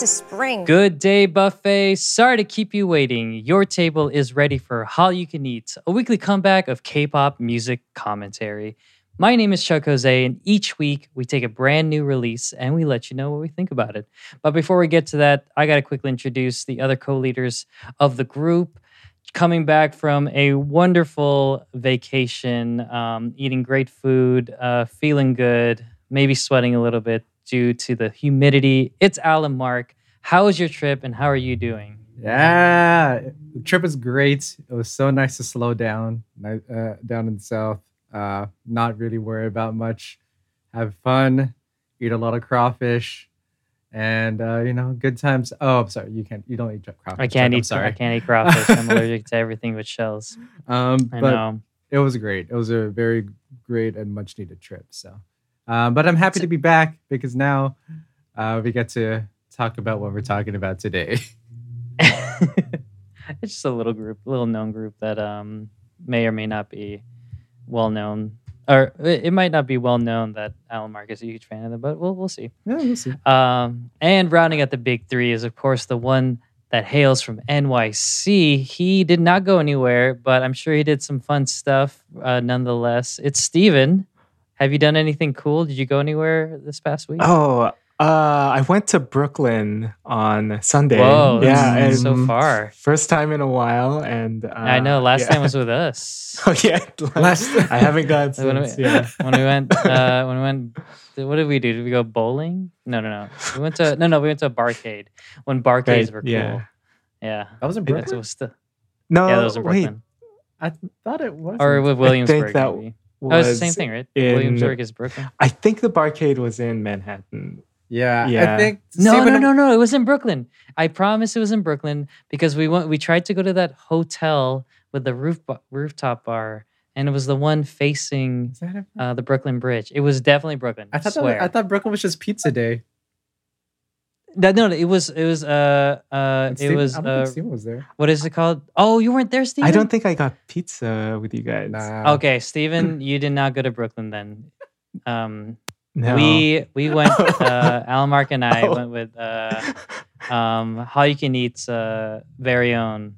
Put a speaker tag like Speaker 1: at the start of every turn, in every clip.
Speaker 1: morning.
Speaker 2: Good day, buffet. Sorry to keep you waiting. Your table is ready for All You Can Eat, a weekly comeback of K pop music commentary. My name is Chuck Jose, and each week we take a brand new release and we let you know what we think about it. But before we get to that, I got to quickly introduce the other co leaders of the group. Coming back from a wonderful vacation, um, eating great food, uh, feeling good, maybe sweating a little bit due to the humidity. It's Alan Mark. How was your trip and how are you doing?
Speaker 3: Yeah, the trip was great. It was so nice to slow down uh, down in the south. Uh, not really worry about much. Have fun, eat a lot of crawfish, and uh, you know, good times. Oh, I'm sorry, you can't. You don't eat crawfish.
Speaker 2: I can't eat.
Speaker 3: sorry.
Speaker 2: I can't eat crawfish. I'm allergic to everything with shells.
Speaker 3: Um,
Speaker 2: I
Speaker 3: but
Speaker 2: know.
Speaker 3: it was great. It was a very great and much needed trip. So, um, but I'm happy to be back because now uh, we get to talk about what we're talking about today.
Speaker 2: it's just a little group, little known group that um may or may not be well known, or it might not be well known that Alan Mark is a huge fan of them, but we'll we'll see.
Speaker 3: yeah, we'll see.
Speaker 2: Um, and rounding out the big three is, of course, the one that hails from NYC. He did not go anywhere, but I'm sure he did some fun stuff uh, nonetheless. It's Steven. Have you done anything cool? Did you go anywhere this past week?
Speaker 4: Oh, uh, I went to Brooklyn on Sunday.
Speaker 2: Whoa,
Speaker 4: yeah,
Speaker 2: that's so far.
Speaker 4: First time in a while, and uh,
Speaker 2: I know. Last
Speaker 4: yeah.
Speaker 2: time was with us.
Speaker 4: oh yeah,
Speaker 3: Last-
Speaker 4: I haven't gone
Speaker 2: when, we,
Speaker 4: since. Yeah.
Speaker 2: when we went, uh, when we went, what did we do? Did we go bowling? No, no, no. We went to no, no. We went to a barcade when barcades
Speaker 4: Right,
Speaker 2: were cool.
Speaker 4: yeah.
Speaker 2: Yeah,
Speaker 3: That was in Brooklyn.
Speaker 2: it was still,
Speaker 4: No,
Speaker 2: yeah, that was in
Speaker 4: wait,
Speaker 2: Brooklyn
Speaker 3: I thought it was.
Speaker 2: or with Williamsburg.
Speaker 4: that
Speaker 2: maybe. Oh, it's the same thing, right?
Speaker 4: in-
Speaker 2: Williamsburg is Brooklyn.
Speaker 4: I think the barcade was in Manhattan.
Speaker 3: Yeah, I
Speaker 4: Yeah.
Speaker 3: think.
Speaker 2: No,
Speaker 3: Steven-
Speaker 2: no, no, no. It was in Brooklyn. I promise it was in Brooklyn because we went. We tried to go to that hotel with the roof ba- rooftop bar, and it was the one facing
Speaker 3: Is
Speaker 2: uh, the Brooklyn Bridge. It was definitely Brooklyn.
Speaker 3: I thought that
Speaker 2: swear.
Speaker 3: was, I thought Brooklyn was just pizza day.
Speaker 2: That- no, no, it was. It was. Uh, uh,
Speaker 3: And
Speaker 2: it was.
Speaker 3: I don't
Speaker 2: Uh,
Speaker 3: think Steven was there.
Speaker 2: what is it called? Oh, you weren't there, Steven.
Speaker 4: I don't think I got pizza with you guys.
Speaker 3: Nah.
Speaker 2: Okay, Steven, you did not go to Brooklyn then. Um,
Speaker 4: No.
Speaker 2: we we went. Uh, Alan Mark and I
Speaker 4: Oh.
Speaker 2: went with uh, um, All You Can Eat's uh, very own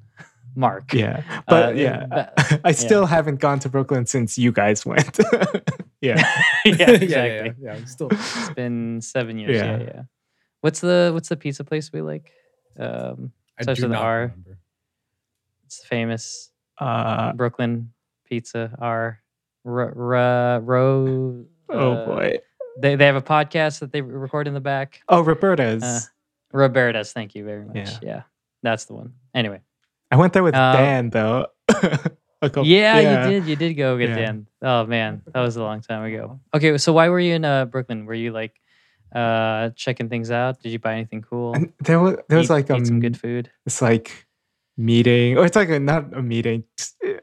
Speaker 2: Mark.
Speaker 4: yeah, but
Speaker 2: Uh,
Speaker 4: yeah,
Speaker 2: but-
Speaker 4: I still haven't gone to Brooklyn since you guys went. yeah.
Speaker 2: yeah, exactly.
Speaker 3: yeah, yeah, yeah, yeah, still.
Speaker 2: It's been seven years. Yeah.
Speaker 4: Yeah.
Speaker 2: Yeah, What's the What's the pizza place we like? Um,
Speaker 3: I
Speaker 2: Starts
Speaker 3: do
Speaker 2: with an
Speaker 3: not
Speaker 2: R.
Speaker 3: remember.
Speaker 2: it's famous
Speaker 4: Uh,
Speaker 2: Brooklyn pizza. R. R. R. Ro.
Speaker 4: oh
Speaker 2: uh,
Speaker 4: boy.
Speaker 2: They they have a podcast that they record in the back.
Speaker 4: Oh, Roberta's.
Speaker 2: Uh, Roberta's. Thank you very much.
Speaker 4: Yeah.
Speaker 2: Yeah, that's the one. Anyway,
Speaker 4: I went there with
Speaker 2: uh,
Speaker 4: Dan though. A couple-
Speaker 2: yeah, you did. You did go get
Speaker 4: Yeah.
Speaker 2: Dan. Oh man, that was a long time ago. Okay, so why were you in uh, Brooklyn? Were you like uh checking things out? Did you buy anything cool?
Speaker 4: And there was there was
Speaker 2: Eat-
Speaker 4: like um,
Speaker 2: some good food.
Speaker 4: It's like meeting or it's like a not a meeting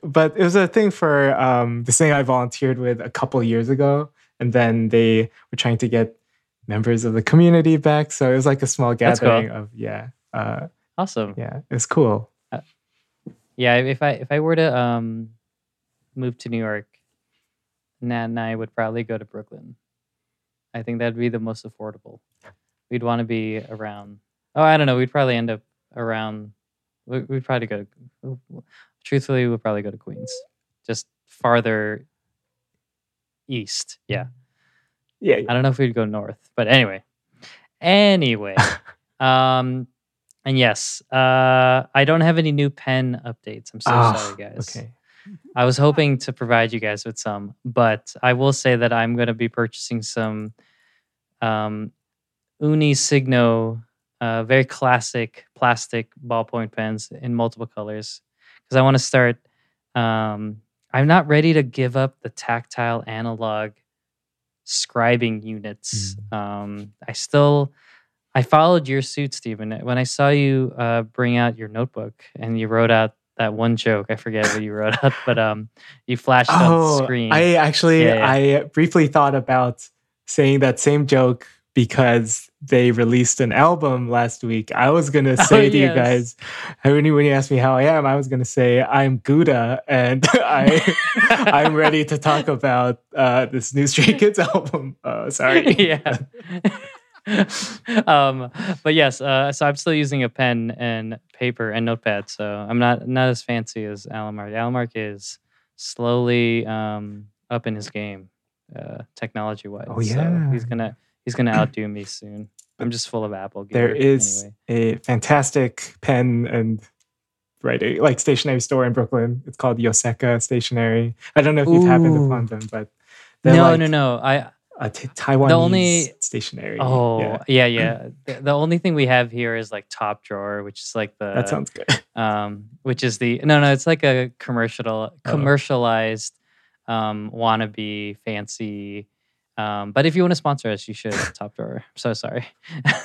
Speaker 4: but it was a thing for um this thing i volunteered with a couple years ago and then they were trying to get members of the community back so it was like a small
Speaker 2: That's cool.
Speaker 4: gathering of yeah uh
Speaker 2: Awesome.
Speaker 4: yeah it's cool
Speaker 2: Yeah, if I if I were to um move to New York, Nat and I would probably go to Brooklyn. I think that'd be the most affordable. We'd want to be around. Oh, I don't know. We'd probably end up around. we- We'd probably go to. Truthfully, we'd probably go to Queens, just farther east. Yeah,
Speaker 4: yeah
Speaker 2: I don't know if we'd go north, but anyway. Anyway, um, and yes, uh, I don't have any new pen updates. I'm so
Speaker 4: Ah,
Speaker 2: sorry, guys.
Speaker 4: okay
Speaker 2: I was hoping to provide you guys with some, but I will say that I'm going to be purchasing some um, Uni Signo, uh, very classic plastic ballpoint pens in multiple colors because I want to start. Um, I'm not ready to give up the tactile analog scribing units. Um, I still. I followed your suit, Stephen. When I saw you uh, bring out your notebook and you wrote out that one joke, I forget what you wrote up, but um, you flashed on the
Speaker 4: oh
Speaker 2: screen.
Speaker 4: i actually
Speaker 2: Yeah, yeah.
Speaker 4: i briefly thought about saying that same joke because they released an album last week. I was gonna say to
Speaker 2: Oh, yes.
Speaker 4: you guys, when you, when you asked me how I am, I was gonna say I'm Gouda, and I I'm ready to talk about uh, this new Stray Kids album. Uh, sorry,
Speaker 2: yeah. um, but yes, uh, so I'm still using a pen and paper and notepad. So I'm not not as fancy as Alan Mark. Alan Mark is slowly um, up in his game, uh, technology wise.
Speaker 4: Oh,
Speaker 2: So
Speaker 4: yeah.
Speaker 2: he's gonna he's gonna outdo me soon. I'm just full of Apple gear.
Speaker 4: there is
Speaker 2: anyway.
Speaker 4: a fantastic pen and writing like stationery store in Brooklyn. It's called Yoseka Stationery. I don't know if you've happened upon them, but
Speaker 2: No,
Speaker 4: like
Speaker 2: no, no. I
Speaker 4: a t- Taiwanese
Speaker 2: only-
Speaker 4: stationery.
Speaker 2: oh
Speaker 4: yeah,
Speaker 2: yeah, yeah. The, the only thing we have here is like Top Drawer, which is like the
Speaker 4: that sounds good.
Speaker 2: um, which is the no, no, it's like a commercial
Speaker 4: Oh.
Speaker 2: commercialized um, wannabe fancy. Um, but if you want to sponsor us, you should. Top drawer. I'm so sorry.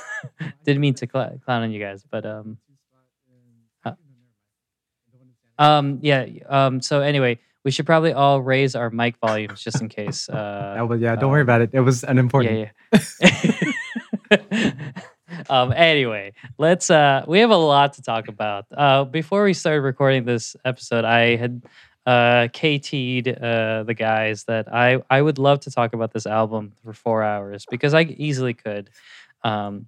Speaker 2: Didn't mean to cl- clown on you guys, but um, uh, um, yeah. Um, so anyway, we should probably all raise our mic volumes just in case. Uh,
Speaker 3: That was, yeah, don't worry about it. It was unimportant.
Speaker 2: yeah, yeah. um, anyway, let's. Uh, we have a lot to talk about. Uh, before we started recording this episode, I had uh, KT'd uh, the guys that I I would love to talk about this album for four hours because I easily could. Um,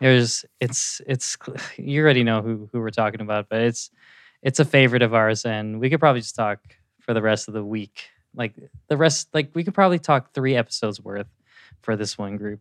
Speaker 2: there's it's it's you already know who who we're talking about, but it's it's a favorite of ours, and we could probably just talk for the rest of the week. Like the rest, like we could probably talk three episodes worth for this one group.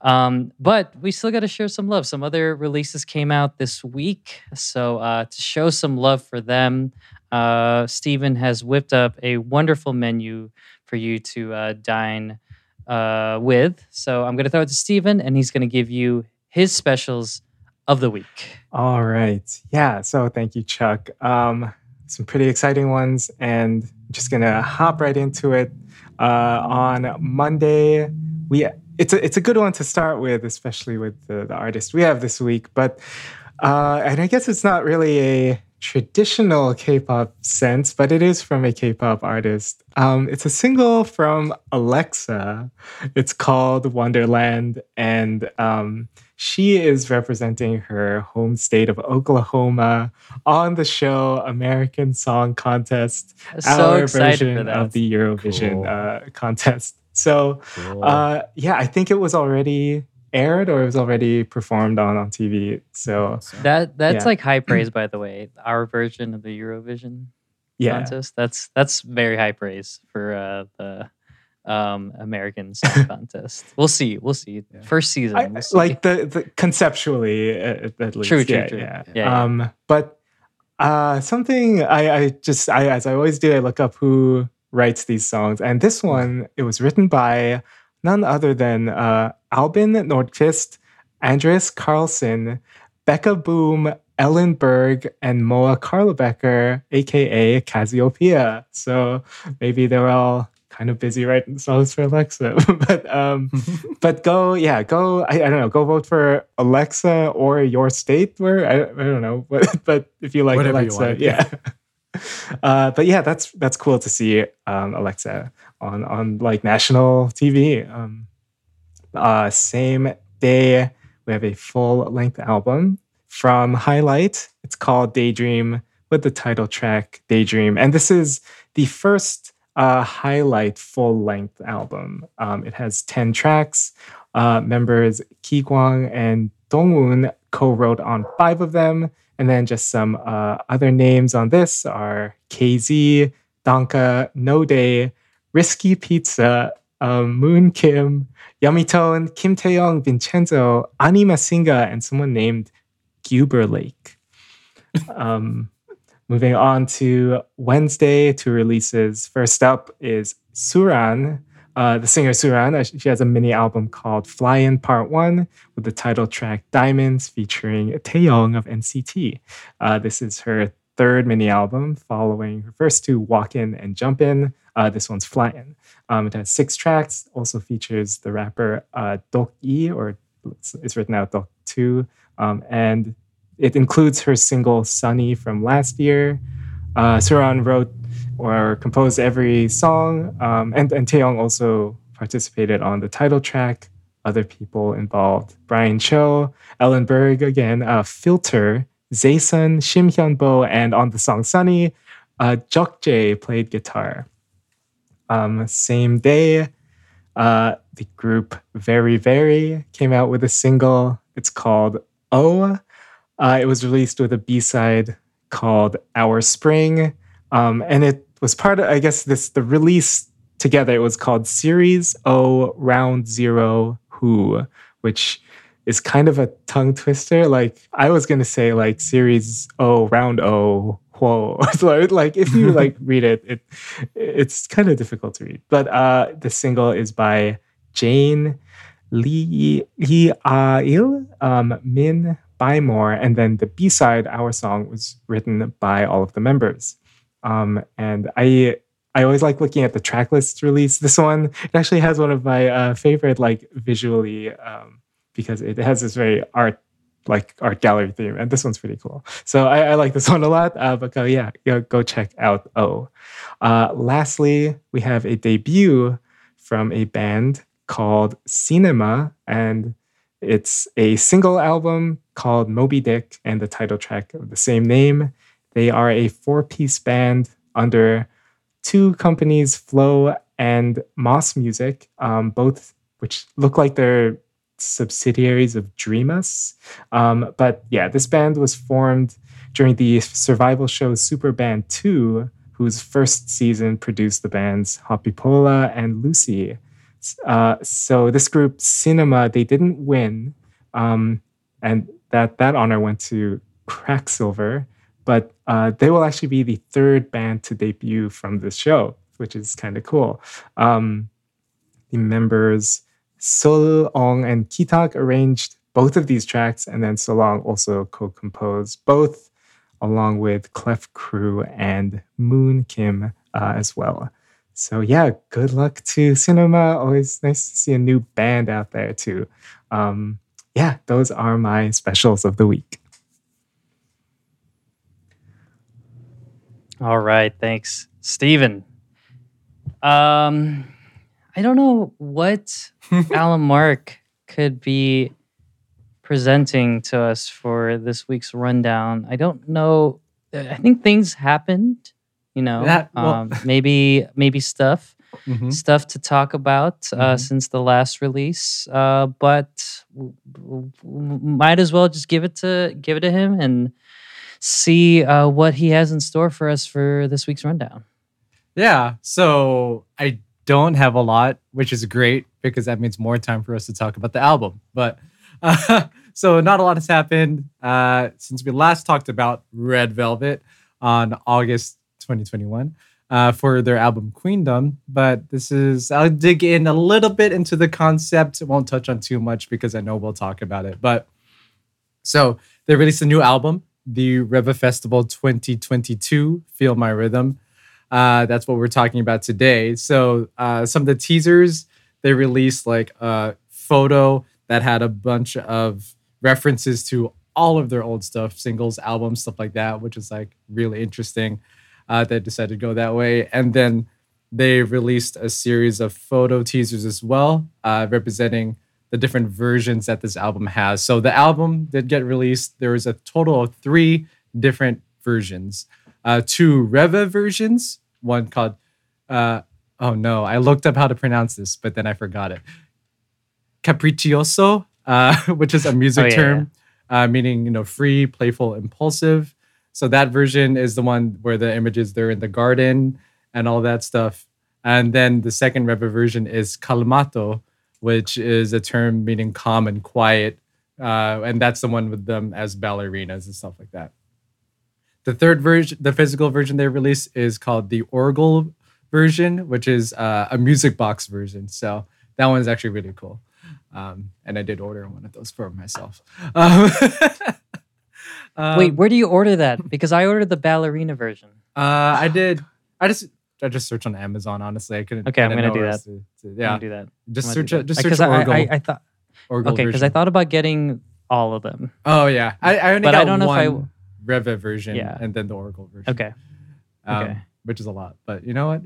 Speaker 2: Um, but we still got to share some love. Some other releases came out this week. So uh, to show some love for them, uh, Steven has whipped up a wonderful menu for you to uh, dine uh, with. So I'm going to throw it to Stephen, and he's going to give you his specials of the week.
Speaker 4: All right. Yeah. So thank you, Chuck. Um, some pretty exciting ones, and I'm just gonna hop right into it. Uh, on Monday, we it's a it's a good one to start with, especially with the, the artist we have this week. But uh, and I guess it's not really a traditional K-pop sense, but it is from a K-pop artist. Um, it's a single from Alexa. It's called Wonderland, and um, she is representing her home state of Oklahoma on the show American Song Contest,
Speaker 2: So
Speaker 4: our
Speaker 2: excited
Speaker 4: version
Speaker 2: for that.
Speaker 4: of the Eurovision
Speaker 3: Cool.
Speaker 4: uh, contest. So, uh, yeah, I think it was already aired or it was already performed on on TV. So,
Speaker 2: That that's
Speaker 4: Yeah.
Speaker 2: like high praise, by the way. Our version of the Eurovision
Speaker 4: yeah,
Speaker 2: contest. That's that's very high praise for uh, the um, American Song Contest. We'll see. We'll see.
Speaker 3: Yeah.
Speaker 2: First season. We'll see.
Speaker 4: like the, the conceptually at, at least.
Speaker 2: True, true,
Speaker 4: yeah,
Speaker 2: true.
Speaker 4: Yeah.
Speaker 2: Yeah.
Speaker 4: Um, but uh, something I, I just I as I always do, I look up who writes these songs, and this one it was written by none other than uh, Albin Nordqvist, Andreas Carlson, Becca Boom, Ellen Berg, and Moa Carlebecker, aka Cazzi Opeia. So maybe they're all kind of busy right writing songs for Alexa. but um, but go yeah go I, I don't know go vote for alexa or your state where i, I don't know but, but if you like
Speaker 3: Whatever you
Speaker 4: alexa
Speaker 3: want.
Speaker 4: yeah uh, but yeah that's that's cool to see um, alexa on on like national tv um, uh, same day we have a full length album from highlight it's called daydream with the title track daydream and this is the first uh, highlight full length album. Um, it has 10 tracks. Uh, members Ki Kwang and Dongwoon co wrote on five of them. And then just some uh, other names on this are KZ, Donka, No Day, Risky Pizza, um, Moon Kim, Yummy Tone, Kim Taeyong, Vincenzo, Ani Masinga, and someone named Guber Lake. Um, Moving on to Wednesday, two releases. First up is Suran, uh, the singer Suran. uh, She has a mini album called Fly In Part 1 with the title track Diamonds featuring Taeyong of NCT. Uh, this is her third mini album following her first two Walk In and Jump In. Uh, this one's Fly In. Um, it has six tracks, also features the rapper uh, Dok E, or it's, it's written out Dok 2. Um, and it includes her single Sunny from last year. Uh, Suran wrote or composed every song, um, and, and Taeyong also participated on the title track. Other people involved Brian Cho, Ellen Berg again, uh, Filter, Zaysun, Shim Hyun Bo, and on the song Sunny, uh, Jok Jae played guitar. Um, same day, uh, the group VERIVERY came out with a single. It's called Oh. Uh, it was released with a B side called Our Spring. Um, and it was part of, I guess, this the release together. It was called Series O Round Zero Who, which is kind of a tongue twister. Like I was gonna say like Series O Round O Whoa. so like if you like read it, it it's kind of difficult to read. But uh the single is by Jane Lee Lee Il, um, Min Bymore, and then the B side, our song, was written by all of the members. Um, and I I always like looking at the track list release. This one it actually has one of my uh, favorite like visually um, because it has this very art like art gallery theme, and this one's pretty cool. So I, I like this one a lot. Uh, but go yeah, go, go check out O. Uh, lastly, we have a debut from a band called Cinema, and it's a single album called Moby Dick and the title track of the same name. They are a four piece band under two companies, Flow and Moss Music, um, both which look like they're subsidiaries of Dreamus. Um, but yeah, this band was formed during the survival show Super Band 2, whose first season produced the bands Hoppipolla and Lucy. Uh, so this group, Cinema, they didn't win. Um, and that, that honor went to Cracksilver but uh, they will actually be the third band to debut from this show, which is kind of cool. Um, the members Sol Ong and Kitak arranged both of these tracks, and then Solong also co-composed both, along with Clef Crew and Moon Kim uh, as well. So yeah, good luck to Cinema. Always nice to see a new band out there too. Um, yeah, those are my specials of the week.
Speaker 2: All right, thanks, Stephen. Um, I don't know what Alan Mark could be presenting to us for this week's rundown. I don't know. I think things happened. You know,
Speaker 3: That- well-
Speaker 2: um, maybe maybe stuff
Speaker 3: Mhm.
Speaker 2: stuff to talk about uh,
Speaker 3: Mhm.
Speaker 2: since the last release. Uh, but w- w- might as well just give it to give it to him and see uh, what he has in store for us for this week's rundown.
Speaker 3: Yeah. So I don't have a lot, which is great because that means more time for us to talk about the album. But uh, so not a lot has happened uh, since we last talked about Red Velvet on August 2021 uh, for their album Queendom. But this is, I'll dig in a little bit into the concept. Won't touch on too much because I know we'll talk about it. But so they released a new album, the ReVe Festival 2022, Feel My Rhythm. Uh, that's what we're talking about today. So uh, some of the teasers they released like a photo that had a bunch of references to all of their old stuff, singles, albums, stuff like that, which is like really interesting. Uh, they decided to go that way, and then they released a series of photo teasers as well, uh, representing the different versions that this album has. So the album did get released. There was a total of three different versions. Uh, two ReVe versions, one called uh, oh no, I looked up how to pronounce this, but then I forgot it. Capriccioso, uh, which is a music
Speaker 2: Oh, yeah,
Speaker 3: term Uh, meaning you know free, playful, impulsive. So that version is the one where the images they're in the garden and all that stuff. And then the second ReVe version is calmato, which is a term meaning calm and quiet. Uh, and that's the one with them as ballerinas and stuff like that. The third version, the physical version they released is called the Orgel version, which is uh, a music box version. So that one's actually really cool. Um, and I did order one of those for myself. Um, um,
Speaker 2: Wait, where do you order that? Because I ordered the ballerina version.
Speaker 3: uh, I did. I just I just searched on Amazon. Honestly, I couldn't.
Speaker 2: Okay,
Speaker 3: I
Speaker 2: I'm gonna do that.
Speaker 3: to- to- yeah,
Speaker 2: do that.
Speaker 3: just
Speaker 2: I'm
Speaker 3: search
Speaker 2: that.
Speaker 3: Just search
Speaker 2: because I, I, I thought okay because I thought about getting all of them.
Speaker 3: Oh yeah, I, I only
Speaker 2: But
Speaker 3: got
Speaker 2: I don't know
Speaker 3: one
Speaker 2: if I-
Speaker 3: ReVe version
Speaker 2: Yeah.
Speaker 3: and then the Orgel version.
Speaker 2: Okay,
Speaker 3: um,
Speaker 2: okay.
Speaker 3: which is a lot. But you know what?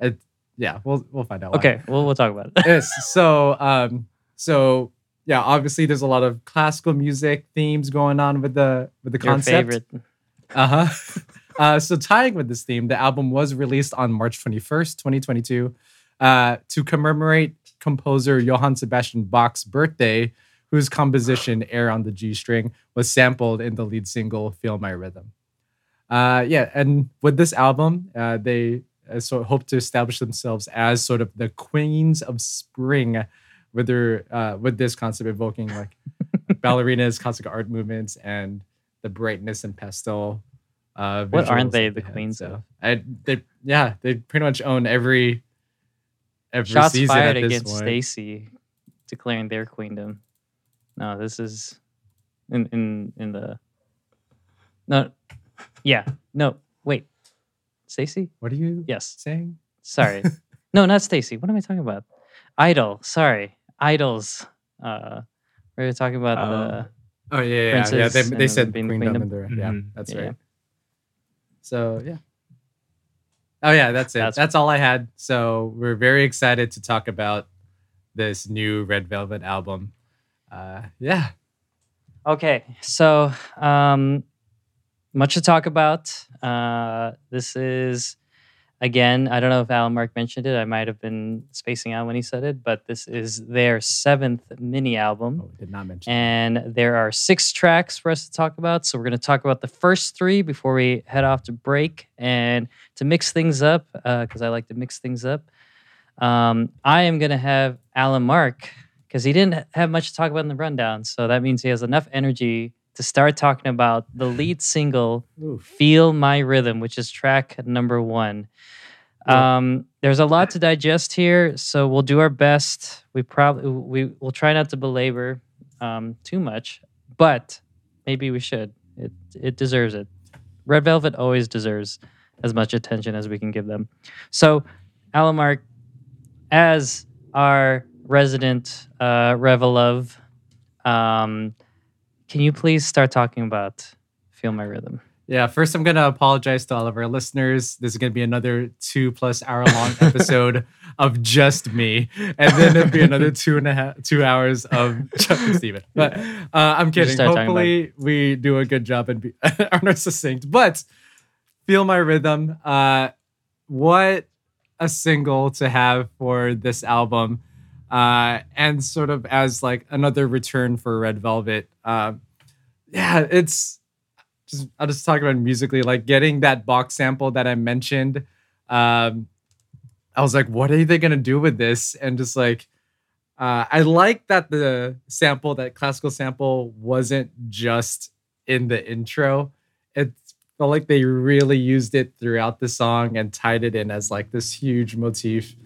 Speaker 3: It, yeah, we'll we'll find out. why.
Speaker 2: okay. Well, we'll talk about it.
Speaker 3: yes. So, um, so yeah, obviously there's a lot of classical music themes going on with the with the
Speaker 2: Your
Speaker 3: concept.
Speaker 2: favorite.
Speaker 3: Uh-huh. Uh So tying with this theme, the album was released on March 21st, 2022, uh, to commemorate composer Johann Sebastian Bach's birthday, whose composition "Air on the G String" was sampled in the lead single "Feel My Rhythm." Uh, yeah, and with this album, uh, they uh, so hope to establish themselves as sort of the queens of spring, with their uh, with this concept evoking like ballerinas, classical art movements, and the brightness and pastel. Uh,
Speaker 2: What aren't they the queens of?
Speaker 3: I, they yeah, they pretty much own every every
Speaker 2: Shots
Speaker 3: season
Speaker 2: fired
Speaker 3: at this
Speaker 2: against
Speaker 3: point.
Speaker 2: Stacy, declaring their queendom. No, this is in in in the no, yeah, no, wait, Stacy.
Speaker 3: What are you
Speaker 2: Yes,
Speaker 3: saying?
Speaker 2: sorry, no, not Stacy. What am I talking about? Idol. Sorry, idols. Uh, we were talking about the.
Speaker 3: Oh yeah, yeah, yeah. They, they said
Speaker 2: being
Speaker 3: queendom
Speaker 2: queendom.
Speaker 3: there. Yeah,
Speaker 4: Mhm.
Speaker 3: that's
Speaker 2: Yeah.
Speaker 3: right. So yeah. Oh yeah, that's it.
Speaker 2: That's-
Speaker 3: That's, all I had. So we're very excited to talk about this new Red Velvet album. Uh, yeah.
Speaker 2: Okay, so um, much to talk about. Uh, this is again. I don't know if Alan Mark mentioned it. I might have been spacing out when he said it, but this is their seventh mini album,
Speaker 3: Oh, did not mention.
Speaker 2: and there are six tracks for us to talk about. So we're going to talk about the first three before we head off to break, and to mix things up because I like to mix things up. Um, I am going to have Alan Mark because he didn't have much to talk about in the rundown. So that means he has enough energy to start talking about the lead single,
Speaker 3: Oof.
Speaker 2: Feel My Rhythm, which is track number one.
Speaker 3: Yeah.
Speaker 2: Um, there's a lot to digest here, so we'll do our best. We probably we will try not to belabor um, too much, but maybe we should. It it deserves it. Red Velvet always deserves as much attention as we can give them. So, Alan Mark, as our resident uh, ReVeluv, um, can you please start talking about Feel My Rhythm?
Speaker 3: Yeah, first I'm gonna apologize to all of our listeners. This is gonna be another two plus hour long episode of just me, and then it'll be another two and a half two hours of Chuck and Steven. But uh, I'm kidding. Hopefully, we do a good job and be, are not succinct. But feel my rhythm. Uh, what a single to have for this album, uh, and sort of as like another return for Red Velvet. Uh, yeah, it's just I'll just talk about musically, like getting that Bach sample that I mentioned. Um, I was like, what are they gonna do with this? And just like, uh, I like that the sample, that classical sample, wasn't just in the intro. It felt like they really used it throughout the song and tied it in as like this huge motif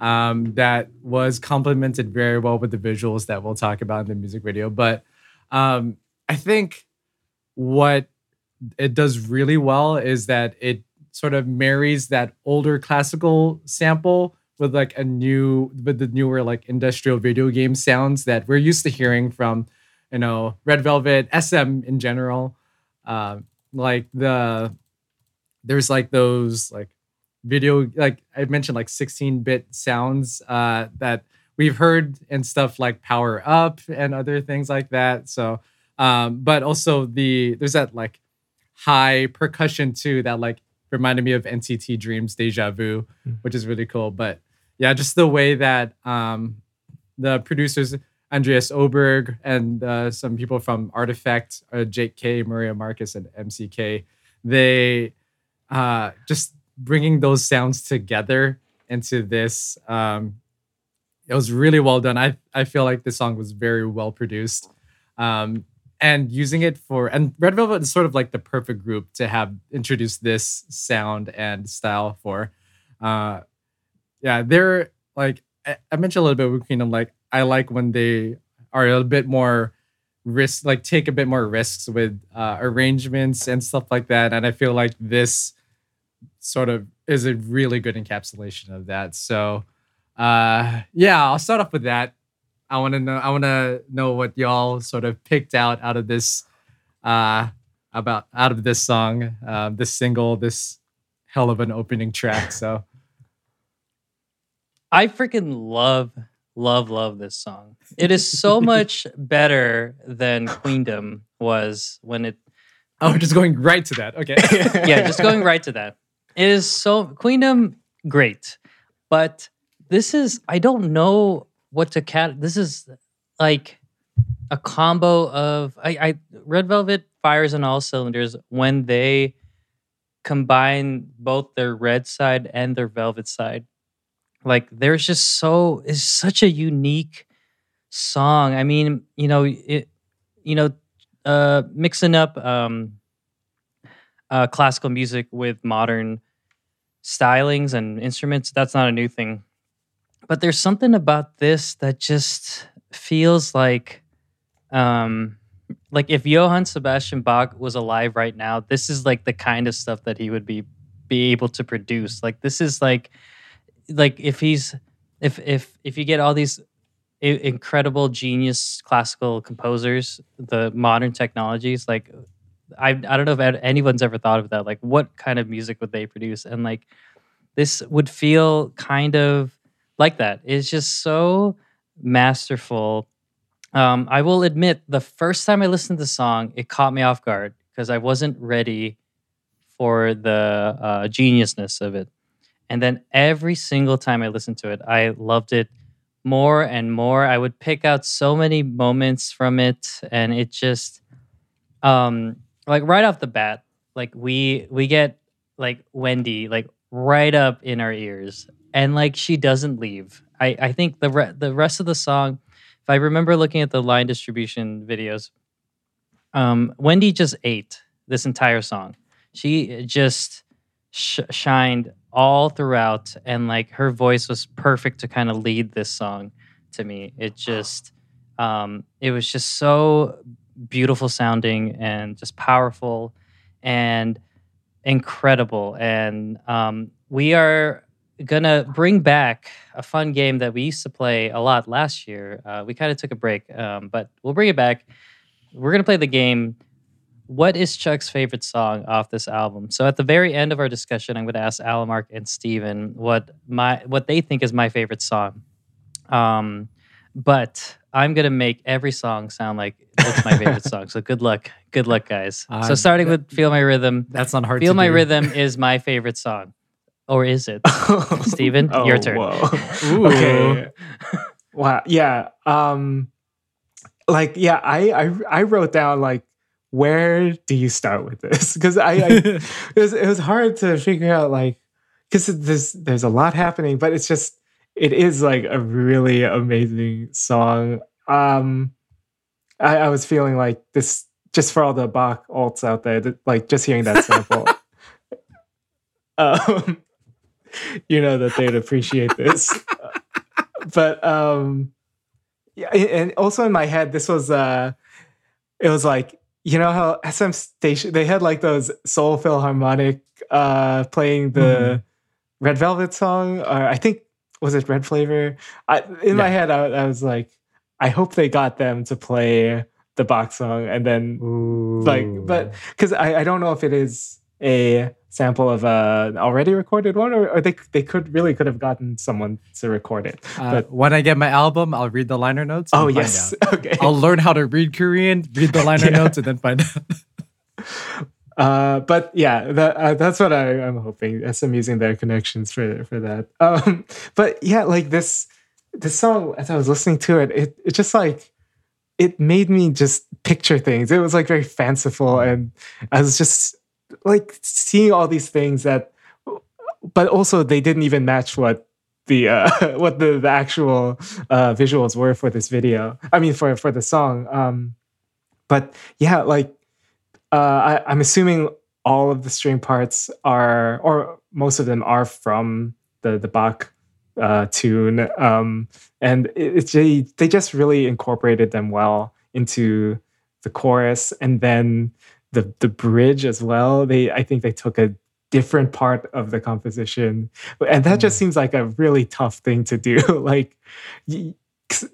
Speaker 3: um, that was complemented very well with the visuals that we'll talk about in the music video. But um, I think what it does really well is that it sort of marries that older classical sample with like a new with the newer like industrial video game sounds that we're used to hearing from you know red velvet sm in general. Uh, like the there's like those like video like i mentioned like 16-bit sounds uh that we've heard and stuff like power up and other things like that so um but also the there's that like high percussion too that like reminded me of NCT Dreams Deja Vu,
Speaker 4: Mm.
Speaker 3: which is really cool. But yeah, just the way that um, the producers Andreas Oberg and uh, some people from Artifact, uh, Jake K, Maria Marcus, and MCK, they uh, just bringing those sounds together into this. Um, it was really well done. I I feel like the song was very well produced. Um, and using it for and Red Velvet is sort of like the perfect group to have introduced this sound and style for. Uh, yeah, they're like I, I mentioned a little bit with Queendom. Like I like when they are a bit more risk, like take a bit more risks with uh, arrangements and stuff like that. And I feel like this sort of is a really good encapsulation of that. So, uh, yeah, I'll start off with that. I want to know. I want to know what y'all sort of picked out out of this, uh, about out of this song, uh, this single, this hell of an opening track. So
Speaker 2: I freaking love, love, love this song. It is so much better than Queendom was when it.
Speaker 3: oh, just going right to that. Okay.
Speaker 2: Yeah, just going right to that. It is so Queendom great, but this is I don't know what to cat. This is like a combo of I, I Red Velvet fires on all cylinders when they combine both their red side and their velvet side. Like there's just so is such a unique song. I mean, you know, it you know, uh mixing up um uh classical music with modern stylings and instruments, that's not a new thing. But there's something about this that just feels like um like if Johann Sebastian Bach was alive right now, this is like the kind of stuff that he would be be able to produce. Like this is like like if he's if if if you get all these incredible genius classical composers, the modern technologies, like I I don't know if anyone's ever thought of that. Like what kind of music would they produce? And like this would feel kind of like that. It's just so masterful. Um, I will admit, the first time I listened to the song, it caught me off guard because I wasn't ready for the uh, geniusness of it. And then every single time I listened to it, I loved it more and more. I would pick out so many moments from it, and it just, um, like right off the bat, like we we get like Wendy like right up in our ears, and like she doesn't leave. I I think the re- the rest of the song, if I remember looking at the line distribution videos, um, Wendy just ate this entire song. She just sh- shined all throughout, and like her voice was perfect to kind of lead this song to me. It just, um, it was just so beautiful sounding and just powerful and incredible. And um, we are gonna bring back a fun game that we used to play a lot last year. Uh, we kind of took a break, um, but we'll bring it back. We're gonna play the game. What is Chuck's favorite song off this album? So at the very end of our discussion, I'm going to ask Alamark and Steven what my what they think is my favorite song. Um, but I'm gonna make every song sound like it's my favorite song. So good luck, good luck, guys.
Speaker 3: Uh,
Speaker 2: so starting
Speaker 3: that-
Speaker 2: with "Feel My Rhythm,"
Speaker 3: That's not hard
Speaker 2: "Feel
Speaker 3: to
Speaker 2: My
Speaker 3: do.
Speaker 2: Rhythm" is my favorite song, or is it? Steven, your turn.
Speaker 4: Oh,
Speaker 3: Ooh.
Speaker 4: Okay. wow. Yeah. Um. Like, yeah. I I I wrote down like, where do you start with this? Because I, I it was it was hard to figure out like, because there's there's a lot happening, but it's just it is like a really amazing song. Um. I, I was feeling like this just for all the Bach alts out there, that, like just hearing that sample. um, you know that they'd appreciate this. but um yeah, and also in my head, this was uh it was like, you know how SM Station they had like those Seoul Philharmonic uh playing the
Speaker 3: Mhm.
Speaker 4: Red Velvet song, or I think was it Red Flavor? I in my head I, I was like, I hope they got them to play the Bach song and then
Speaker 3: Ooh.
Speaker 4: like but because I, I don't know if it is a sample of a already recorded one or, or they they could really could have gotten someone to record it
Speaker 3: Uh,
Speaker 4: but-
Speaker 3: when I get my album, I'll read the liner notes. and
Speaker 4: oh yes
Speaker 3: out.
Speaker 4: okay
Speaker 3: I'll learn how to read Korean, read the liner
Speaker 4: Yeah.
Speaker 3: notes, and then find out.
Speaker 4: uh but yeah that uh, that's what I, i'm hoping SM using their connections for for that. Um but yeah like this this song as i was listening to it it, it just like it made me just picture things. It was like very fanciful and i was just like seeing all these things that but also they didn't even match what the uh what the, the actual uh visuals were for this video i mean for for the song. Um but yeah like uh I, i'm assuming all of the string parts are or most of them are from the the bach uh tune. Um and it, it's they, they just really incorporated them well into the chorus. And then the the bridge as well they i think they took a different part of the composition. And that just
Speaker 3: Mm.
Speaker 4: seems like a really tough thing to do. Like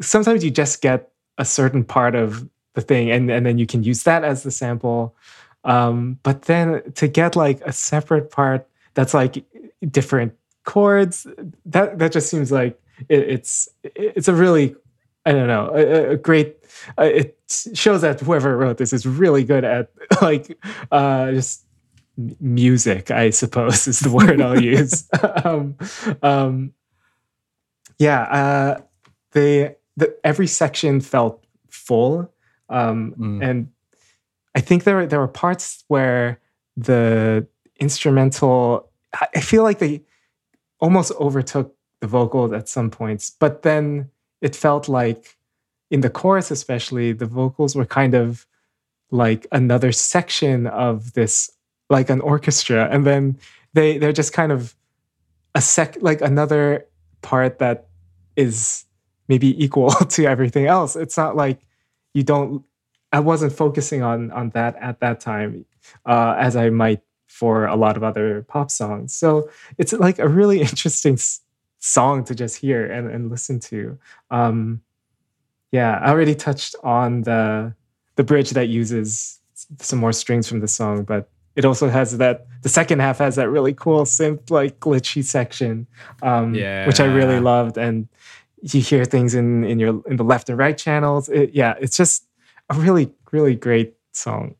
Speaker 4: sometimes you just get a certain part of the thing and, and then you can use that as the sample. Um, but then to get like a separate part that's like different chords that that just seems like it, it's it's a really i don't know a, a great uh, it shows that whoever wrote this is really good at like uh just music i suppose is the word i'll use. Um, um yeah uh they the, every section felt full, um,
Speaker 3: Mm.
Speaker 4: and I think there were there were parts where the instrumental. I I feel like they almost overtook the vocals at some points, but then it felt like in the chorus, especially, the vocals were kind of like another section of this, like an orchestra, and then they they're just kind of a sec, like another part that is maybe equal to everything else. It's not like you don't. I wasn't focusing on on that at that time, uh, as I might for a lot of other pop songs. So it's like a really interesting s- song to just hear and, and listen to. Um, yeah, I already touched on the the bridge that uses some more strings from the song, but it also has that the second half has that really cool synth like glitchy section, um, yeah. which I really loved. And you hear things in in your in the left and right channels. It, yeah, it's just a really really great song.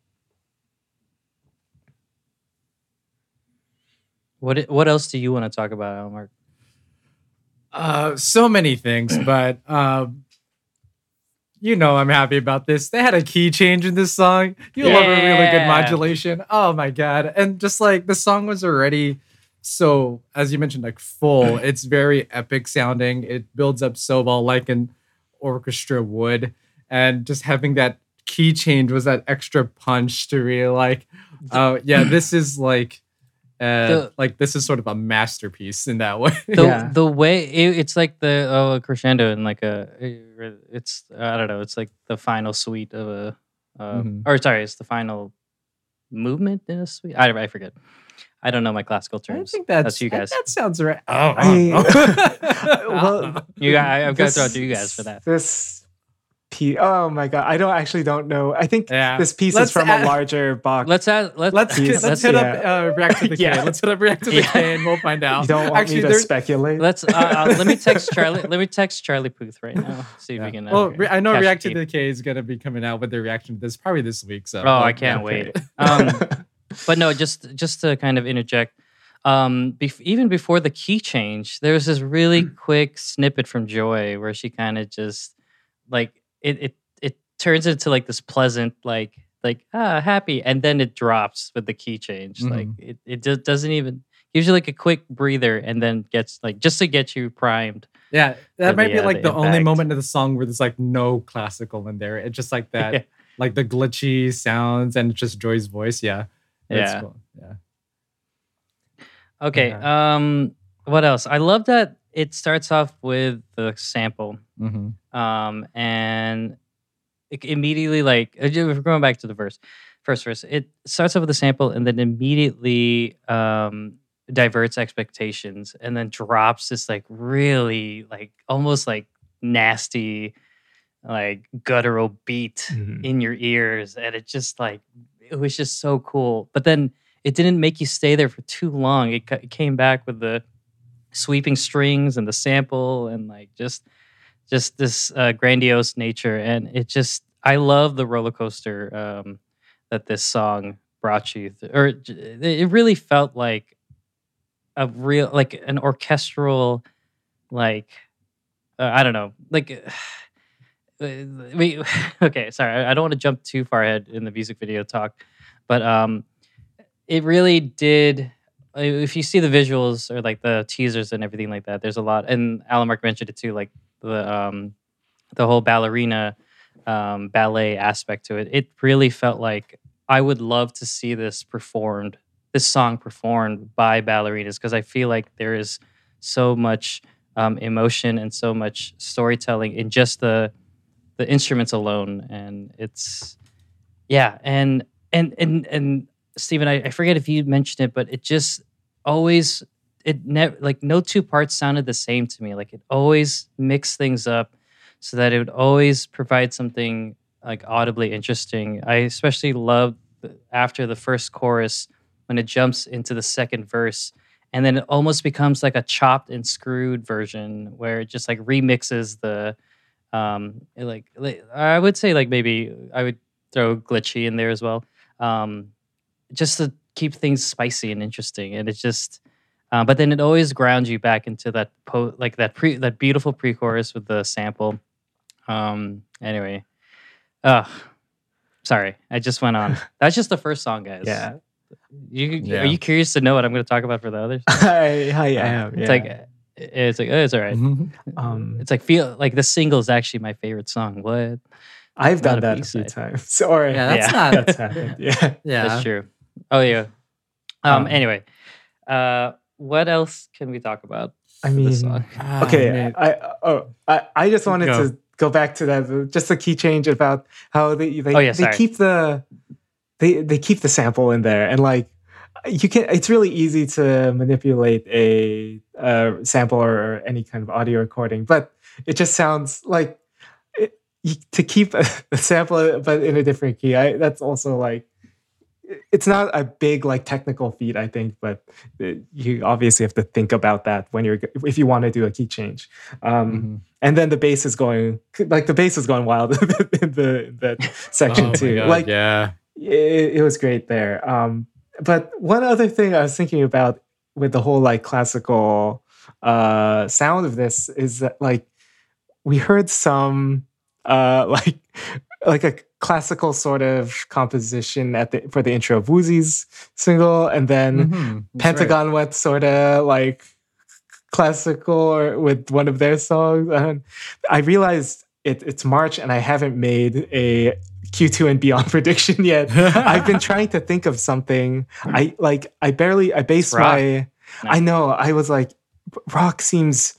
Speaker 2: What what else do you want to talk about, Elmark?
Speaker 3: Uh, so many things, but um, you know I'm happy about this. They had a key change in this song. You love a really good modulation. Oh my god! And just like the song was already so, as you mentioned, like full. it's very epic sounding. It builds up so well, like an orchestra would, and just having that key change was that extra punch to really like. Oh yeah, this is like. Uh,
Speaker 2: The-
Speaker 3: like this is sort of a masterpiece in that way.
Speaker 2: the
Speaker 4: Yeah.
Speaker 2: the way it, it's like the oh, crescendo and like a it's I don't know it's like the final suite of a uh,
Speaker 3: Mhm.
Speaker 2: or sorry it's the final movement in a suite I, I forget I don't know my classical terms.
Speaker 3: I think that's,
Speaker 2: that's you guys
Speaker 3: That, sounds right. Oh,
Speaker 4: I- well,
Speaker 2: you got I, I've got to throw it to you guys for that
Speaker 4: This piece. Oh my god, I don't actually don't know. I think
Speaker 3: Yeah.
Speaker 4: this piece
Speaker 3: Let's
Speaker 4: is from
Speaker 3: add-
Speaker 4: a larger box.
Speaker 2: let's add let's
Speaker 3: let's
Speaker 4: Please,
Speaker 3: let's
Speaker 4: let's-
Speaker 3: hit
Speaker 4: yeah.
Speaker 3: up uh, react to the K.
Speaker 2: Yeah.
Speaker 3: Let's hit up react to the
Speaker 2: Yeah.
Speaker 3: K, and we'll find out.
Speaker 4: you don't want
Speaker 3: Actually,
Speaker 4: me to speculate.
Speaker 2: let's uh, uh, let me text Charlie let me text Charlie Puth right now see if
Speaker 3: Yeah.
Speaker 2: we can uh,
Speaker 3: Well, re- I know react to the K is gonna be coming out with their reaction to this probably this week. So
Speaker 2: oh I can't wait um but no just just to kind of interject um bef- even before the key change there was this really quick snippet from joy where she kind of just like it it it turns into like this pleasant like like ah happy and then it drops with the key change like it it just doesn't even gives you like a quick breather and then gets like just to get you primed
Speaker 3: Yeah, that might
Speaker 2: the,
Speaker 3: be
Speaker 2: uh,
Speaker 3: like
Speaker 2: the
Speaker 3: the, only moment of the song where there's like no classical in there. It's just like that,
Speaker 2: Yeah.
Speaker 3: like the glitchy sounds and just Joy's voice. Yeah, that's
Speaker 2: Yeah.
Speaker 3: cool. Yeah,
Speaker 2: okay
Speaker 3: Yeah.
Speaker 2: um what else i love that it starts off with the sample
Speaker 3: mm-hmm.
Speaker 2: um, and it immediately like uh, ju- we're going back to the verse, first verse. It starts off with a sample and then immediately um, diverts expectations and then drops this like really like almost like nasty like guttural beat
Speaker 4: Mhm.
Speaker 2: in your ears and it just like it was just so cool. But then it didn't make you stay there for too long. It, it came back with the sweeping strings and the sample and like just just this uh, grandiose nature. And it just i love the roller coaster um, that this song brought you th- or it really felt like a real like an orchestral like uh, i don't know like we okay sorry i I don't want to jump too far ahead in the music video talk but um it really did uh, if you see the visuals or like the teasers and everything like that there's a lot and alan mark mentioned it too like the um the whole ballerina um ballet aspect to it. It really felt like i would love to see this performed this song performed by ballerinas because i feel like there is so much um, emotion and so much storytelling in just the the instruments alone and it's yeah and and and and Stephen, I, I forget if you mentioned it, but it just always it never like no two parts sounded the same to me. Like it always mixed things up so that it would always provide something like audibly interesting. I especially loved the- after the first chorus when it jumps into the second verse and then it almost becomes like a chopped and screwed version where it just like remixes the um like, like I would say like maybe I would throw glitchy in there as well. Um just to keep things spicy and interesting. And it just, Uh, but then it always grounds you back into that po- like that pre that beautiful pre-chorus with the sample. Um. Anyway, uh sorry, I just went on. That's just the first song, guys.
Speaker 4: Yeah.
Speaker 2: You
Speaker 3: Yeah.
Speaker 2: are you curious to know what I'm going to talk about for the others?
Speaker 4: I, I am.
Speaker 2: It's like it's like oh, it's all right.
Speaker 4: um,
Speaker 2: It's like feel like the single is actually my favorite song. What?
Speaker 4: I've
Speaker 2: not
Speaker 4: done
Speaker 2: a
Speaker 4: that a few times. Or
Speaker 3: yeah, that's
Speaker 2: Yeah.
Speaker 3: not.
Speaker 4: that's happened. Yeah.
Speaker 3: yeah.
Speaker 2: That's true. Oh yeah. Um.
Speaker 4: Um,
Speaker 2: anyway, uh, what else can we talk about?
Speaker 4: I
Speaker 2: for
Speaker 4: mean,
Speaker 2: this song?
Speaker 3: Ah,
Speaker 4: okay.
Speaker 3: man.
Speaker 4: I oh I, I just wanted
Speaker 3: Go.
Speaker 4: to go back to that just a key change about how they they,
Speaker 2: Oh, yeah,
Speaker 4: they keep the they they keep the sample in there and like you can it's really easy to manipulate a, uh sample or any kind of audio recording but it just sounds like it, to keep the sample but in a different key I, that's also like it's not a big like technical feat i think but uh, you obviously have to think about that when you're if you want to do a key change um
Speaker 3: Mhm.
Speaker 4: and then the bass is going like the bass is going wild in the in that section
Speaker 3: Oh
Speaker 4: too
Speaker 3: God,
Speaker 4: like
Speaker 3: yeah.
Speaker 4: it, it was great there um but one other thing i was thinking about with the whole like classical uh sound of this is that like we heard some uh like like a classical sort of composition at the for the intro of Woozi's single and then
Speaker 3: Mhm, that's right.
Speaker 4: Pentagon went sort of like classical or with one of their songs. And I realized it, it's March and I haven't made a Q2 and beyond prediction yet. I've been trying to think of something. I like I barely I base
Speaker 2: Rock.
Speaker 4: my
Speaker 2: No.
Speaker 4: I know I was like rock seems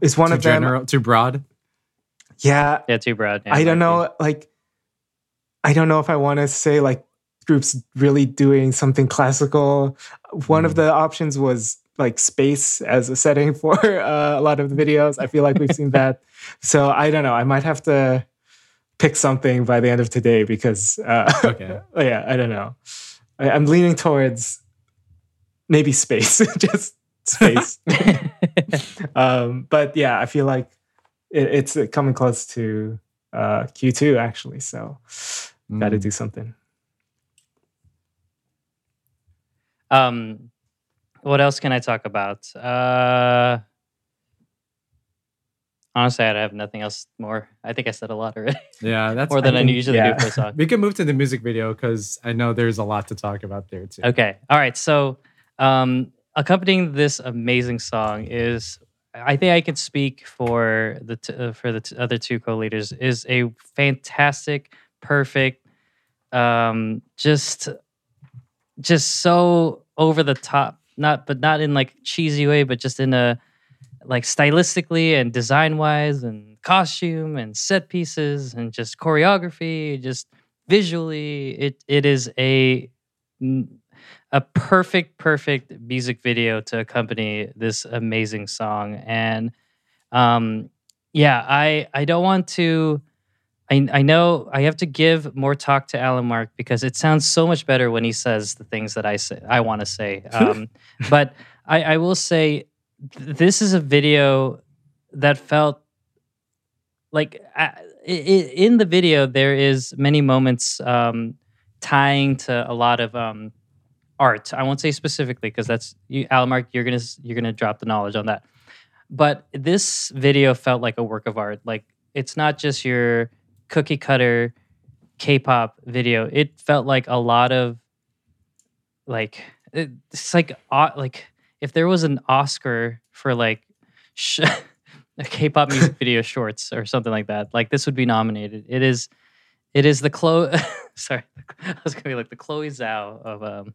Speaker 4: is one
Speaker 3: too
Speaker 4: of them.
Speaker 3: general, too broad.
Speaker 4: Yeah,
Speaker 2: Yeah, too broad. Yeah,
Speaker 4: I don't
Speaker 2: might be.
Speaker 4: know like I don't know if I want to say like groups really doing something classical. One of
Speaker 3: Mm.
Speaker 4: the options was like space as a setting for uh, a lot of the videos. I feel like we've seen that. So I don't know. I might have to pick something by the end of today because uh,
Speaker 3: Okay.
Speaker 4: yeah, I don't know. I, I'm leaning towards maybe space, just space. um, but yeah, I feel like it, it's uh, coming close to uh, Q2 actually. So got to
Speaker 3: Mm.
Speaker 4: do something.
Speaker 2: Um, what else can I talk about? Uh, honestly, I have nothing else more. I think I said a lot already,
Speaker 3: Yeah, that's
Speaker 2: more than I,
Speaker 4: think-
Speaker 2: usually
Speaker 4: yeah.
Speaker 2: do for a song.
Speaker 3: We can move to the music video because I know there's a lot to talk about there too.
Speaker 2: Okay. All right. So, um, accompanying this amazing song is, I think I can speak for the t- uh, for the t- other two co-leaders is a fantastic, perfect, um, just, just so over the top. Not, but not in like cheesy way, but just in a like stylistically and design wise and costume and set pieces and just choreography, just visually, it it is a a perfect, perfect music video to accompany this amazing song. And um, yeah, I I don't want to. I, I know I have to give more talk to Alan Mark because it sounds so much better when he says the things that I say I want to say. Um, but I, I will say this is a video that felt like in the video there is many moments um, tying to a lot of um, art. I won't say specifically because that's you, Alamark. You're gonna you're gonna drop the knowledge on that. But this video felt like a work of art. Like it's not just your cookie cutter K-pop video. It felt like a lot of like it's like uh, like if there was an Oscar for like sh- K-pop music video shorts or something like that, like this would be nominated. It is, it is the Chloe. sorry, I was gonna be like the Chloe Zhao of um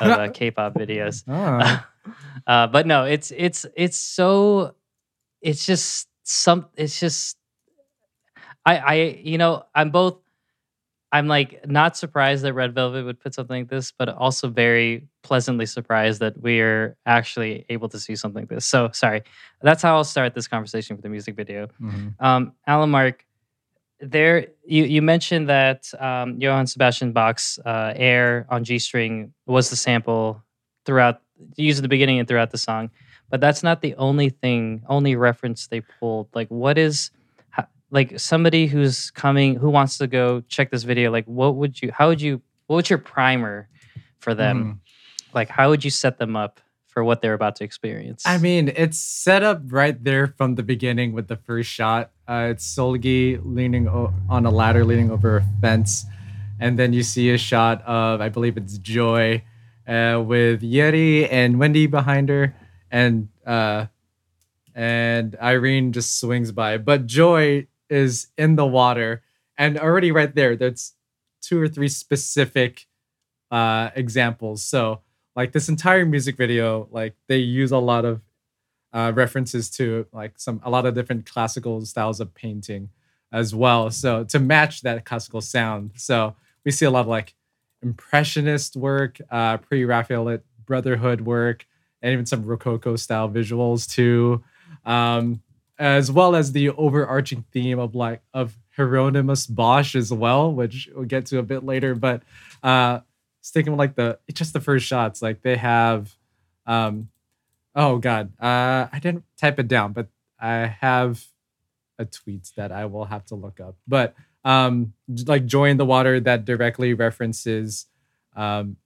Speaker 2: of uh, K-pop videos.
Speaker 3: Ah,
Speaker 2: uh, but no, it's it's it's so it's just some it's just I I you know I'm both I'm like not surprised that Red Velvet would put something like this, but also very pleasantly surprised that we're actually able to see something like this. So sorry, that's how I'll start this conversation with the music video.
Speaker 3: mhm.
Speaker 2: Um, Alan Mark, there you you mentioned that um, Johann Sebastian Bach's uh, "Air" on G string was the sample throughout, used at the beginning and throughout the song, but that's not the only thing, only reference they pulled. Like, what is like somebody who's coming who wants to go check this video? Like, what would you? How would you? What would your primer for them?
Speaker 3: Mhm.
Speaker 2: Like, how would you set them up for what they're about to experience.
Speaker 3: I mean, it's set up right there from the beginning with the first shot. Uh, it's Seulgi leaning o- on a ladder, leaning over a fence, and then you see a shot of I believe it's Joy, uh, with Yeri and Wendy behind her, and uh, and Irene just swings by. But Joy is in the water, and already right there, that's two or three specific uh, examples. So like this entire music video, like they use a lot of uh, references to like some a lot of different classical styles of painting as well. So to match that classical sound, so we see a lot of like impressionist work, uh, pre-Raphaelite Brotherhood work, and even some Rococo style visuals too, um, as well as the overarching theme of like of Hieronymus Bosch as well, which we'll get to a bit later. But uh, sticking with like the just the first shots, like they have, um, oh god, uh, I didn't type it down, but I have a tweet that I will have to look up. But um, like Joy in the Water that directly references um,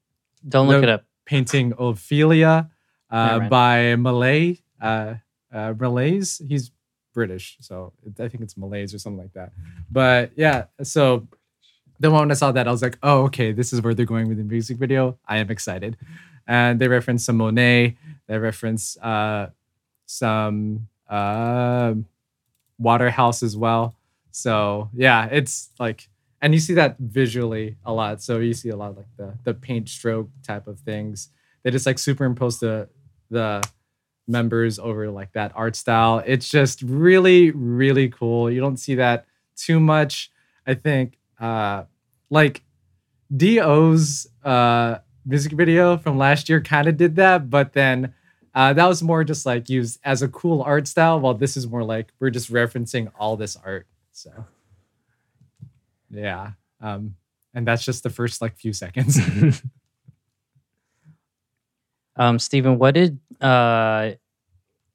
Speaker 2: Don't look it up.
Speaker 3: painting Ophelia uh,
Speaker 2: mind.
Speaker 3: by Malay. Uh, uh, Malays. He's British, so I think it's Malays or something like that. But yeah, so the moment I saw that, I was like, oh, okay, this is where they're going with the music video. I am excited. And they reference some Monet. They reference uh, some uh, Waterhouse as well. So yeah, it's like, and you see that visually a lot. So you see a lot of like the the paint stroke type of things. They just like superimpose the the members over like that art style. It's just really really cool. You don't see that too much. I think uh like Do's uh music video from last year kind of did that, but then uh, that was more just like used as a cool art style, while this is more like we're just referencing all this art. So yeah. Um, and that's just the first like few seconds.
Speaker 2: Um, Stephen, what did uh,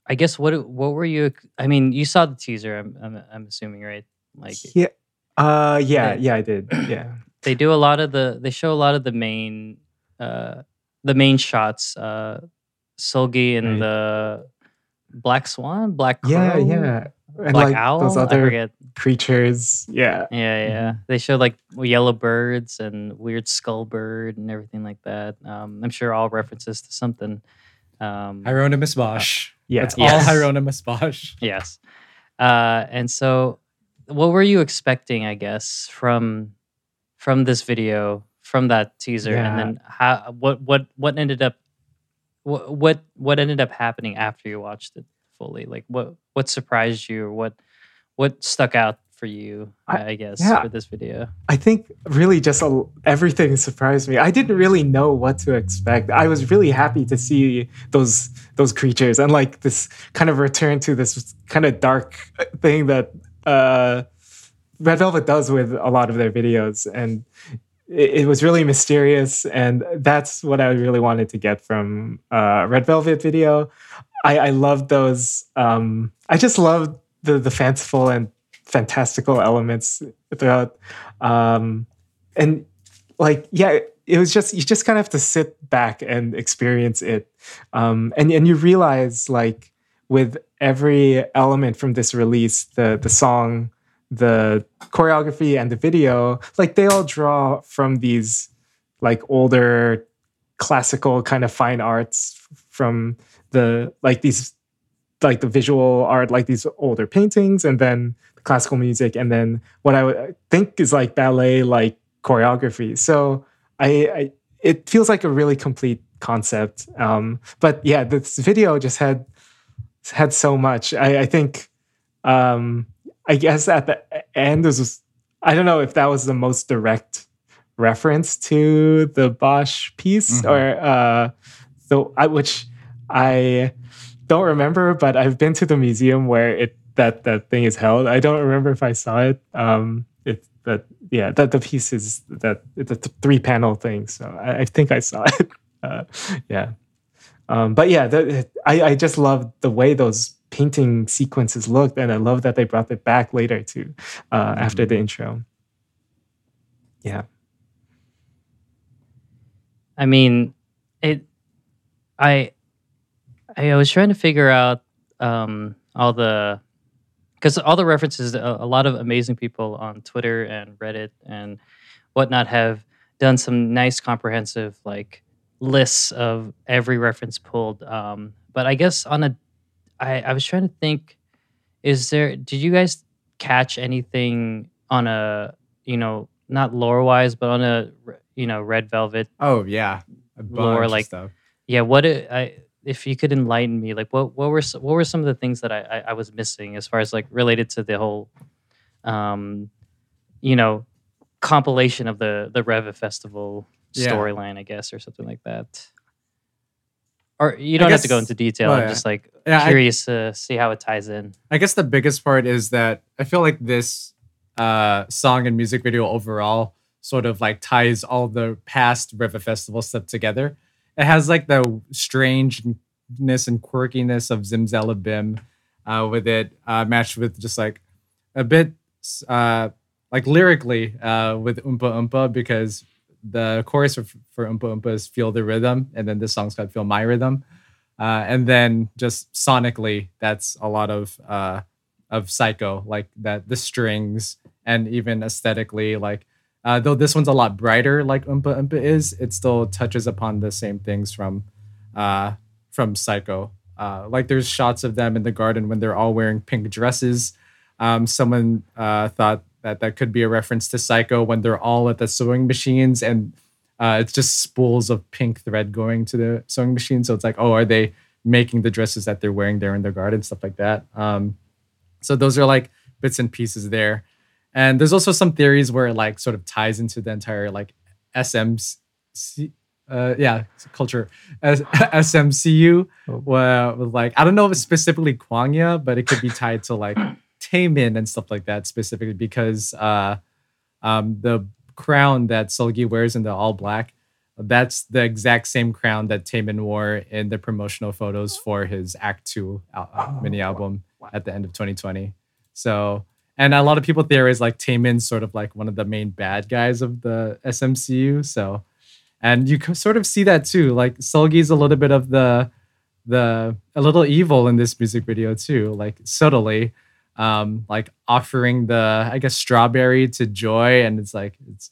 Speaker 2: I guess what what were you? I mean, you saw the teaser. I'm I'm, I'm assuming, right? Like
Speaker 4: yeah, uh, yeah,
Speaker 2: They-
Speaker 4: yeah, I did. Yeah,
Speaker 2: they do a lot of the they show a lot of the main uh the main shots. Uh, Seulgi and
Speaker 4: Right.
Speaker 2: the Black Swan, Black Crow,
Speaker 4: yeah, yeah. And
Speaker 2: Black
Speaker 4: like
Speaker 2: Owl.
Speaker 4: those other creatures. Yeah,
Speaker 2: Yeah, yeah. They show like yellow birds and weird skull bird and everything like that. Um, I'm sure all references to something. Um,
Speaker 3: Hieronymus Bosch.
Speaker 4: yeah.
Speaker 3: It's
Speaker 2: Yes.
Speaker 3: all Hieronymus Bosch.
Speaker 2: yes. Uh, and so, what were you expecting? I guess from from this video, from that teaser, and then how what what what ended up what what what ended up happening after you watched it fully? Like what what surprised you, or what what stuck out for you? I,
Speaker 4: I-
Speaker 2: guess
Speaker 4: yeah.
Speaker 2: for this video.
Speaker 4: I think really just a, everything surprised me. I didn't really know what to expect. I was really happy to see those those creatures and like this kind of return to this kind of dark thing that uh, Red Velvet does with a lot of their videos, and it, it was really mysterious. And that's what I really wanted to get from uh, Red Velvet video. I, I loved those. Um, I just loved the the fanciful and fantastical elements throughout. Um and like yeah it was just you just kind of have to sit back and experience it. Um and and you realize like with every element from this release the the song the choreography and the video like they all draw from these like older classical kind of fine arts from the like these like the visual art like these older paintings. And then the classical music and then what i would think is like ballet like choreography. So I, I it feels like a really complete concept. Um but yeah this video just had had so much. I i think um i guess at the end this was i don't know if that was the most direct reference to the bosch piece
Speaker 3: Mhm.
Speaker 4: or uh the I, which i don't remember but i've been to the museum where it that that thing is held. I don't remember if i saw it. Um it but yeah that the piece is that it's a th- three panel thing so I, I think i saw it. Uh, yeah. Um but yeah the, i i just love the way those painting sequences looked and i love that they brought it back later too uh after the intro. Yeah.
Speaker 2: I mean, it. I I, I was trying to figure out um, all the because all the references, a, a lot of amazing people on Twitter and Reddit and whatnot have done some nice comprehensive like lists of every reference pulled. Um, but I guess on a, I, I was trying to think, is there? Did you guys catch anything on a you know not lore wise, but on a you know Red Velvet
Speaker 3: Oh yeah, a
Speaker 2: Lore, like-
Speaker 3: stuff.
Speaker 2: yeah what it, i if you could enlighten me like what what were what were some of the things that I, I i was missing as far as like related to the whole um you know compilation of the the ReVe festival
Speaker 3: Yeah.
Speaker 2: storyline i guess or something like that or you don't have to go into detail i'm just like
Speaker 3: Yeah, I-
Speaker 2: curious to see how it ties in
Speaker 3: I guess the biggest part is that I feel like this uh, song and music video overall sort of like ties all the past ReVe Festival stuff together. It has like the strangeness and quirkiness of Zimzalabim uh, with it uh, matched with just like a bit uh, like lyrically uh, with Umpah Umpah because the chorus for, for Umpah Umpah is Feel the Rhythm and then this song's called Feel My Rhythm. Uh, and then just sonically, that's a lot of uh, of Psycho, like that the strings, and even aesthetically, like uh, though this one's a lot brighter, like Umpah Umpah is, it still touches upon the same things from uh, from Psycho. Uh, like there's shots of them in the garden when they're all wearing pink dresses. Um, someone uh, thought that that could be a reference to Psycho when they're all at the sewing machines and uh, it's just spools of pink thread going to the sewing machine. So it's like, oh, are they making the dresses that they're wearing there in their garden, stuff like that. Um, so those are like bits and pieces there. And there's also some theories where it like sort of ties into the entire like SMC, uh, yeah, culture, S- SMCU. Where with like I don't know if it's specifically Kwangya, but it could be tied to like Taemin and stuff like that specifically because uh, um, the crown that Seulgi wears in the all black, that's the exact same crown that Taemin wore in the promotional photos for his Act Two al- uh, mini album at the end of 2020. So, and a lot of people theorize like Taemin's sort of like one of the main bad guys of the SMCU. So, and you sort of see that too. Like Seulgi's a little bit of the the a little evil in this music video too, like subtly, um, like offering the I guess strawberry to Joy, and it's like it's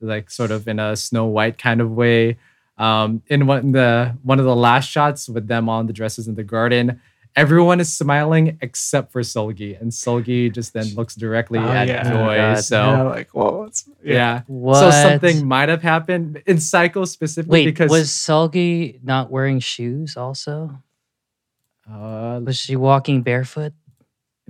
Speaker 3: like sort of in a Snow White kind of way. Um, in one the one of the last shots with them on the dresses in the garden, everyone is smiling except for Seulgi, and Seulgi just then looks directly
Speaker 4: Oh,
Speaker 3: at
Speaker 4: yeah.
Speaker 3: Joy.
Speaker 2: Oh,
Speaker 3: so
Speaker 4: yeah, like, well, it's,
Speaker 3: yeah.
Speaker 2: what
Speaker 3: So something might have happened in Psycho specifically
Speaker 2: wait
Speaker 3: because
Speaker 2: was Seulgi not wearing shoes also
Speaker 3: uh,
Speaker 2: was she walking barefoot
Speaker 3: in this-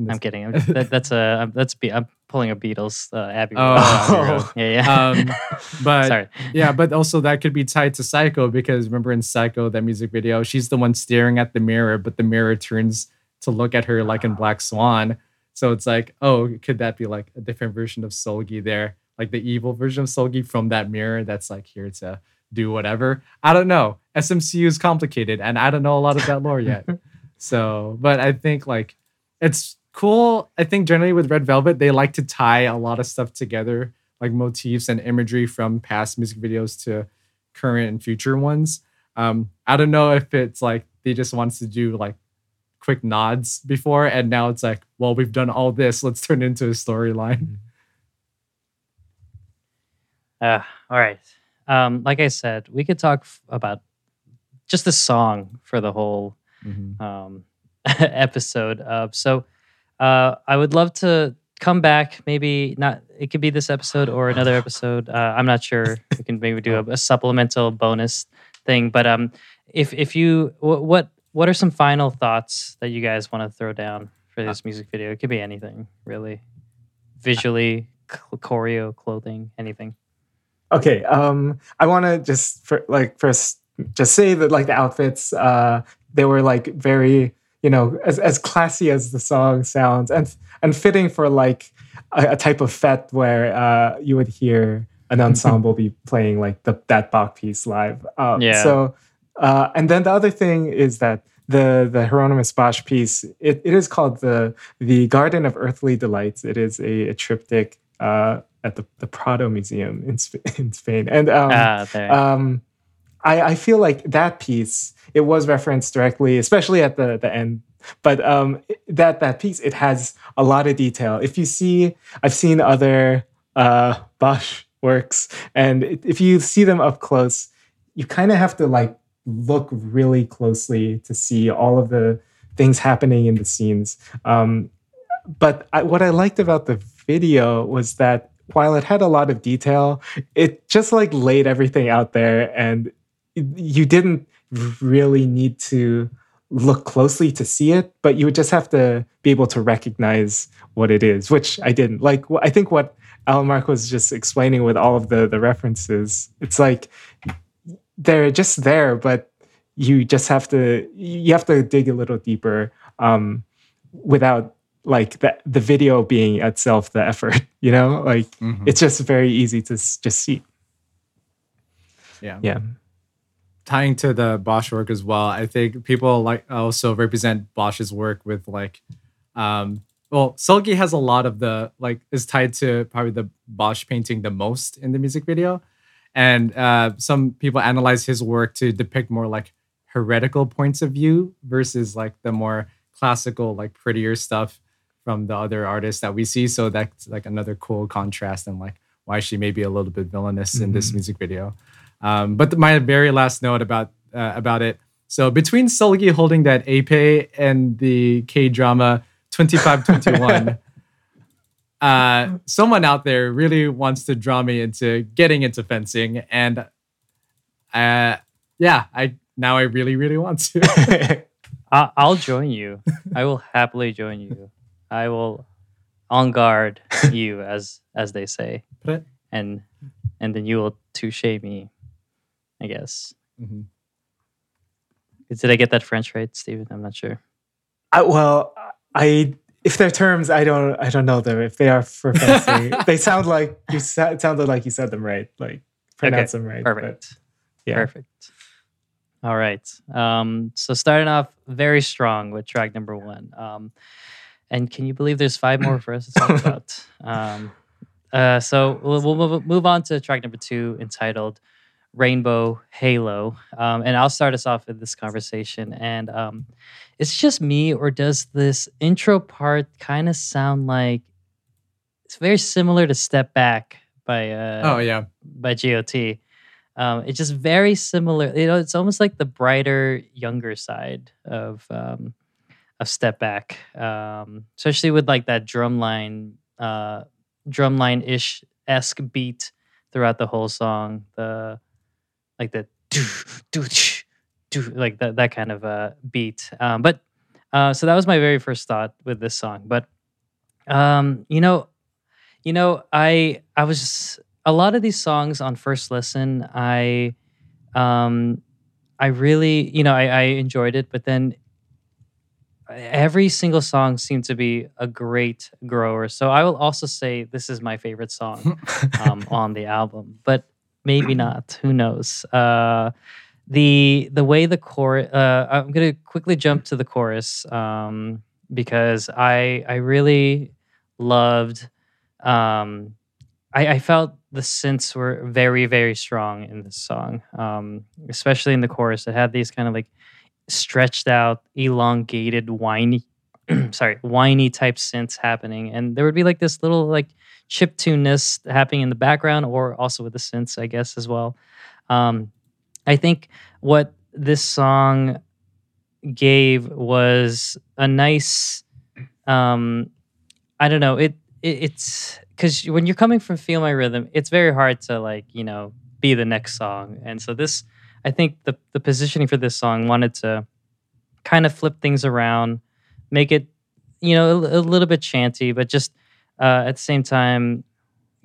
Speaker 2: i'm kidding I'm, that, that's a that's be i'm pulling a beatles uh, abbey
Speaker 3: Oh,
Speaker 2: Road.
Speaker 3: Abbey Road.
Speaker 2: yeah yeah
Speaker 3: um, but
Speaker 2: sorry
Speaker 3: yeah, but also that could be tied to Psycho because remember in Psycho that music video, she's the one staring at the mirror, but the mirror turns to look at her like in Black Swan. So it's like, oh, could that be like a different version of Seulgi there, like the evil version of Seulgi from that mirror that's like here to do whatever? I don't know. SMCU is complicated, and I don't know a lot of that lore yet. So, but I think like it's cool. I think generally with Red Velvet, they like to tie a lot of stuff together, like motifs and imagery from past music videos to current and future ones. Um, I don't know if it's like they just wants to do like quick nods before, and now it's like, well, we've done all this. Let's turn it into a storyline.
Speaker 2: Uh, all right. Um, like I said, we could talk f- about just the song for the whole um, episode. Uh, so uh, I would love to come back. Maybe not. It could be this episode or another episode. Uh, I'm not sure. We can maybe do a, a supplemental bonus thing. But um, if if you wh- what what are some final thoughts that you guys want to throw down for this music video? It could be anything really, visually, choreo, clothing, anything.
Speaker 4: Okay. Um, I want to just for like first just say that like the outfits, uh, they were like very you know as as classy as the song sounds and and fitting for like a, a type of fete where uh you would hear an ensemble be playing like the that Bach piece live. Um,
Speaker 2: Yeah.
Speaker 4: So uh, and then the other thing is that the the Hieronymus Bosch piece it, it is called the the Garden of Earthly Delights. It is a, a triptych uh, at the the Prado Museum in Sp- in Spain, and um,
Speaker 2: Ah, there.
Speaker 4: um, I, I feel like that piece it was referenced directly, especially at the the end. But um, that that piece it has a lot of detail. If you see, I've seen other uh, Bosch works, and if you see them up close, you kind of have to like look really closely to see all of the things happening in the scenes. Um, but I, what I liked about the video was that while it had a lot of detail, it just like laid everything out there, and you didn't really need to look closely to see it, but you would just have to be able to recognize what it is, which I didn't. Like, I think what Alan Mark was just explaining with all of the the references, it's like they're just there, but you just have to you have to dig a little deeper um, without like the the video being itself the effort. You know, like mm-hmm. it's just very easy to just see.
Speaker 3: Yeah.
Speaker 4: Yeah.
Speaker 3: Tying to the Bosch work as well, I think people like also represent Bosch's work with like, um, well, Seulgi has a lot of the like is tied to probably the Bosch painting the most in the music video, and uh, some people analyze his work to depict more like heretical points of view versus like the more classical, like prettier stuff from the other artists that we see. So that's like another cool contrast and like why she may be a little bit villainous mm-hmm. in this mm-hmm. music video. Um, but my very last note about uh, about it. So between Seulgi holding that épée and the K drama 2521, uh, someone out there really wants to draw me into getting into fencing, and uh, yeah, I now I really really want to.
Speaker 2: I'll join you. I will happily join you. I will on guard you, as as they say, and and then you will touche me. I guess. Mm-hmm. Did I get that French right, Stephen? I'm not sure.
Speaker 4: I, well, I if they're terms, I don't I don't know them. If they are for fencing, they sound like you sa- sounded like you said them right, like pronounce okay. them right.
Speaker 2: Perfect. yeah. Perfect. All right. Um, so starting off very strong with track number one. Um, and can you believe there's five more for us to talk about? Um, uh, so we'll, we'll, move on to track number two, entitled "Rainbow Halo," um, and I'll start us off with this conversation. And um, it's just me, or does this intro part kind of sound like it's very similar to "Step Back" by uh,
Speaker 3: oh yeah
Speaker 2: by GOT? Um, it's just very similar. You know, it's almost like the brighter, younger side of um, a step back, um, especially with like that drumline, uh, drumline ish esque beat throughout the whole song. The like the do do do like that that kind of uh, beat. Um, but uh, so that was my very first thought with this song. But um, you know, you know, I I was a lot of these songs on first listen. I um, I really you know I, I enjoyed it, but then every single song seemed to be a great grower. So I will also say this is my favorite song um, on the album, but maybe not. Who knows? Uh, the the way the chorus. Uh, I'm gonna quickly jump to the chorus um, because I I really loved. Um, I, I felt the synths were very very strong in this song, um, especially in the chorus. It had these kind of like stretched out, elongated, whiny, sorry, whiny type synths happening, and there would be like this little like chip tuneness happening in the background, or also with the synths, I guess as well. Um, I think what this song gave was a nice, um, I don't know, it, it it's because when you're coming from Feel My Rhythm, it's very hard to like you know be the next song, and so this I think the the positioning for this song wanted to kind of flip things around, make it you know a, a little bit chanty, but just uh, at the same time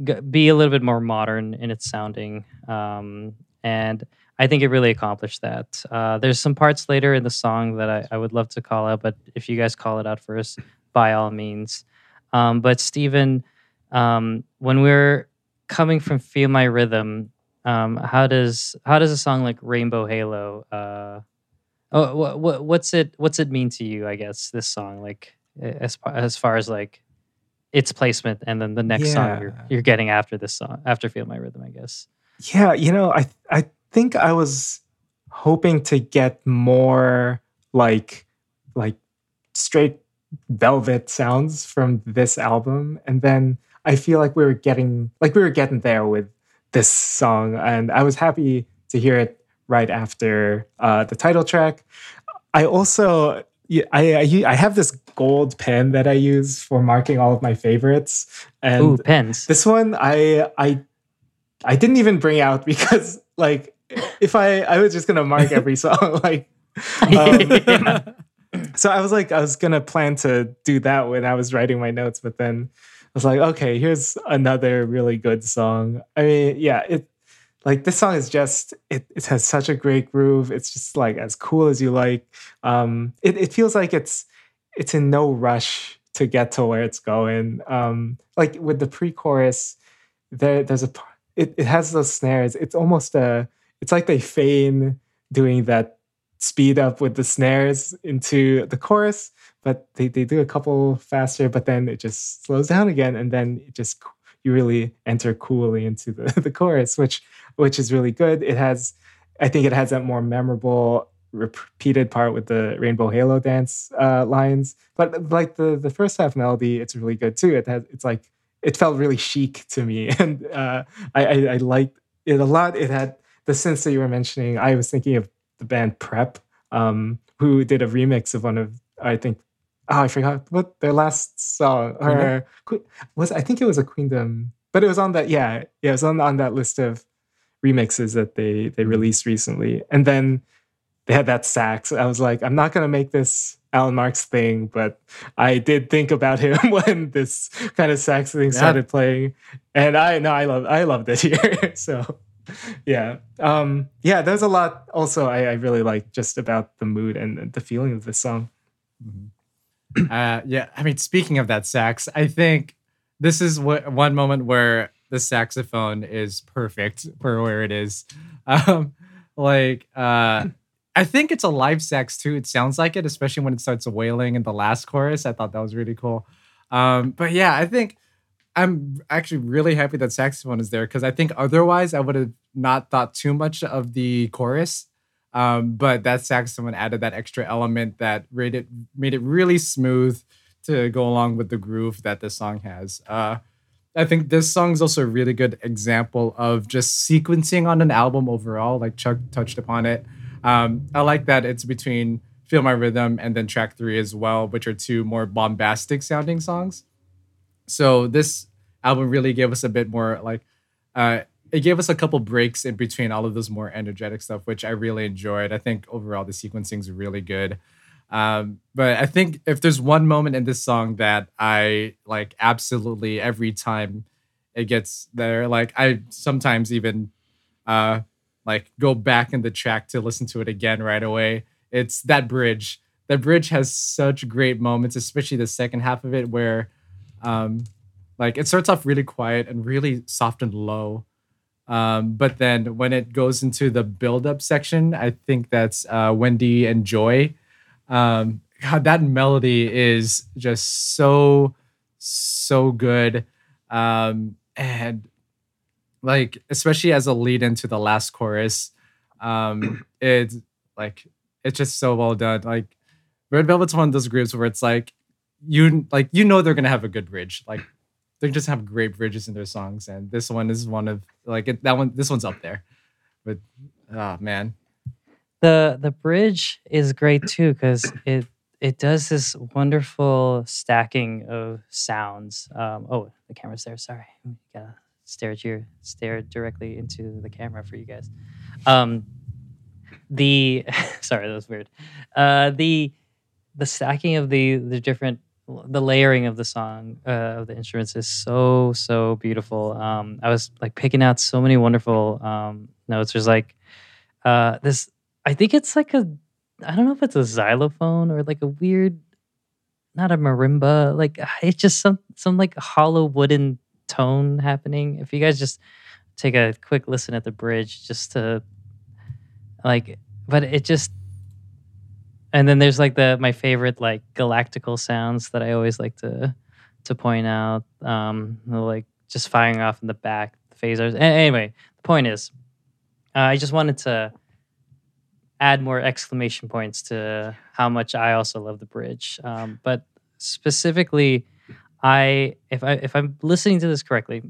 Speaker 2: g- be a little bit more modern in its sounding. Um, and I think it really accomplished that. Uh, there's some parts later in the song that I, I, would love to call out, but if you guys call it out first, by all means. Um, but Stephen, um, when we're coming from Feel My Rhythm, um, how does how does a song like Rainbow Halo? Uh, oh, what, what what's it what's it mean to you? I guess this song, like as as far as like its placement, and then the next yeah. song you're you're getting after this song after Feel My Rhythm, I guess.
Speaker 4: Yeah, you know, I I think I was hoping to get more like like straight velvet sounds from this album and then i feel like we were getting like we were getting there with this song and i was happy to hear it right after uh, the title track i also I, I, I have this gold pen that I use for marking all of my favorites, and
Speaker 2: Ooh, pens.
Speaker 4: this one I I I didn't even bring out because like if I I was just gonna mark every song like um, so I was like, I was gonna plan to do that when I was writing my notes, but then I was like, okay, here's another really good song. I mean, yeah, it like this song is just it, it has such a great groove. It's just like as cool as you like. Um, it, it feels like it's it's in no rush to get to where it's going. Um, like with the pre-chorus, there there's a it, it has those snares. It's almost a it's like they feign doing that speed up with the snares into the chorus, but they, they do a couple faster, but then it just slows down again, and then it just you really enter coolly into the, the chorus, which which is really good. It has, I think, it has that more memorable repeated part with the Rainbow Halo dance uh, lines, but like the the first half melody, it's really good too. It has it's like it felt really chic to me, and uh, I, I I liked it a lot. It had the sense that you were mentioning. I was thinking of the band Prep, um, who did a remix of one of I think oh I forgot what their last song or was I think it was a Queendom, but it was on that yeah yeah it was on on that list of remixes that they they mm-hmm. released recently, and then they had that sax. I was like, I'm not gonna make this Alan Marks thing, but I did think about him when this kind of sax thing started yeah. playing, and I no, I love I loved it here. so yeah um yeah there's a lot also I, I really like just about the mood and the feeling of this song
Speaker 3: mm-hmm. Uh yeah i mean speaking of that sax i think this is what one moment where the saxophone is perfect for where it is um like uh I think it's a live sax too. It sounds like it, especially when it starts wailing in the last chorus. I thought that was really cool. Um, but yeah, I think I'm actually really happy that saxophone is there because I think otherwise I would have not thought too much of the chorus. Um, but that saxophone added that extra element that made it made it really smooth to go along with the groove that the song has. Uh, I think this song is also a really good example of just sequencing on an album overall. Like Chuck touched upon it. Um, I like that it's between Feel My Rhythm and then track three as well, which are two more bombastic sounding songs. So this album really gave us a bit more like uh it gave us a couple breaks in between all of those more energetic stuff, which I really enjoyed. I think overall the sequencing is really good. Um, but I think if there's one moment in this song that I like absolutely every time it gets there, like I sometimes even uh like go back in the track to listen to it again right away. It's that bridge. That bridge has such great moments, especially the second half of it where um like it starts off really quiet and really soft and low. Um, but then when it goes into the build-up section, I think that's uh, Wendy and Joy. Um, God, that melody is just so so good, um, and like especially as a lead into the last chorus, um, it's like it's just so well done. Like Red Velvet's one of those groups where it's like you like you know they're gonna have a good bridge. Like they just have great bridges in their songs, and this one is one of like it, that one. This one's up there, but oh man,
Speaker 2: the the bridge is great too because it it does this wonderful stacking of sounds. Um, oh, the camera's there. Sorry, gotta stare at you, stare directly into the camera for you guys. Um, the sorry, that was weird. Uh, the the stacking of the the different the layering of the song uh, of the instruments is so so beautiful. Um, I was like picking out so many wonderful um, notes. There's like uh, this. I think it's like a. I don't know if it's a xylophone or like a weird, not a marimba. Like it's just some some like hollow wooden tone happening. If you guys just take a quick listen at the bridge, just to like, but it just and then there's like the my favorite like galactical sounds that I always like to to point out. Um, like just firing off in the back, the phasers. anyway, the point is, uh, I just wanted to add more exclamation points to how much I also love the bridge. Um, but specifically, I if I if I'm listening to this correctly,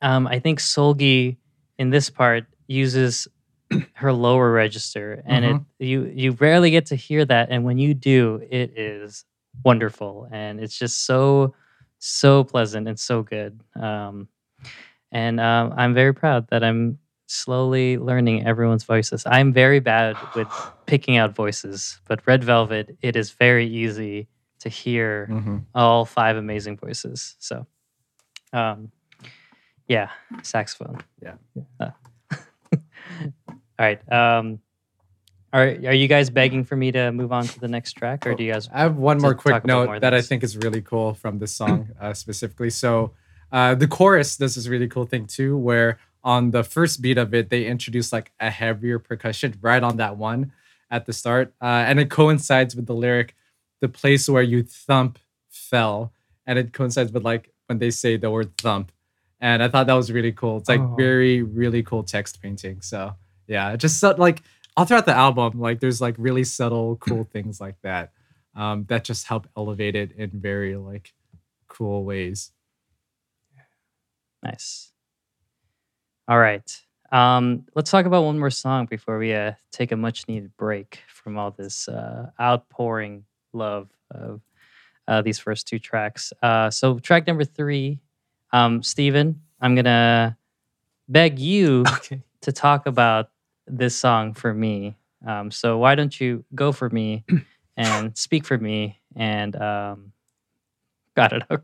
Speaker 2: um, I think Seulgi in this part uses her lower register, and
Speaker 3: Mhm.
Speaker 2: it you you rarely get to hear that, and when you do, it is wonderful, and it's just so so pleasant and so good. Um, and um, I'm very proud that I'm slowly learning everyone's voices. I'm very bad with picking out voices, but Red Velvet, it is very easy to hear
Speaker 3: Mhm.
Speaker 2: all five amazing voices. So, um, yeah, saxophone.
Speaker 3: Yeah.
Speaker 2: Uh, all right. Um, are are you guys begging for me to move on to the next track, or do you guys?
Speaker 3: I have one more quick note
Speaker 2: more
Speaker 3: that I think is really cool from this song uh, specifically. So, uh, the chorus does this really cool thing too, where on the first beat of it, they introduce like a heavier percussion right on that one at the start, uh, and it coincides with the lyric, "The place where you thump fell," and it coincides with like when they say the word thump, and I thought that was really cool. It's like
Speaker 4: Oh.
Speaker 3: very really cool text painting. So yeah, just so, like all throughout the album, like there's like really subtle, cool things like that um, that just help elevate it in very like cool ways.
Speaker 2: Nice. All right. Um, let's talk about one more song before we uh, take a much needed break from all this uh, outpouring love of uh, these first two tracks. Uh, so, track number three, um, Steven, I'm going to beg you
Speaker 4: Okay.
Speaker 2: To talk about this song for me. Um, so, why don't you go for me and speak for me and, um, I don't know,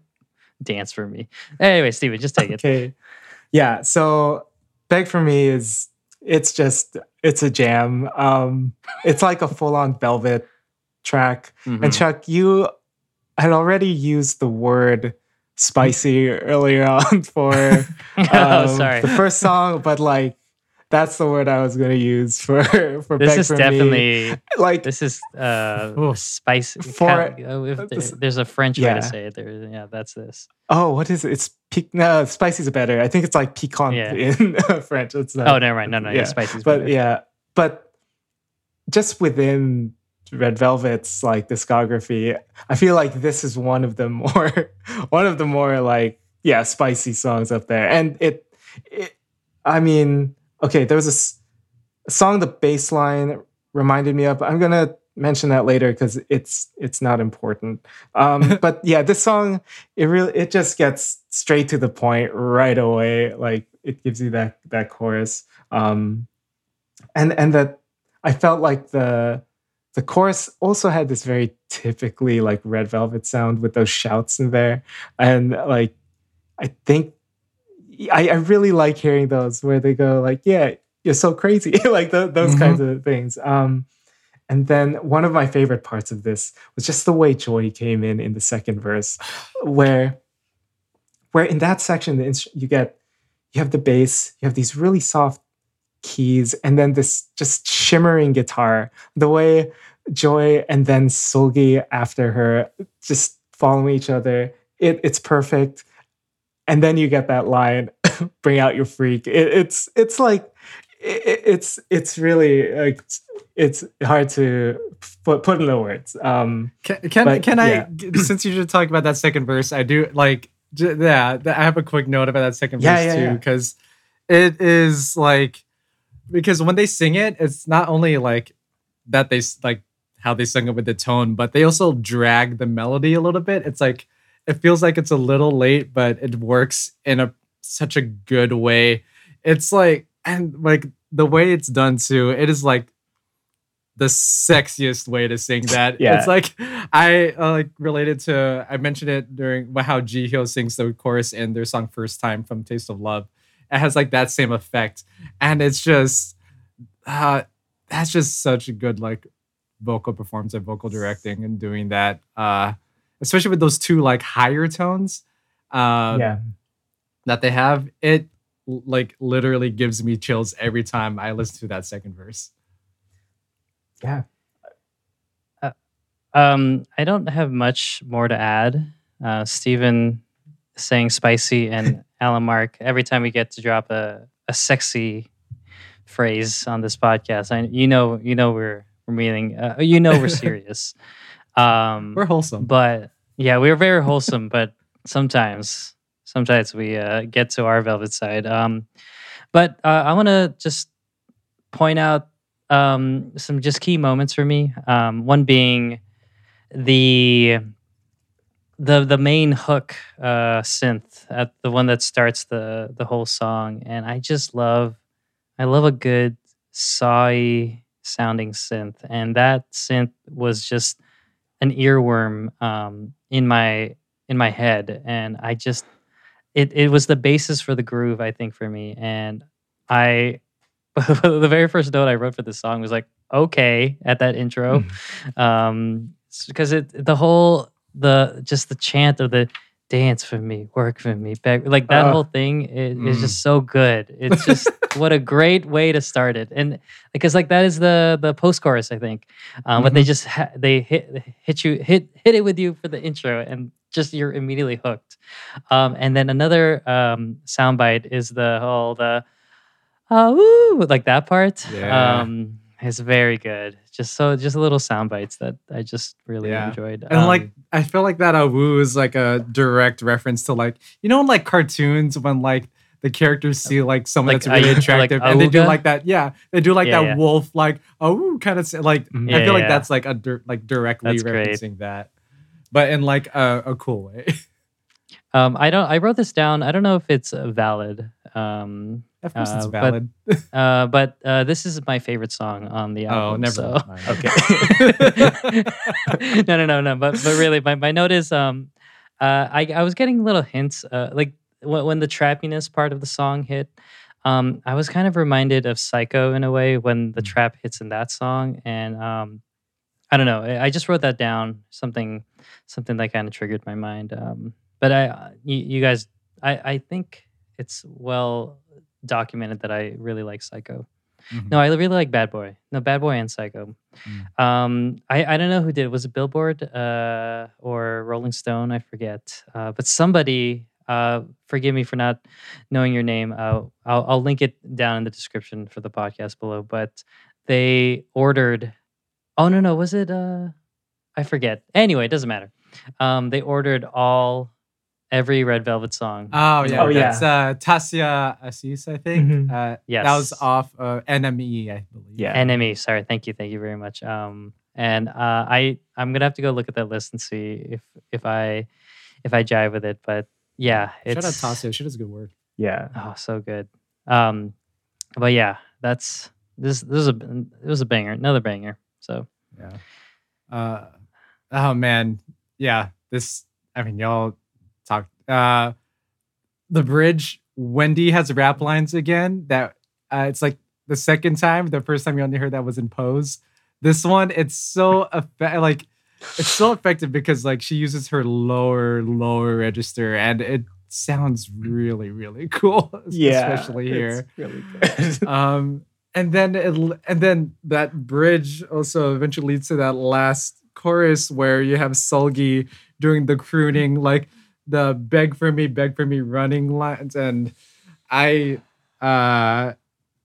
Speaker 2: dance for me. Anyway, Steven, just take it.
Speaker 4: Okay. Yeah. So Beg for Me is it's just it's a jam. Um it's like a full-on velvet track.
Speaker 2: Mhm.
Speaker 4: And Chuck, you had already used the word spicy earlier on for
Speaker 2: oh,
Speaker 4: um,
Speaker 2: sorry.
Speaker 4: the first song, but like that's the word I was gonna use for for
Speaker 2: This
Speaker 4: Beg
Speaker 2: is
Speaker 4: for Me.
Speaker 2: definitely
Speaker 4: like
Speaker 2: this is uh
Speaker 3: Ooh.
Speaker 2: spicy.
Speaker 4: For-
Speaker 2: Ca- uh, if there-
Speaker 4: this-
Speaker 2: there's a French way to say it. There, yeah, that's this.
Speaker 4: oh, what is it? It's pic- no, spicy's better. I think it's like piquant
Speaker 2: Yeah.
Speaker 4: in French. It's not,
Speaker 2: Oh, never mind. No, no, yeah,
Speaker 4: yeah,
Speaker 2: spicy's
Speaker 4: but
Speaker 2: better.
Speaker 4: yeah, but just within Red Velvet's like discography, I feel like this is one of the more one of the more like yeah spicy songs up there, and it, it I mean, okay, there was a, s- a song the bass line reminded me of. I'm gonna mention that later because it's it's not important. Um, but yeah, this song it really it just gets straight to the point right away. Like it gives you that that chorus, um, and and that I felt like the the chorus also had this very typically like Red Velvet sound with those shouts in there, and like I think I, I really like hearing those where they go like, "Yeah, you're so crazy," like tho- those
Speaker 3: Mhm.
Speaker 4: kinds of things. Um, and then one of my favorite parts of this was just the way Joy came in in the second verse, where where in that section the you get you have the bass, you have these really soft keys, and then this just shimmering guitar. The way Joy and then Seulgi after her just following each other, it, it's perfect. And then you get that line, "Bring out your freak." It, it's it's like it, it's it's really like it's hard to put put into words. Um,
Speaker 3: Can can,
Speaker 4: But,
Speaker 3: can I
Speaker 4: yeah.
Speaker 3: since you just talked about that second verse, I do like j- yeah, I have a quick note about that second
Speaker 4: Yeah,
Speaker 3: verse
Speaker 4: yeah,
Speaker 3: too because it is like because when they sing it, it's not only like that they like how they sing it with the tone, but they also drag the melody a little bit. It's like it feels like it's a little late, but it works in a such a good way. It's like and like the way it's done too. It is like the sexiest way to sing that.
Speaker 4: Yeah.
Speaker 3: It's like I uh, like related to I mentioned it during how Ji Hyo sings the chorus in their song First Time from Taste of Love. It has like that same effect. And it's just uh that's just such a good like vocal performance and vocal directing and doing that. Uh especially with those two like higher tones. Um
Speaker 4: yeah,
Speaker 3: that they have, it like literally gives me chills every time I listen to that second verse.
Speaker 4: yeah.
Speaker 2: Um, I don't have much more to add. Uh, Steven saying spicy and Alan Mark, every time we get to drop a, a sexy phrase on this podcast. I, you know, you know we're we're meaning, uh, you know we're serious. Um,
Speaker 3: We're wholesome.
Speaker 2: but yeah, we're very wholesome, but sometimes sometimes we uh, get to our velvet side. Um, but uh, I want to just point out um, some just key moments for me. Um, one being the the the main hook uh, synth at the one that starts the the whole song, and I just love I love a good sawy sounding synth, and that synth was just an earworm um, in my in my head, and I just it it was the basis for the groove, I think, for me, and I the very first note I wrote for this song was like okay at that intro, um, because it the whole the just the chant of the dance for me, work for me, beg, like that
Speaker 4: Oh.
Speaker 2: whole thing is, is just so good. It's just what a great way to start it, and because like that is the the post chorus, I think. Um, But they just ha- they hit hit you hit hit it with you for the intro, and just you're immediately hooked. Um, and then another um, soundbite is the whole the oh woo, like that part.
Speaker 3: Yeah.
Speaker 2: Um, is very good. Just so just little sound bites that I just really
Speaker 3: Yeah.
Speaker 2: enjoyed.
Speaker 3: And like
Speaker 2: Um,
Speaker 3: I feel like that awoo is like a direct reference to like you know in like cartoons when like the characters see like someone
Speaker 2: Like,
Speaker 3: that's really
Speaker 2: uh, like
Speaker 3: attractive and they do like that yeah they do like
Speaker 2: Yeah,
Speaker 3: that
Speaker 2: yeah.
Speaker 3: wolf like oh kind of like
Speaker 4: Mhm.
Speaker 3: I feel like that's like a like directly
Speaker 2: That's great.
Speaker 3: referencing that but in like a, a cool way
Speaker 2: um, I don't. I wrote this down. I don't know if it's uh, valid. Um,
Speaker 3: of course it's
Speaker 2: Uh, but-
Speaker 3: valid
Speaker 2: uh, but uh, this is my favorite song on the album.
Speaker 3: oh never
Speaker 2: so-
Speaker 3: mind.
Speaker 2: no, no, no, no. But but really, my, my note is um, uh, I I was getting little hints uh, like when, when the trappiness part of the song hit. Um, I was kind of reminded of Psycho in a way when the
Speaker 3: Mm.
Speaker 2: trap hits in that song, and um, I don't know. I, I just wrote that down. Something something that kind of triggered my mind. Um, but I uh, you, you guys, I I think it's well documented that I really like Psycho.
Speaker 3: Mhm.
Speaker 2: No, I really like Bad Boy. No, Bad Boy and Psycho.
Speaker 3: Mm.
Speaker 2: Um, I, I don't know who did. it. Was it Billboard uh, or Rolling Stone? I forget. Uh, but somebody, uh, forgive me for not knowing your name. Uh, I'll, I'll link it down in the description for the podcast below. But they ordered. Oh no no was it? Uh, I forget. Anyway, it doesn't matter. Um, they ordered all every Red Velvet song.
Speaker 3: Oh yeah,
Speaker 4: Oh, yeah.
Speaker 3: that's uh, Tasia Assis, I think.
Speaker 4: Mhm.
Speaker 3: Uh, that was off uh, NME, I believe.
Speaker 4: Yeah.
Speaker 2: enemy sorry thank you thank you very much um and uh i i'm gonna have to go look at that list and see if if i if i jive with it but yeah it's
Speaker 3: Shout out Tasia, she does a good work.
Speaker 4: Yeah.
Speaker 2: oh so good um but yeah that's this this is a it was a banger another banger so
Speaker 3: Yeah. Uh, oh man, yeah. This, I mean, y'all talk. Uh, the bridge. Wendy has rap lines again. That uh, it's like the second time. The first time you only heard that was in Pose. This one, it's so effe- like it's so effective because like she uses her lower lower register and it sounds really really cool.
Speaker 4: Yeah.
Speaker 3: especially here
Speaker 4: Really good.
Speaker 3: um and then it, and then that bridge also eventually leads to that last chorus where you have Seulgi doing the crooning like the beg for me beg for me running lines and i uh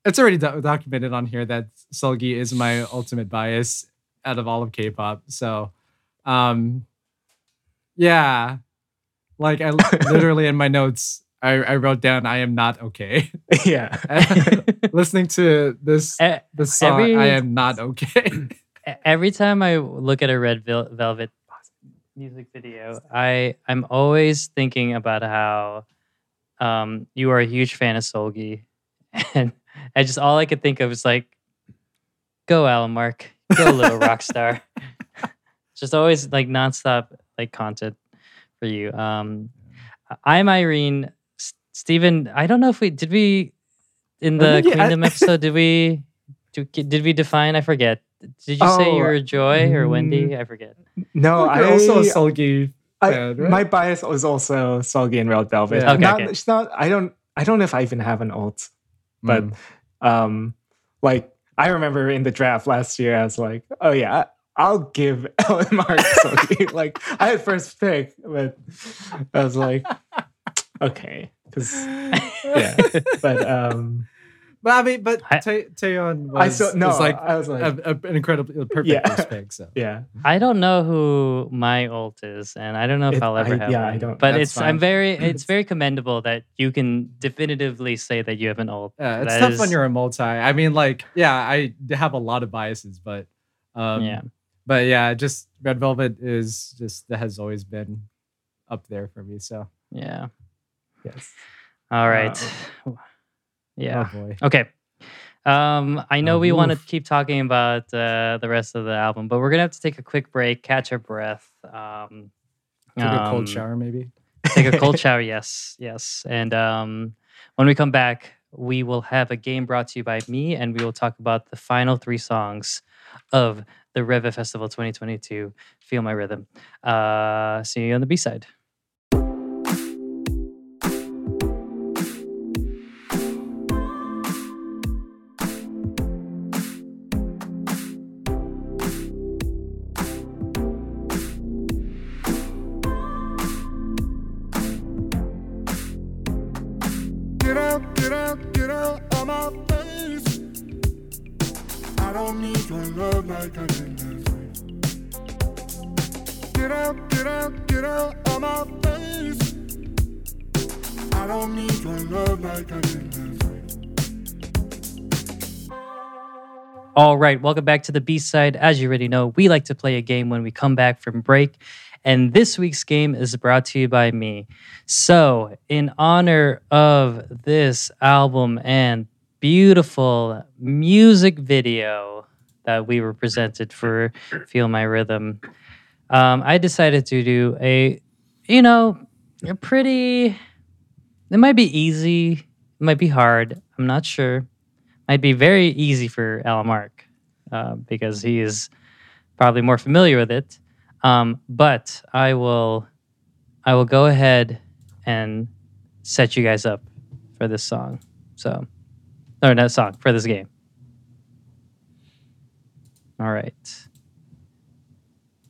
Speaker 3: it's already do- documented on here that Seulgi is my ultimate bias out of all of K-pop so um yeah like i literally in my notes I, I wrote down I am not okay.
Speaker 4: yeah.
Speaker 3: listening to this this song,
Speaker 2: every-
Speaker 3: I am not okay.
Speaker 2: every time i look at a red velvet music video i i'm always thinking about how um you are a huge fan of Seulgi and i just all i could think of is like go alan mark go little rock star just always like nonstop like content for you um i'm irene S- Steven, I don't know if we did we in the
Speaker 3: I-
Speaker 2: episode. Did we do, did we define? I forget. Did you say
Speaker 4: Oh,
Speaker 2: you were Joy or
Speaker 4: mm,
Speaker 2: Wendy? I forget.
Speaker 4: No, I
Speaker 3: also a Seulgi.
Speaker 4: I,
Speaker 3: fan, right?
Speaker 4: my bias was also Seulgi and Red Velvet.
Speaker 3: Yeah.
Speaker 2: Okay,
Speaker 4: not,
Speaker 2: okay.
Speaker 4: It's not. I don't. I don't know if I even have an alt, but
Speaker 3: Mm.
Speaker 4: um, like I remember in the draft last year, I was like, oh yeah, I'll give Ellen Mark Seulgi. like I had first pick, but I was like, okay, because yeah, but um,
Speaker 3: But I mean, but
Speaker 2: I-
Speaker 3: Tae- Taeyeon was,
Speaker 4: I saw no.
Speaker 3: was like
Speaker 4: I was like,
Speaker 3: a, a- an incredible, a perfect
Speaker 4: Yeah.
Speaker 3: first pick. So
Speaker 4: yeah.
Speaker 2: I don't know who my ult is, and I don't know if
Speaker 4: It-
Speaker 2: I'll ever
Speaker 4: I-
Speaker 2: have
Speaker 4: yeah,
Speaker 2: one.
Speaker 4: I don't-
Speaker 2: But it's
Speaker 3: fine.
Speaker 2: I'm very it's very commendable that you can definitively say that you have an ult.
Speaker 3: yeah, it's
Speaker 2: That
Speaker 3: tough
Speaker 2: is-
Speaker 3: when you're a multi. I mean, like, yeah, I have a lot of biases, but um,
Speaker 2: yeah.
Speaker 3: but yeah, just Red Velvet is just that has always been up there for me. So
Speaker 2: Yeah.
Speaker 4: Yes.
Speaker 2: All right. Yeah.
Speaker 3: oh
Speaker 2: Okay. Um, I know
Speaker 3: Oh,
Speaker 2: we want to keep talking about uh, the rest of the album, but we're gonna have to take a quick break, catch our breath. Um,
Speaker 3: take a cold
Speaker 2: um,
Speaker 3: shower maybe.
Speaker 2: take a cold shower. Yes, yes. And um, when we come back, we will have a game brought to you by me, and we will talk about the final three songs of the ReVe Festival 2022. Feel my rhythm. Uh, see you on the B side. Right, welcome back to the B side. As you already know, we like to play a game when we come back from break. And this week's game is brought to you by me. So, in honor of this album and beautiful music video that we were presented for Feel My Rhythm, um, I decided to do a, you know, a pretty, it might be easy, it might be hard. I'm not sure might be very easy for Alan Mark uh, because he is probably more familiar with it. Um, but I will, I will go ahead and set you guys up for this song. So, or not song for this game. All right.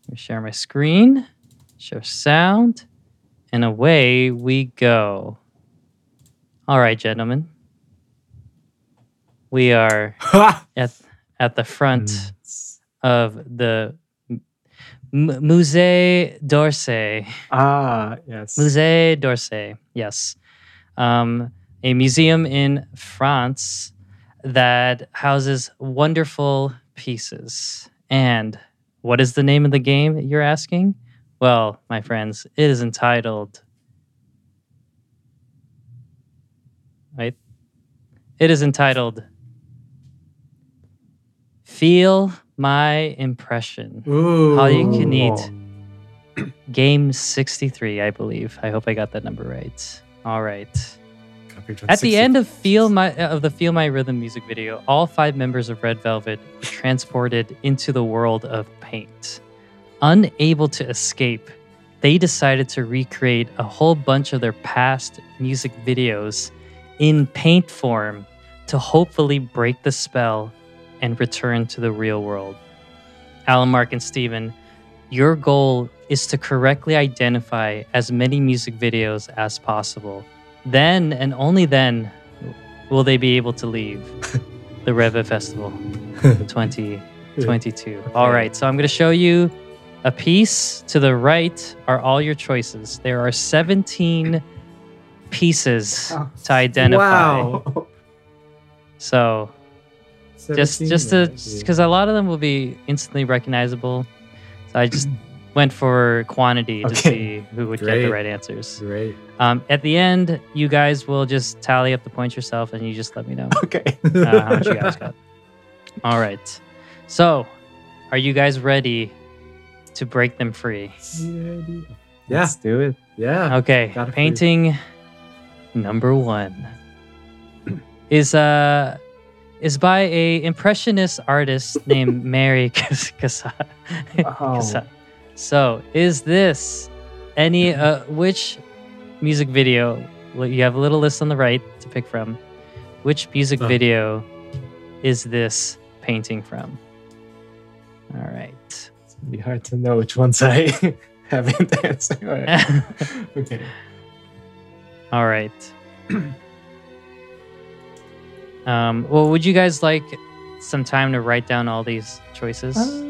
Speaker 2: Let me share my screen, show sound, and away we go. All right, gentlemen. We are at at the front
Speaker 4: Mm.
Speaker 2: of the M- Musée d'Orsay.
Speaker 4: Ah, yes.
Speaker 2: Musée d'Orsay, yes, um, a museum in France that houses wonderful pieces. And what is the name of the game? You're asking. Well, my friends, it is entitled. Right. It is entitled Feel My Impression.
Speaker 3: Ooh,
Speaker 2: All you can eat. Game 63, I believe. I hope I got that number right. All right. At the end of Feel My uh, of the Feel My Rhythm music video, all five members of Red Velvet were transported into the world of paint. Unable to escape, they decided to recreate a whole bunch of their past music videos in paint form to hopefully break the spell and return to the real world. Alan, Mark, and Steven, your goal is to correctly identify as many music videos as possible. Then and only then will they be able to leave the ReVe Festival 2022. All right, so I'm going to show you a piece. To the right are all your choices. There are 17 pieces
Speaker 4: Oh,
Speaker 2: to identify.
Speaker 3: Wow.
Speaker 2: So just just to because a lot of them will be instantly recognizable. So I just went for quantity to
Speaker 4: Okay.
Speaker 2: see who would get the right answers.
Speaker 3: Great.
Speaker 2: Um, at the end, you guys will just tally up the points yourself, and you just let me know
Speaker 4: Okay.
Speaker 2: uh, how much you guys got. All right. So, are you guys ready to break them free?
Speaker 3: Yeah.
Speaker 4: Let's do it.
Speaker 3: Yeah.
Speaker 2: Okay.
Speaker 3: Got it for.
Speaker 2: Painting number one is uh is by a impressionist artist named Mary Cas- Cassatt.
Speaker 4: Oh.
Speaker 2: So, is this any uh which music video? You have a little list on the right to pick from. Which music
Speaker 3: Oh.
Speaker 2: video is this painting from? All right.
Speaker 4: It's gonna be hard to know which ones I haven't answered. All right. okay.
Speaker 2: All right. Um, well, would you guys like some time to write down all these choices?
Speaker 4: Uh,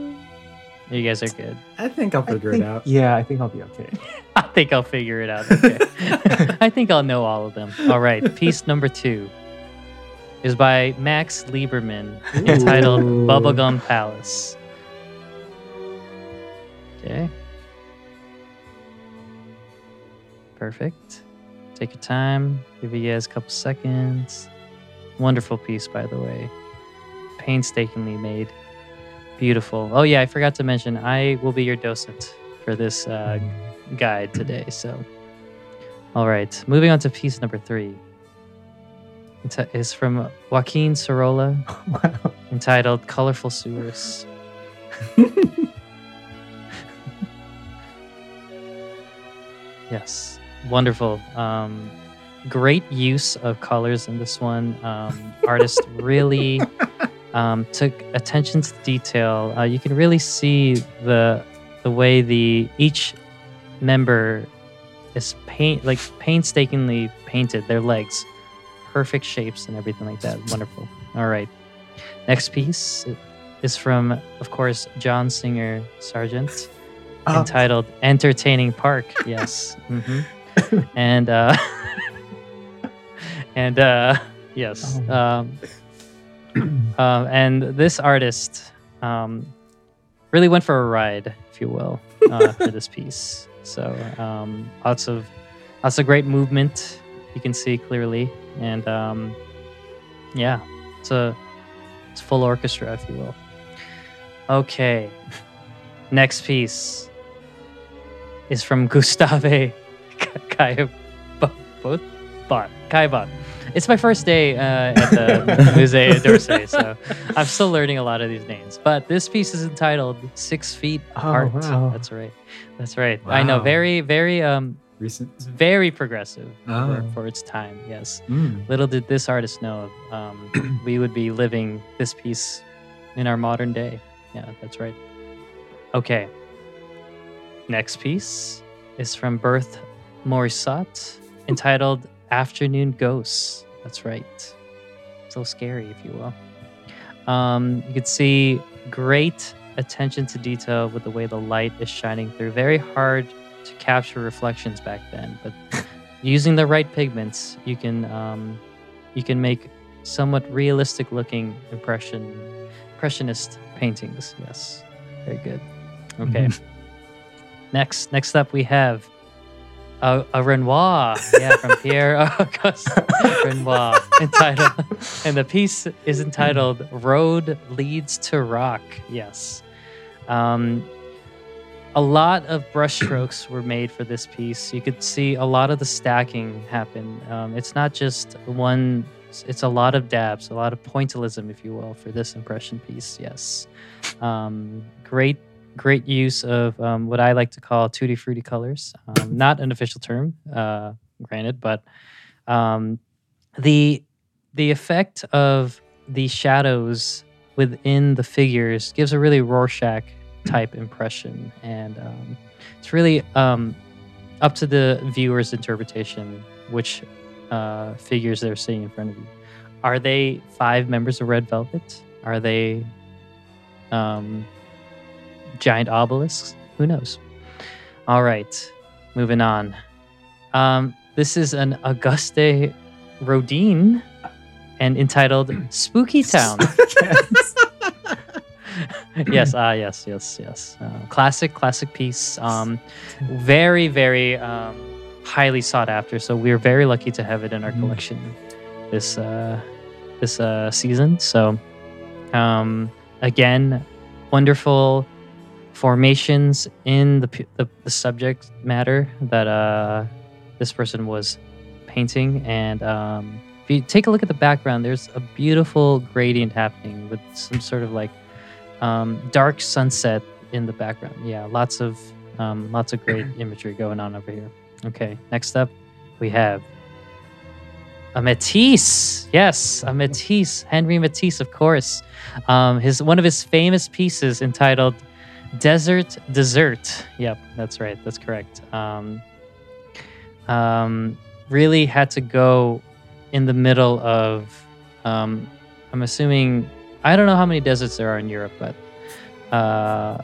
Speaker 2: you guys are good.
Speaker 3: I think I'll figure
Speaker 4: think-
Speaker 3: it out.
Speaker 4: Yeah, I think I'll be okay.
Speaker 2: I think I'll figure it out. Okay. I think I'll know all of them. All right. Piece number two is by Max Liebermann, entitled
Speaker 3: Ooh.
Speaker 2: Bubblegum Palace. Okay. Perfect. Take your time. Give you guys a couple seconds. Wonderful piece, by the way. Painstakingly made. Beautiful. Oh, yeah, I forgot to mention, I will be your docent for this uh, guide today. So, all right, moving on to piece number three. It's is from Joaquin Sorolla,
Speaker 4: wow.
Speaker 2: entitled "Colorful Sewers." yes, wonderful. Um, great use of colors in this one. Um, artist really um, took attention to detail. Uh, you can really see the the way the each member is paint like painstakingly painted their legs. Perfect shapes and everything like that. Wonderful. All right. Next piece is from of course john singer sargent
Speaker 4: Oh.
Speaker 2: entitled entertaining park. Yes. Hmm and uh and uh yes
Speaker 4: Oh.
Speaker 2: um um, and this artist um, really went for a ride, if you will, uh, for this piece. So um, lots of lots of great movement you can see clearly, and um, yeah, it's a it's full orchestra, if you will. Okay, next piece is from Gustave Caillebotte. Caillebotte. It's my first day uh, at the Musée d'Orsay, so I'm still learning a lot of these names. But this piece is entitled Six Feet
Speaker 4: Oh,
Speaker 2: Apart.
Speaker 4: wow.
Speaker 2: That's right. That's right. I know. Very, very, um,
Speaker 3: Recent.
Speaker 2: very progressive for,
Speaker 3: Oh.
Speaker 2: for its time. Yes.
Speaker 3: Mm.
Speaker 2: Little did this artist know um, we would be living this piece in our modern day. Yeah, that's right. Okay. Next piece is from Berthe Morisot, entitled Afternoon Ghosts. That's right. So scary, if you will. Um, you can see great attention to detail with the way the light is shining through. Very hard to capture reflections back then, but using the right pigments, you can um, you can make somewhat realistic looking impression impressionist paintings. Yes, very good. Okay. next, next up we have a, a Renoir, yeah, from Pierre Auguste Renoir, entitled, and the piece is entitled "Road Leads to Rock." Yes. Um, a lot of brushstrokes were made for this piece. You could see a lot of the stacking happen. Um, it's not just one, it's a lot of dabs, a lot of pointillism, if you will, for this impression piece. Yes. Um, great, great use of um, what I like to call tutti frutti colors. Um, not an official term, uh, granted, but um, the the effect of the shadows within the figures gives a really Rorschach type impression, and um, it's really um, up to the viewer's interpretation which uh, figures they're seeing in front of you. Are they five members of Red Velvet? Are they um, giant obelisks? Who knows? All right, moving on. Um, this is an Auguste Rodin and entitled Spooky Town. yes, ah, yes, yes, yes. Uh, classic, classic piece. Um, very, very um, highly sought after. So we're very lucky to have it in our
Speaker 3: Mm.
Speaker 2: collection this uh, this uh, season. So um, again, wonderful formations in the, the the subject matter that uh, this person was painting, and um, if you take a look at the background, there's a beautiful gradient happening with some sort of like um, dark sunset in the background. Yeah, lots of um, lots of great imagery going on over here. Okay, next up we have a Matisse. Yes, a Matisse, Henri Matisse, of course. Um, his one of his famous pieces entitled "Desert Dessert." Yep, that's right. That's correct. Um, um, really had to go in the middle of Um, I'm assuming I don't know how many deserts there are in Europe, but uh,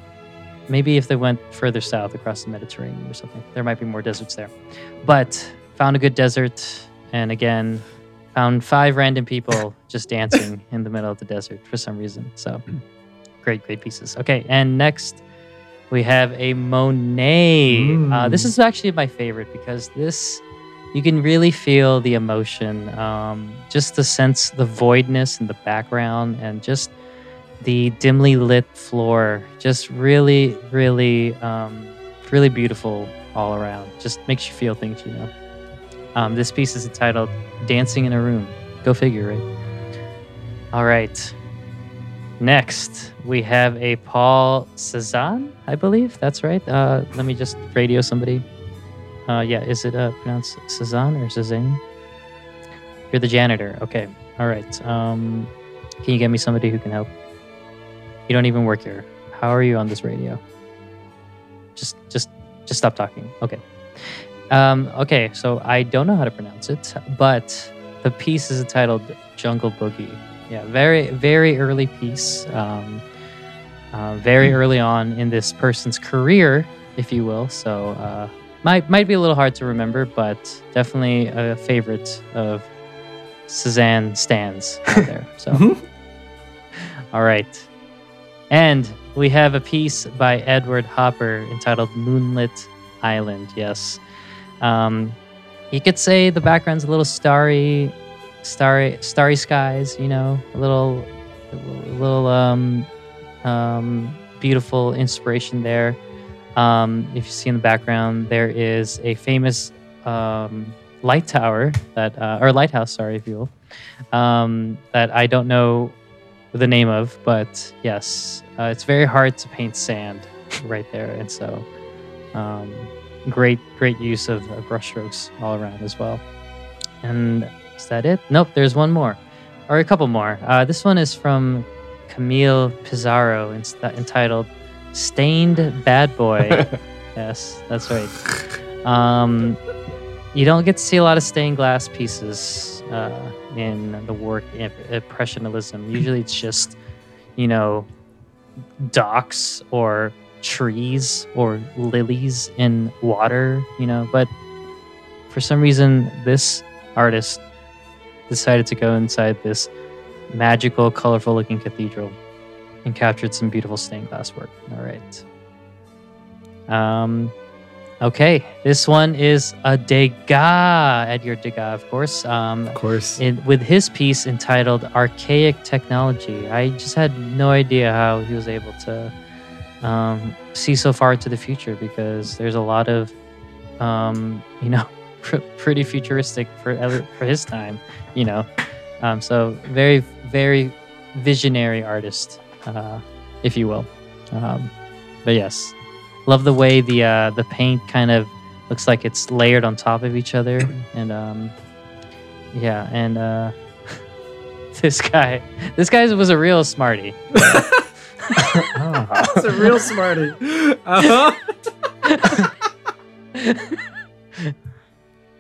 Speaker 2: maybe if they went further south across the Mediterranean or something, there might be more deserts there. But found a good desert, and again, found five random people just dancing in the middle of the desert for some reason. So great, great pieces. Okay, and next we have a Monet. Uh, this
Speaker 3: Mm.
Speaker 2: is actually my favorite because this you can really feel the emotion, um, just the sense, the voidness in the background, and just the dimly lit floor. Just really, really, um, really beautiful all around. Just makes you feel things, you know. Um, this piece is entitled "Dancing in a Room." Go figure, right? All right. Next, we have a Paul Cezanne, I believe. That's right. Uh, let me just radio somebody. Uh, yeah, is it uh, pronounced Cezanne or Cezanne? You're the janitor. Okay. All right. Um, can you get me somebody who can help? You don't even work here. How are you on this radio? Just, just, just stop talking. Okay. Um, okay. So I don't know how to pronounce it, but the piece is entitled "Jungle Boogie." Yeah, very, very early piece. Um, uh, very early on in this person's career, if you will. So uh, might might be a little hard to remember, but definitely a favorite of Suzanne stands out there. So, all right, and we have a piece by Edward Hopper entitled "Moonlit Island." Yes, um, you could say the background's a little starry, starry, starry skies. You know, a little, a little um, um, beautiful inspiration there. Um, if you see in the background, there is a famous um, light tower that, uh, or lighthouse, sorry, if you will, um, that I don't know the name of, but yes, uh, it's very hard to paint sand right there, and so um, great, great use of uh, brushstrokes all around as well. And is that it? Nope, there's one more, or a couple more. Uh, this one is from Camille Pissarro, ins- entitled "Stained Bad Boy." yes, that's right. Um, you don't get to see a lot of stained glass pieces uh, in the work of impressionism. Usually, it's just you know docks or trees or lilies in water. You know, but for some reason, this artist decided to go inside this magical, colorful looking cathedral and captured some beautiful stained glass work. All right. Um, okay, this one is a Degas, Edgar Degas, of course. Um,
Speaker 3: Of course.
Speaker 2: in, with his piece entitled Archaic Technology. I just had no idea how he was able to um, see so far into the future because there's a lot of, um, you know, pr- pretty futuristic for ever- for his time, you know. Um, so very, very visionary artist, uh, if you will. Um, but yes, love the way the uh, the paint kind of looks like it's layered on top of each other, and um, yeah, and uh, this guy, this guy was a real smarty.
Speaker 4: Ah.
Speaker 3: It's a real smarty. Uh-huh.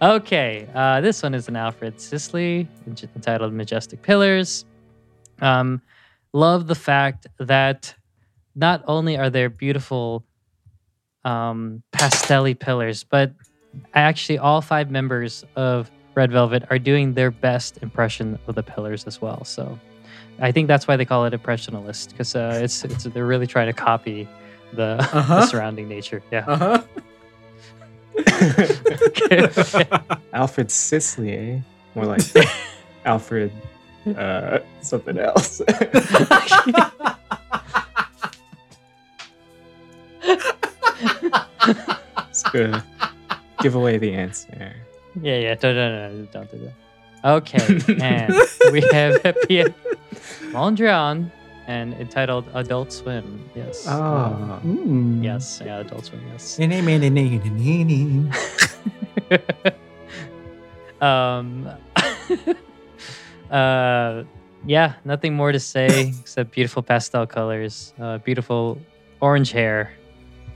Speaker 2: Okay, uh, this one is an Alfred Sisley entitled Majestic Pillars. Um, love the fact that not only are there beautiful um, pastelly pillars, but actually all five members of Red Velvet are doing their best impression of the pillars as well. So I think that's why they call it impressionist because uh, it's, it's they're really trying to copy the, the
Speaker 3: Uh-huh.
Speaker 2: surrounding nature. Yeah.
Speaker 3: Uh-huh.
Speaker 4: Alfred Sisley, eh? More like Alfred uh, something else. It's good. Give away the answer.
Speaker 2: Yeah, yeah. Don't, don't, don't, don't do that. Okay, and we have Mondrian and entitled Adult Swim. Yes.
Speaker 4: Oh.
Speaker 3: Mm.
Speaker 2: Yes, yeah, Adult Swim, yes. um, uh, yeah, nothing more to say except beautiful pastel colors, uh, beautiful orange hair,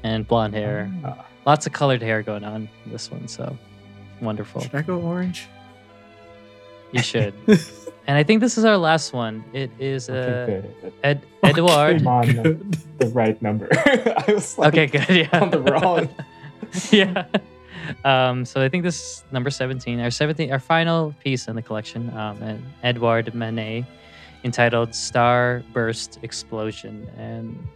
Speaker 2: and blonde hair.
Speaker 4: Ah.
Speaker 2: Lots of colored hair going on in this one, so wonderful.
Speaker 3: Should I go orange?
Speaker 2: You should. and I think this is our last one. It is uh,
Speaker 4: Okay, good.
Speaker 2: Ed Edward.
Speaker 4: I'm on the, the right number. I was like
Speaker 2: Okay, good. Yeah.
Speaker 4: on the wrong.
Speaker 2: yeah. Um, so I think this is number 17, our 17, our final piece in the collection, um, and Edouard Manet, entitled Starburst Explosion. And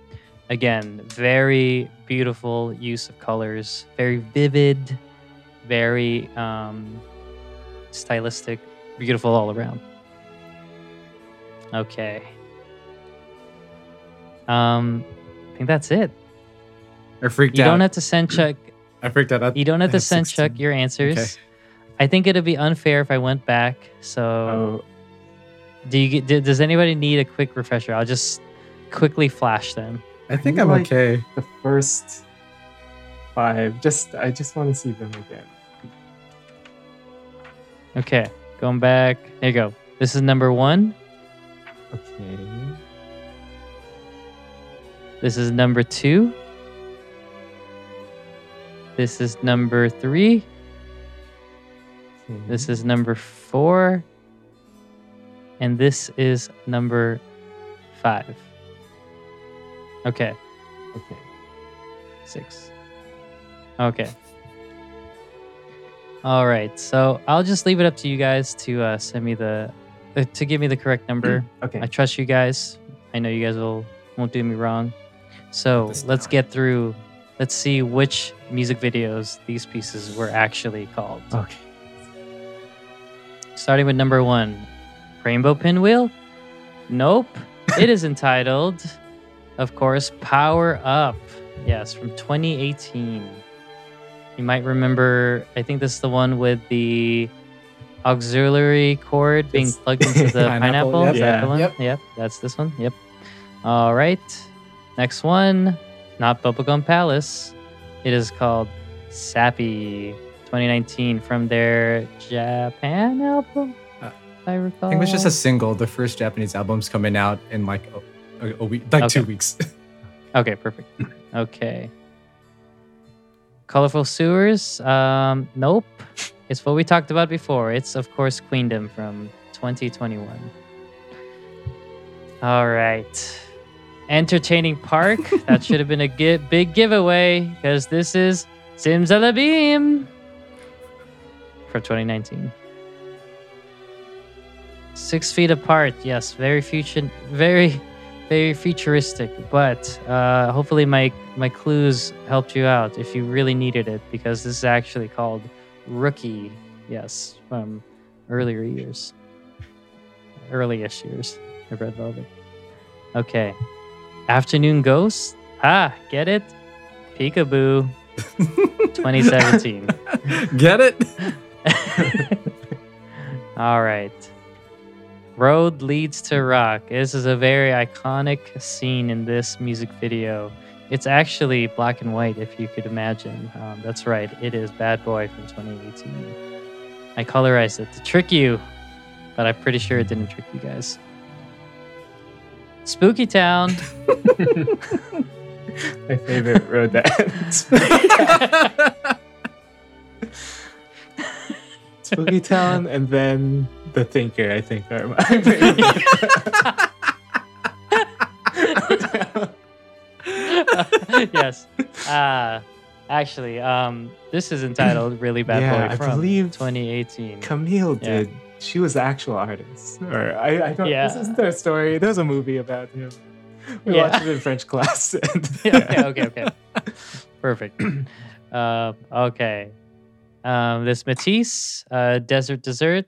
Speaker 2: again, very beautiful use of colors, very vivid, very um, stylistic, beautiful all around. Okay. Um, I think that's it.
Speaker 3: I freaked
Speaker 2: You
Speaker 3: out.
Speaker 2: You don't have to send check
Speaker 3: I freaked out.
Speaker 2: you don't have
Speaker 3: I
Speaker 2: to
Speaker 3: have
Speaker 2: send
Speaker 3: 16.
Speaker 2: check your answers.
Speaker 3: Okay.
Speaker 2: I think it'd be unfair if I went back. So,
Speaker 4: Oh,
Speaker 2: do you get, d- does anybody need a quick refresher? I'll just quickly flash them.
Speaker 3: I think
Speaker 4: I
Speaker 3: I'm
Speaker 4: like-
Speaker 3: okay.
Speaker 4: the first five. Just I just want to see them again.
Speaker 2: Okay, going back. There you go. This is number one.
Speaker 4: Okay.
Speaker 2: This is number two. This is number three.
Speaker 4: okay.
Speaker 2: This is number four. And this is number five. Okay.
Speaker 4: okay.
Speaker 2: Six. Okay. All right. So I'll just leave it up to you guys to uh, send me the uh, to give me the correct number.
Speaker 4: Okay.
Speaker 2: I trust you guys. I know you guys will won't do me wrong. So
Speaker 3: This
Speaker 2: let's
Speaker 3: time.
Speaker 2: get through. Let's see which music videos these pieces were actually called.
Speaker 4: Okay.
Speaker 2: Starting with number one, Rainbow Pinwheel. Nope. it is entitled, of course, Power Up. Yes, from 2018. You might remember, I think this is the one with the auxiliary cord being plugged into the
Speaker 3: Pineapple,
Speaker 2: pineapple.
Speaker 3: yep.
Speaker 2: Is that the
Speaker 4: Yeah.
Speaker 2: one?
Speaker 3: Yep.
Speaker 2: Yep, that's this one. Yep. All right. Next one, not Bubblegum Palace. It is called Sappy 2019 from their Japan album,
Speaker 3: Uh,
Speaker 2: I recall.
Speaker 3: I think it was just a single. The first Japanese album's coming out in like a, a, a week, like two weeks.
Speaker 2: Okay, perfect. Okay. Colorful Sewers. Um, nope. It's what we talked about before. It's of course Queendom from 2021. All right. Entertaining Park. that should have been a gi- big giveaway because this is Zimzalabim for 2019. Six feet apart. Yes, very future, very very futuristic but uh, hopefully my my clues helped you out if you really needed it because this is actually called rookie. Yes from earlier years. Early-ish years. Of red velvet. Okay. Afternoon ghost? Ah get it? Peekaboo. 2017
Speaker 3: Get it?
Speaker 2: All right. Road leads to rock. This is a very iconic scene in this music video. It's actually black and white, if you could imagine. Um, that's right. It is Bad Boy from 2018. I colorized it to trick you, but I'm pretty sure it didn't trick you guys. Spooky Town.
Speaker 4: My favorite road dance. Spooky Town and then The Thinker, I think are my favorite.
Speaker 2: yes. Uh, actually, um, this is entitled "Really Bad
Speaker 4: Yeah,
Speaker 2: Boy"
Speaker 4: I
Speaker 2: from
Speaker 4: believe
Speaker 2: 2018.
Speaker 4: Camille
Speaker 2: Yeah.
Speaker 4: did. She was the actual artist. Or I, I don't
Speaker 2: Yeah.
Speaker 4: this isn't there a story. There's a movie about him. We
Speaker 2: Yeah.
Speaker 4: watched it in French class. and-
Speaker 2: okay, okay, okay. Perfect. Uh, okay. Um, this Matisse, uh, Desert Dessert.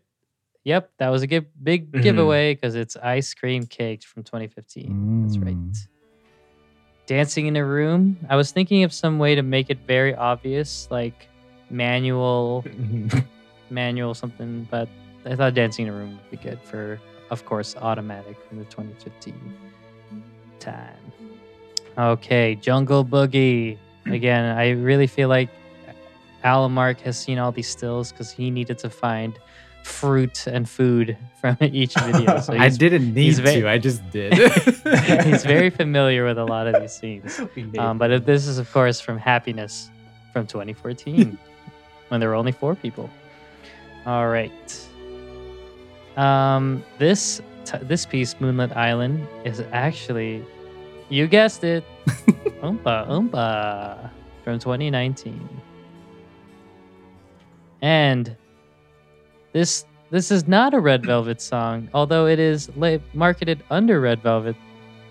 Speaker 2: Yep, that was a gi- big
Speaker 4: Mhm.
Speaker 2: giveaway because it's ice cream cake from 2015. That's right.
Speaker 3: Mm.
Speaker 2: Dancing in a room. I was thinking of some way to make it very obvious, like manual, manual something, but I thought dancing in a room would be good for, of course, automatic from the 2015 time. Okay, Jungle Boogie. Again, I really feel like Alan Mark has seen all these stills because he needed to find fruit and food from each video. So
Speaker 3: I didn't need
Speaker 2: he's ve-
Speaker 3: to. I just did.
Speaker 2: he's very familiar with a lot of these scenes. Um, but this is, of course, from Happiness from 2014 when there were only four people. All right. Um, this t- this piece, Moonlit Island, is actually, you guessed it, Umpah Umpah from 2019. And this this is not a Red Velvet song, although it is la- marketed under Red Velvet.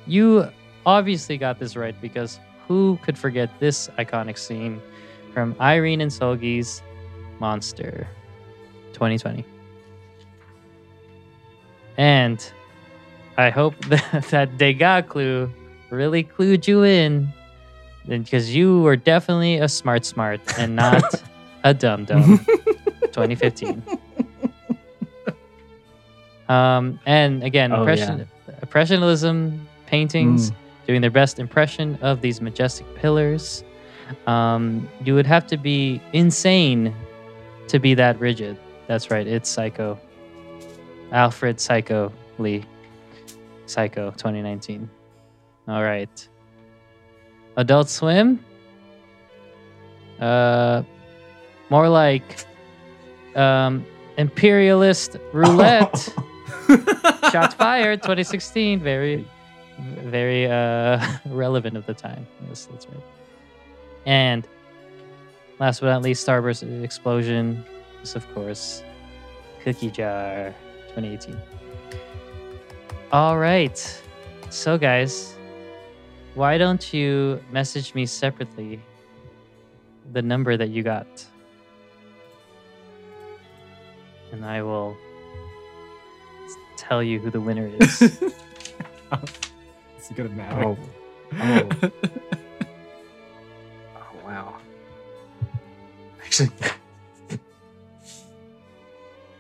Speaker 2: You obviously got this right because who could forget this iconic scene from Irene and Seulgi's Monster 2020? And I hope that, that got clue really clued you in because you were definitely a smart smart and not a dumb dum 2015 um and again
Speaker 4: Oh,
Speaker 2: impression, impressionism paintings doing their best impression of these majestic pillars. Um you would have to be insane to be that rigid. That's right it's psycho. Alfred psycho lee. Psycho 2019 all right. Adult swim? Uh more like um imperialist roulette shots fired 2016 very very uh relevant at the time. Yes that's right. And last but not least starburst explosion is of course cookie jar 2018 all right. So guys why don't you message me separately the number that you got? And i will tell you who the winner is.
Speaker 3: It's gonna matter.
Speaker 4: Oh, oh, oh, wow. Actually,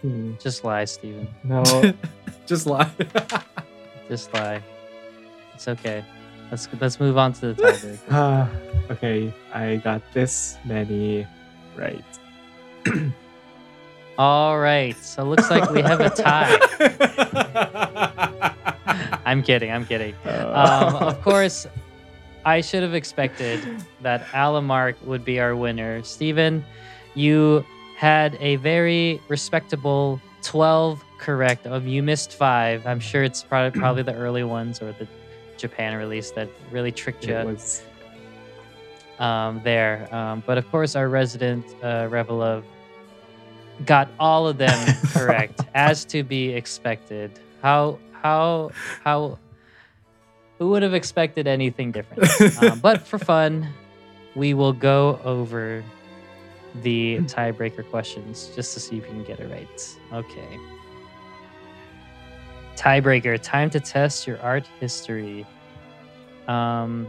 Speaker 4: Hmm,
Speaker 2: just lie steven.
Speaker 4: No.
Speaker 3: Just lie.
Speaker 2: just lie. It's okay. Let's let's move on to the tiebreaker.
Speaker 4: Uh, okay, I got this many right.
Speaker 2: all right. So looks like we have a tie i'm kidding i'm kidding um, of course, I should have expected that Alamark would be our winner. Steven, you had a very respectable 12 correct. Of you missed five. I'm sure it's probably probably the early ones or the Japan release that really tricked you
Speaker 4: was
Speaker 2: um, there. Um, but of course, our resident uh, ReVeluv got all of them correct, as to be expected. How how how? Who would have expected anything different? um, but for fun, we will go over the tiebreaker questions just to see if you can get it right. Okay. Tiebreaker. Time to test your art history. Um,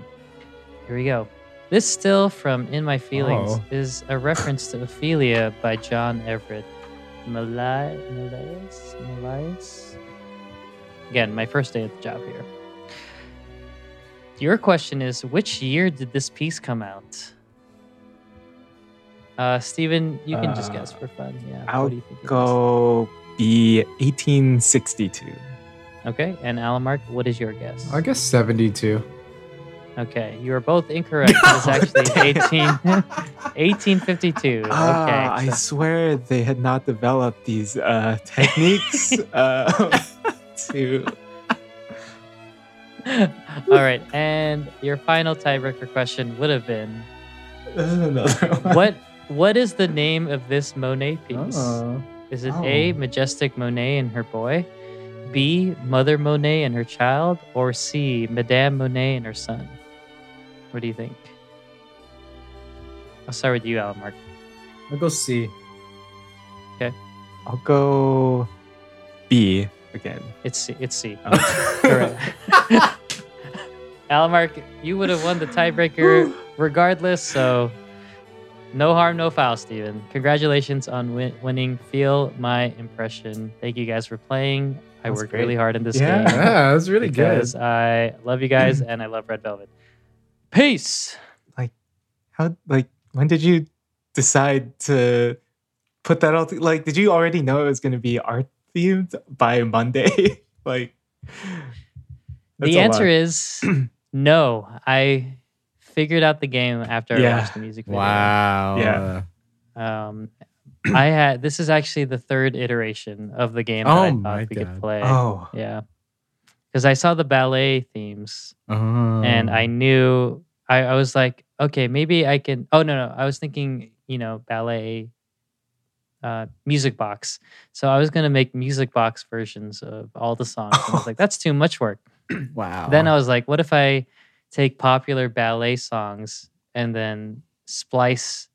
Speaker 2: here we go. This still from In My Feelings
Speaker 3: Oh.
Speaker 2: is a reference to Ophelia by John Everett. Malai Malais? Malais? Again, my first day at the job here. Your question is which year did this piece come out? Uh Steven, you can just
Speaker 4: Uh,
Speaker 2: guess for fun. Yeah.
Speaker 4: I'll
Speaker 2: what do you think
Speaker 4: go be 1862.
Speaker 2: Okay. And Alamark, what is your guess?
Speaker 3: I guess 72.
Speaker 2: Okay. You are both incorrect. It's actually 18 1852. Okay.
Speaker 4: Ah, I
Speaker 2: so-
Speaker 4: swear they had not developed these uh, techniques uh, to.
Speaker 2: All right, and your final tiebreaker question would have been:
Speaker 4: This is another one.
Speaker 2: What what is the name of this Monet piece?
Speaker 3: Oh.
Speaker 2: Is it A.
Speaker 4: Oh.
Speaker 2: Majestic Monet and her boy, B. Mother Monet and her child, or C. Madame Monet and her son? What do you think? I'll start with you, Alan Mark.
Speaker 3: I'll go C. Okay.
Speaker 4: I'll go B again.
Speaker 2: It's C. It's C.
Speaker 4: Oh.
Speaker 2: Correct. Alamark, you would have won the tiebreaker regardless, so no harm, no foul, Steven. Congratulations on win- winning Feel My Impression. Thank you guys for playing. I
Speaker 4: That's
Speaker 2: worked
Speaker 4: great.
Speaker 2: really hard in this
Speaker 4: Yeah.
Speaker 2: game
Speaker 3: Yeah, was really
Speaker 2: because
Speaker 3: good.
Speaker 2: I love you guys and I love Red Velvet. Peace.
Speaker 4: Like, how like when did you decide to put that all? To, like, did you already know it was going to be art themed by Monday? like,
Speaker 2: the answer
Speaker 4: lot.
Speaker 2: is no. I figured out the game after I watched the music video.
Speaker 3: Wow.
Speaker 4: Yeah.
Speaker 2: Um, I had this is actually the third iteration of the game that
Speaker 3: Oh
Speaker 2: I
Speaker 3: my
Speaker 2: thought we
Speaker 3: God.
Speaker 2: could play.
Speaker 4: Oh,
Speaker 2: Yeah. Because I saw the ballet themes
Speaker 3: Oh.
Speaker 2: and I knew I, I was like, okay, maybe I can oh no no. I was thinking, you know, ballet uh music box. So I was gonna make music box versions of all the songs. And I was like, that's too much work.
Speaker 3: wow.
Speaker 2: Then I was like, what if I take popular ballet songs and then splice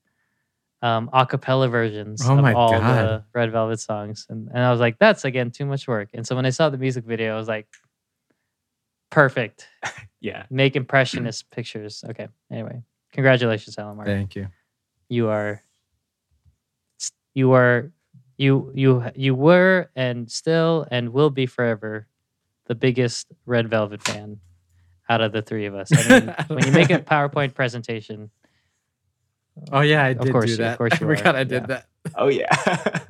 Speaker 2: um, a cappella versions
Speaker 3: Oh
Speaker 2: of all the Red Velvet songs? And, and I was like, that's again too much work. And so when I saw the music video, I was like, perfect.
Speaker 4: yeah.
Speaker 2: Make impressionist pictures. Okay. Anyway, congratulations, Alan Mark.
Speaker 3: Thank you.
Speaker 2: You are, you are, you you you were and still and will be forever the biggest Red Velvet fan out of the three of us. I mean, when you make a PowerPoint presentation,
Speaker 3: Oh yeah, I
Speaker 2: Of
Speaker 3: did
Speaker 2: course
Speaker 3: do
Speaker 2: you- of course you
Speaker 3: I forgot
Speaker 2: are,
Speaker 3: I did
Speaker 2: yeah.
Speaker 3: that.
Speaker 4: Oh yeah.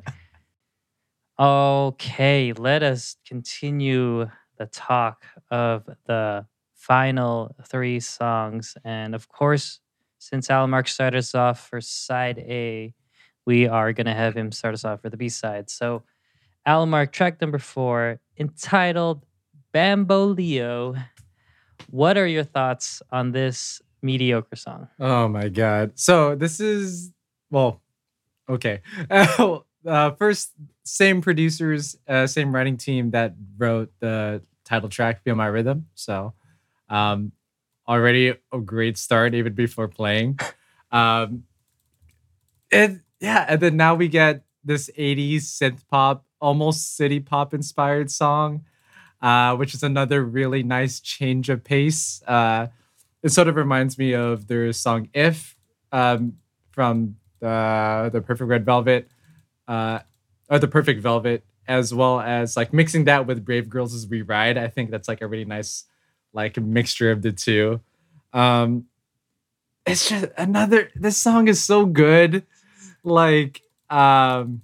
Speaker 2: Okay, let us continue the talk of the final three songs. And of course, since Alan Mark started us off for side A, we are going to have him start us off for the B side. So, Alan Mark, track number four, entitled Bamboleo. What are your thoughts on this mediocre song?
Speaker 3: Oh my god. So this is well, okay. Oh, uh, first, same producers, uh, same writing team that wrote the title track "Feel My Rhythm." So, um, already a great start even before playing. Um, and yeah, and then now we get this '80s synth pop, almost city pop inspired song, uh, which is another really nice change of pace. Uh, it sort of reminds me of their song "If" um, from the the Perfect Red Velvet, uh, or the Perfect Velvet, as well as like mixing that with Brave Girls' as "We Ride." I think that's like a really nice like mixture of the two. Um, it's just another. This song is so good. Like, um,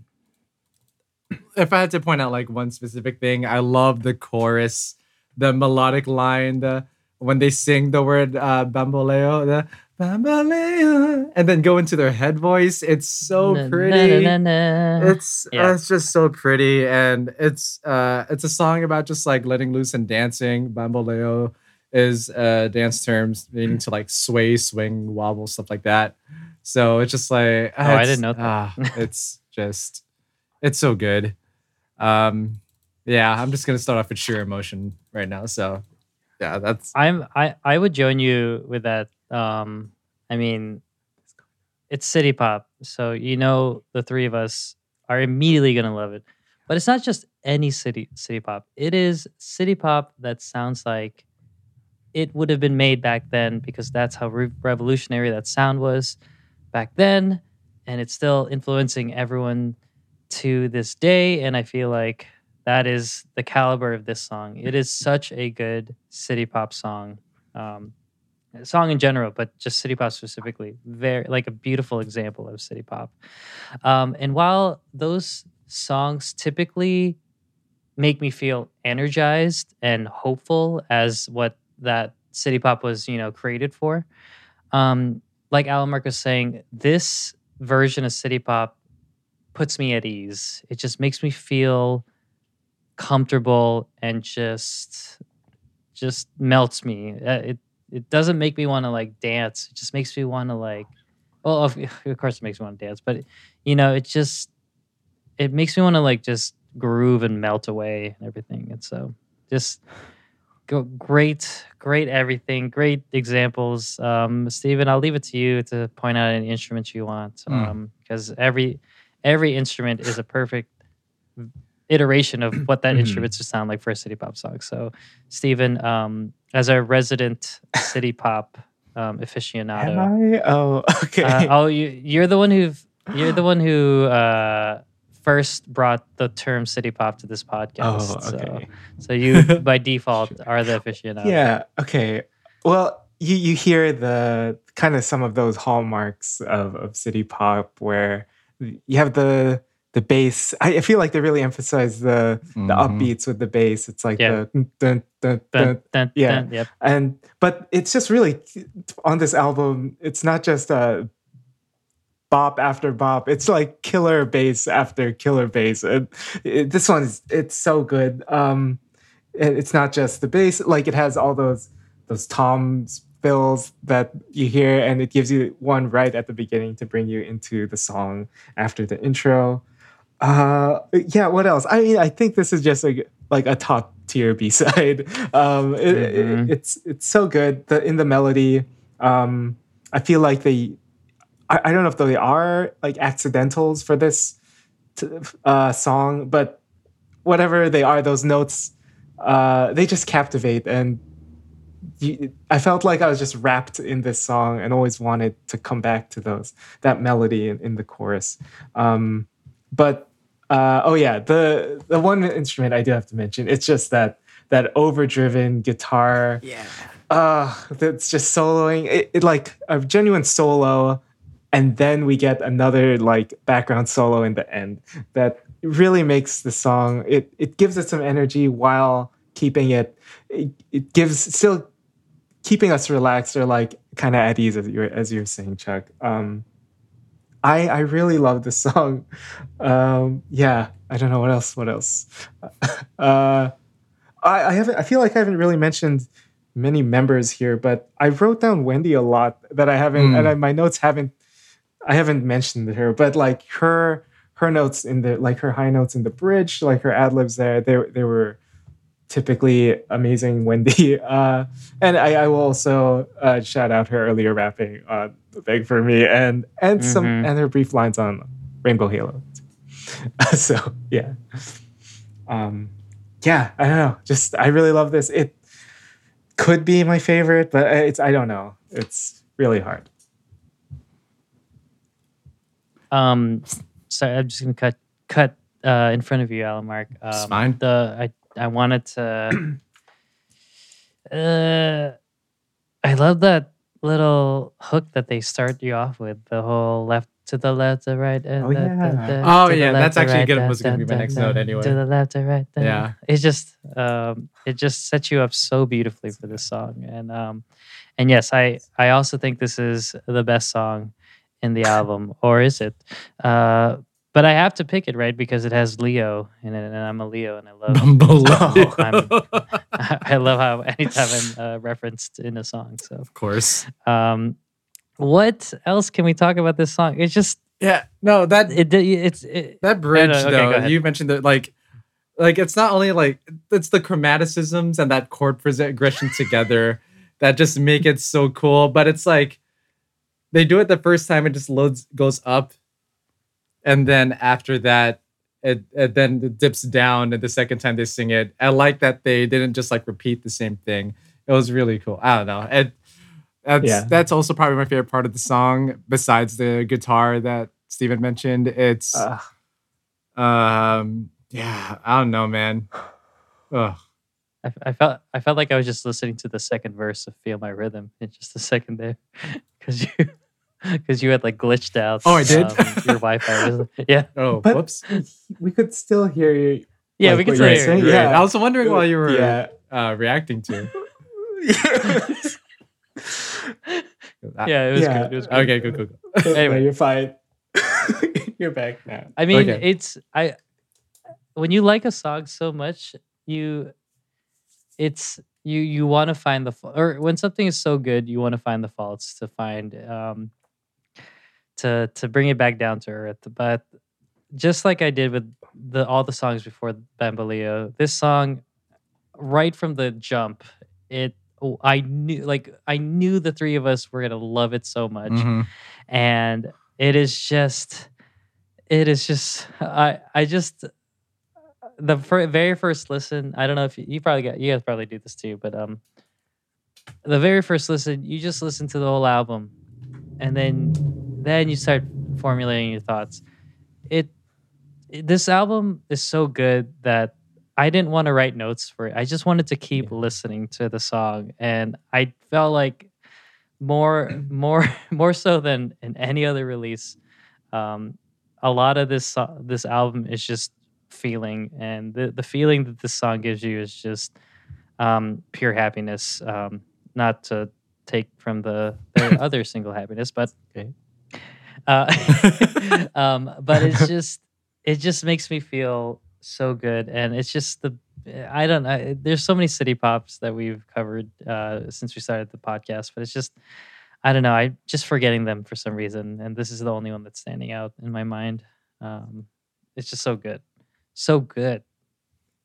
Speaker 3: if I had to point out like one specific thing, I love the chorus, the melodic line, the when they sing the word uh, bamboleo, the bamboleo, and then go into their head voice. It's so
Speaker 2: Na-
Speaker 3: pretty.
Speaker 2: na- na-.
Speaker 3: It's
Speaker 2: Yeah.
Speaker 3: it's just so pretty, and it's uh it's a song about just like letting loose and dancing. Bamboleo is uh dance terms meaning to like sway, swing, wobble, stuff like that. So it's just like
Speaker 2: Oh, I didn't know that.
Speaker 3: ah, it's just it's so good. Um, yeah, I'm just gonna start off with sheer emotion right now. So yeah, that's
Speaker 2: I'm I I would join you with that. Um, I mean, it's city pop, so you know the three of us are immediately gonna love it. But it's not just any city city pop. It is city pop that sounds like it would have been made back then because that's how re- revolutionary that sound was back then, and it's still influencing everyone to this day. And I feel like that is the caliber of this song. It is such a good city pop song, um, song in general, but just city pop specifically. Very like a beautiful example of city pop. Um, and while those songs typically make me feel energized and hopeful as what that city pop was, you know, created for. Um, like Alan Mark was saying, this version of city pop puts me at ease. It just makes me feel comfortable and just just melts me. Uh, It it doesn't make me want to like dance. It just makes me want to like well, of, of course it makes me want to dance, but you know, it just it makes me want to like just groove and melt away and everything. And so just go great, great everything, great examples. Um, Steven, I'll leave it to you to point out any instruments you want.
Speaker 3: Mm.
Speaker 2: Um, because every every instrument is a perfect iteration of what that
Speaker 3: Mhm.
Speaker 2: instrument should sound like for a city pop song. So, Stephen, um, as a resident city pop um, aficionado,
Speaker 4: Am I? Oh, okay.
Speaker 2: uh, oh, you, you're the one who you're the one who uh, first brought the term city pop to this podcast.
Speaker 4: oh, okay.
Speaker 2: So, so you by default are the aficionado.
Speaker 4: Yeah. Okay. Well, you you hear the kind of some of those hallmarks of of city pop where you have the the bass. I, I feel like they really emphasize the the
Speaker 3: Mhm.
Speaker 4: upbeats with the bass. It's like
Speaker 2: Yeah.
Speaker 4: the dun, dun, dun,
Speaker 2: Dun,
Speaker 4: yeah.
Speaker 2: dun, yep.
Speaker 4: and but it's just really on this album. It's not just uh bop after bop. It's like killer bass after killer bass. And it, this one is it's so good. Um, it- it's not just the bass; like it has all those those toms fills that you hear, and it gives you one right at the beginning to bring you into the song after the intro. Uh, yeah. What else? I mean, I think this is just like like a top tier B side. Um, it- it-
Speaker 2: Mhm.
Speaker 4: it's it's so good. The in the melody. Um, I feel like they. I, I don't know if they are like accidentals for this t- uh, song, but whatever they are, those notes, uh, they just captivate. And you, I felt like I was just wrapped in this song and always wanted to come back to those that melody in, in the chorus. Um, but uh, oh yeah, the the one instrument I do have to mention, it's just that that overdriven guitar.
Speaker 3: Yeah.
Speaker 4: Uh, that's just soloing. It, it like a genuine solo, and then we get another like background solo in the end that really makes the song. It it gives it some energy while keeping it. It, it gives still keeping us relaxed or like kind of at ease as you're as you're saying, Chuck. Um, I I really love this song. Um, yeah, I don't know what else. What else? Uh, I I haven't. I feel like I haven't really mentioned many members here, but I wrote down Wendy a lot that I haven't,
Speaker 3: Mm.
Speaker 4: and I, my notes haven't. I haven't mentioned her, but like her her notes in the like her high notes in the bridge, like her ad libs there, they they were typically amazing, Wendy. Uh, and I, I will also uh, shout out her earlier rapping on "Beg for Me" and and some
Speaker 2: Mhm.
Speaker 4: and her brief lines on Rainbow Halo. so yeah, um, yeah. I don't know. Just I really love this. It could be my favorite, but it's I don't know. It's really hard.
Speaker 2: Um, sorry, I'm just gonna cut cut uh, in front of you, Alan Mark. Um,
Speaker 3: It's fine.
Speaker 2: The I I wanted to. uh, I love that little hook that they start you off with. The whole left to the left, to right. and
Speaker 4: Oh,
Speaker 2: da- da-
Speaker 4: yeah.
Speaker 2: da,
Speaker 3: Oh, yeah, that's actually
Speaker 2: right,
Speaker 3: good-
Speaker 2: da-
Speaker 3: was gonna be my next
Speaker 2: da,
Speaker 3: note anyway.
Speaker 2: To the left, to right. da-
Speaker 3: Yeah.
Speaker 2: It just um, it just sets you up so beautifully for this song, and um, and yes, I I also think this is the best song in the album, or is it? Uh, but I have to pick it right because it has Leo in it, and I'm a Leo, and I love
Speaker 3: Bumble.
Speaker 2: I'm- I love how anytime I'm uh, referenced in a song. So,
Speaker 3: of course.
Speaker 2: um, what else can we talk about this song? It's just
Speaker 3: Yeah. No, that
Speaker 2: it. It's it,
Speaker 3: that bridge
Speaker 2: okay,
Speaker 3: though. You mentioned that like like it's not only like it's the chromaticisms and that chord progression together that just make it so cool, but it's like they do it the first time it just loads goes up and then after that it, it then it dips down and the second time they sing it. I like that they didn't just like repeat the same thing. It was really cool. I don't know. It that's
Speaker 4: Yeah.
Speaker 3: that's also probably my favorite part of the song, besides the guitar that Steven mentioned. It's
Speaker 4: Uh,
Speaker 3: um yeah, I don't know, man. Ugh.
Speaker 2: I, I felt I felt like I was just listening to the second verse of "Feel My Rhythm" in just a second there, because you because you had like glitched out.
Speaker 3: Oh, I did?
Speaker 2: um, your Wi-Fi. Was, yeah,
Speaker 3: Oh,
Speaker 4: But-
Speaker 3: whoops.
Speaker 4: we could still hear you.
Speaker 2: yeah,
Speaker 4: Like
Speaker 2: we
Speaker 4: could
Speaker 2: still hear.
Speaker 4: saying?
Speaker 2: it.
Speaker 4: Yeah.
Speaker 3: I was wondering why you were
Speaker 4: Yeah.
Speaker 3: uh, reacting to.
Speaker 2: Yeah, it was
Speaker 4: Yeah.
Speaker 2: good. It was good.
Speaker 3: Okay, good, good, good.
Speaker 4: anyway,
Speaker 2: Anyway.
Speaker 4: you're fine. you're back now.
Speaker 2: I mean,
Speaker 3: Okay.
Speaker 2: it's I when you like a song so much, you it's you you want to find the or when something is so good, you want to find the faults to find um to to bring it back down to earth. But just like I did with the all the songs before Bamboleo, this song right from the jump, it oh, I knew like I knew the three of us were gonna love it so much
Speaker 3: Mhm.
Speaker 2: and it is just it is just i i just the fir- very first listen i don't know if you, you probably got you guys probably do this too but um the very first listen you just listen to the whole album and then then you start formulating your thoughts. It, it- this album is so good that i didn't want to write notes for it. I just wanted to keep listening to the song and i felt like more more more so than in any other release. Um a lot of this this album is just feeling and the the feeling that this song gives you is just um pure happiness. Um not to take from the their other single happiness but
Speaker 4: Okay.
Speaker 2: Uh, um, but it's just it just makes me feel so good, and it's just the I don't know. There's so many city pops that we've covered uh, since we started the podcast, but it's just I don't know. I just forgetting them for some reason, and this is the only one that's standing out in my mind. Um, it's just so good, so good.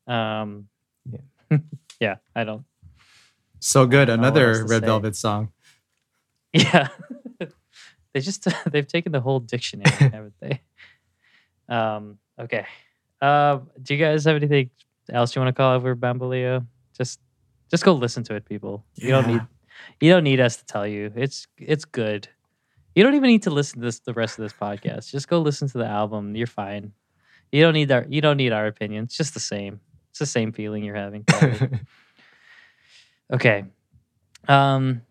Speaker 2: Um, yeah, yeah. I don't.
Speaker 3: So good.
Speaker 2: don't know what else
Speaker 3: Another Red. Velvet song.
Speaker 2: Yeah, they just they've taken the whole dictionary, haven't they? Um. Okay. Uh, do you guys have anything else you want to call over Bamboleo? Just, just go listen to it, people. You don't need, you don't need us to tell you. It's it's good. You don't even need to listen to this the rest of this podcast. Just go listen to the album. You're fine. You don't need our you don't need our opinion. It's just the same. It's the same feeling you're having. Okay. Um,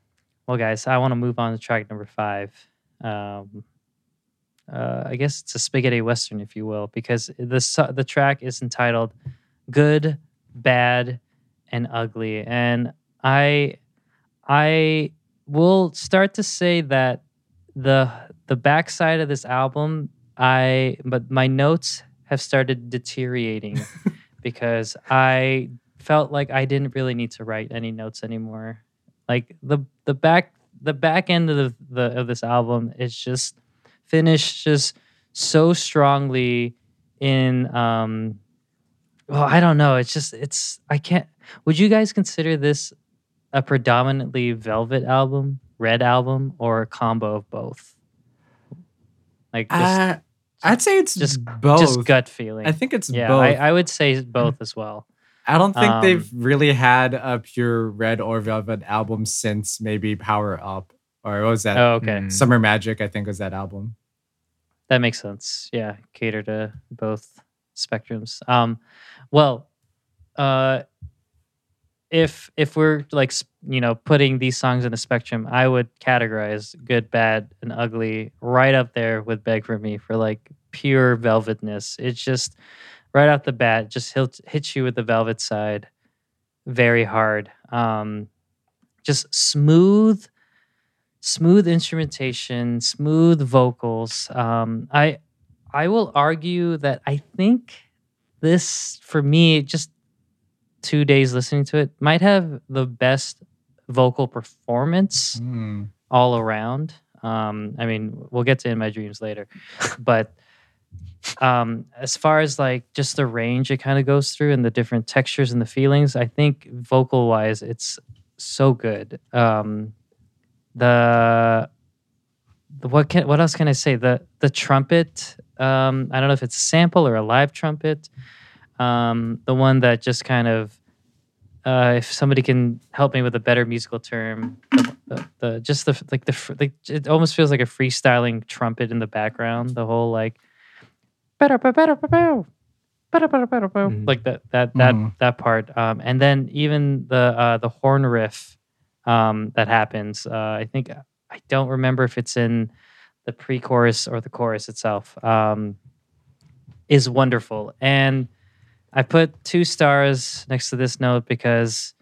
Speaker 2: well, guys, I want to move on to track number five. Um, uh, I guess it's a spaghetti western, if you will, because the the track is entitled "Good, Bad, and Ugly," and I I will start to say that the the backside of this album, I but my notes have started deteriorating because I felt like I didn't really need to write any notes anymore. Like the the back the back end of the, the of this album is just finished just so strongly in um well I don't know it's just it's I can't would you guys consider this a predominantly velvet album red album or a combo of both like just,
Speaker 3: Uh, I'd say it's
Speaker 2: just-
Speaker 3: both.
Speaker 2: just gut feeling
Speaker 3: I think it's
Speaker 2: yeah
Speaker 3: both.
Speaker 2: I, I would say both as well
Speaker 3: I don't think
Speaker 2: Um,
Speaker 3: they've really had a pure Red or Velvet album since maybe Power Up or what was that?
Speaker 2: oh okay
Speaker 4: Mm.
Speaker 3: Summer Magic, I think was that album.
Speaker 2: That makes sense. Yeah, cater to both spectrums. Um, well, uh, if if we're like you know putting these songs in a spectrum, I would categorize good, bad, and ugly right up there with "Beg for Me" for like pure velvetness. It's just right off the bat, just he'll hit, you with the velvet side very hard. Um, just smooth smooth instrumentation, smooth vocals. Um, I I will argue that I think this for me just two days listening to it might have the best vocal performance
Speaker 3: Mm.
Speaker 2: all around. Um, I mean, we'll get to in my dreams later, but um, as far as like just the range it kind of goes through and the different textures and the feelings, I think vocal wise, it's so good. Um, the the what can what else can I say? The the trumpet. Um, I don't know if it's a sample or a live trumpet. Um, the one that just kind of, uh, if somebody can help me with a better musical term, the, the, the just the like the like it almost feels like a freestyling trumpet in the background. The whole like, better better better
Speaker 4: Mhm.
Speaker 2: like that that that
Speaker 3: Mhm.
Speaker 2: that part. Um, and then even the uh, the horn riff um, that happens. Uh, I think I don't remember if it's in the pre-chorus or the chorus itself. Um, is wonderful, and I put two stars next to this note because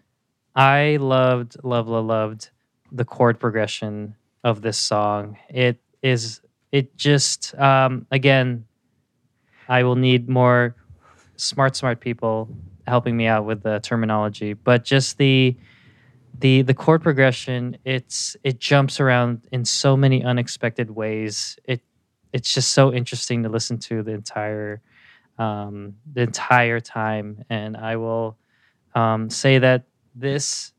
Speaker 2: I loved, loved, loved, loved the chord progression of this song. It is, it just, um, again, I will need more smart, smart people helping me out with the terminology, but just the, the the chord progression it's it jumps around in so many unexpected ways. It it's just so interesting to listen to the entire um the entire time. And i will um say that this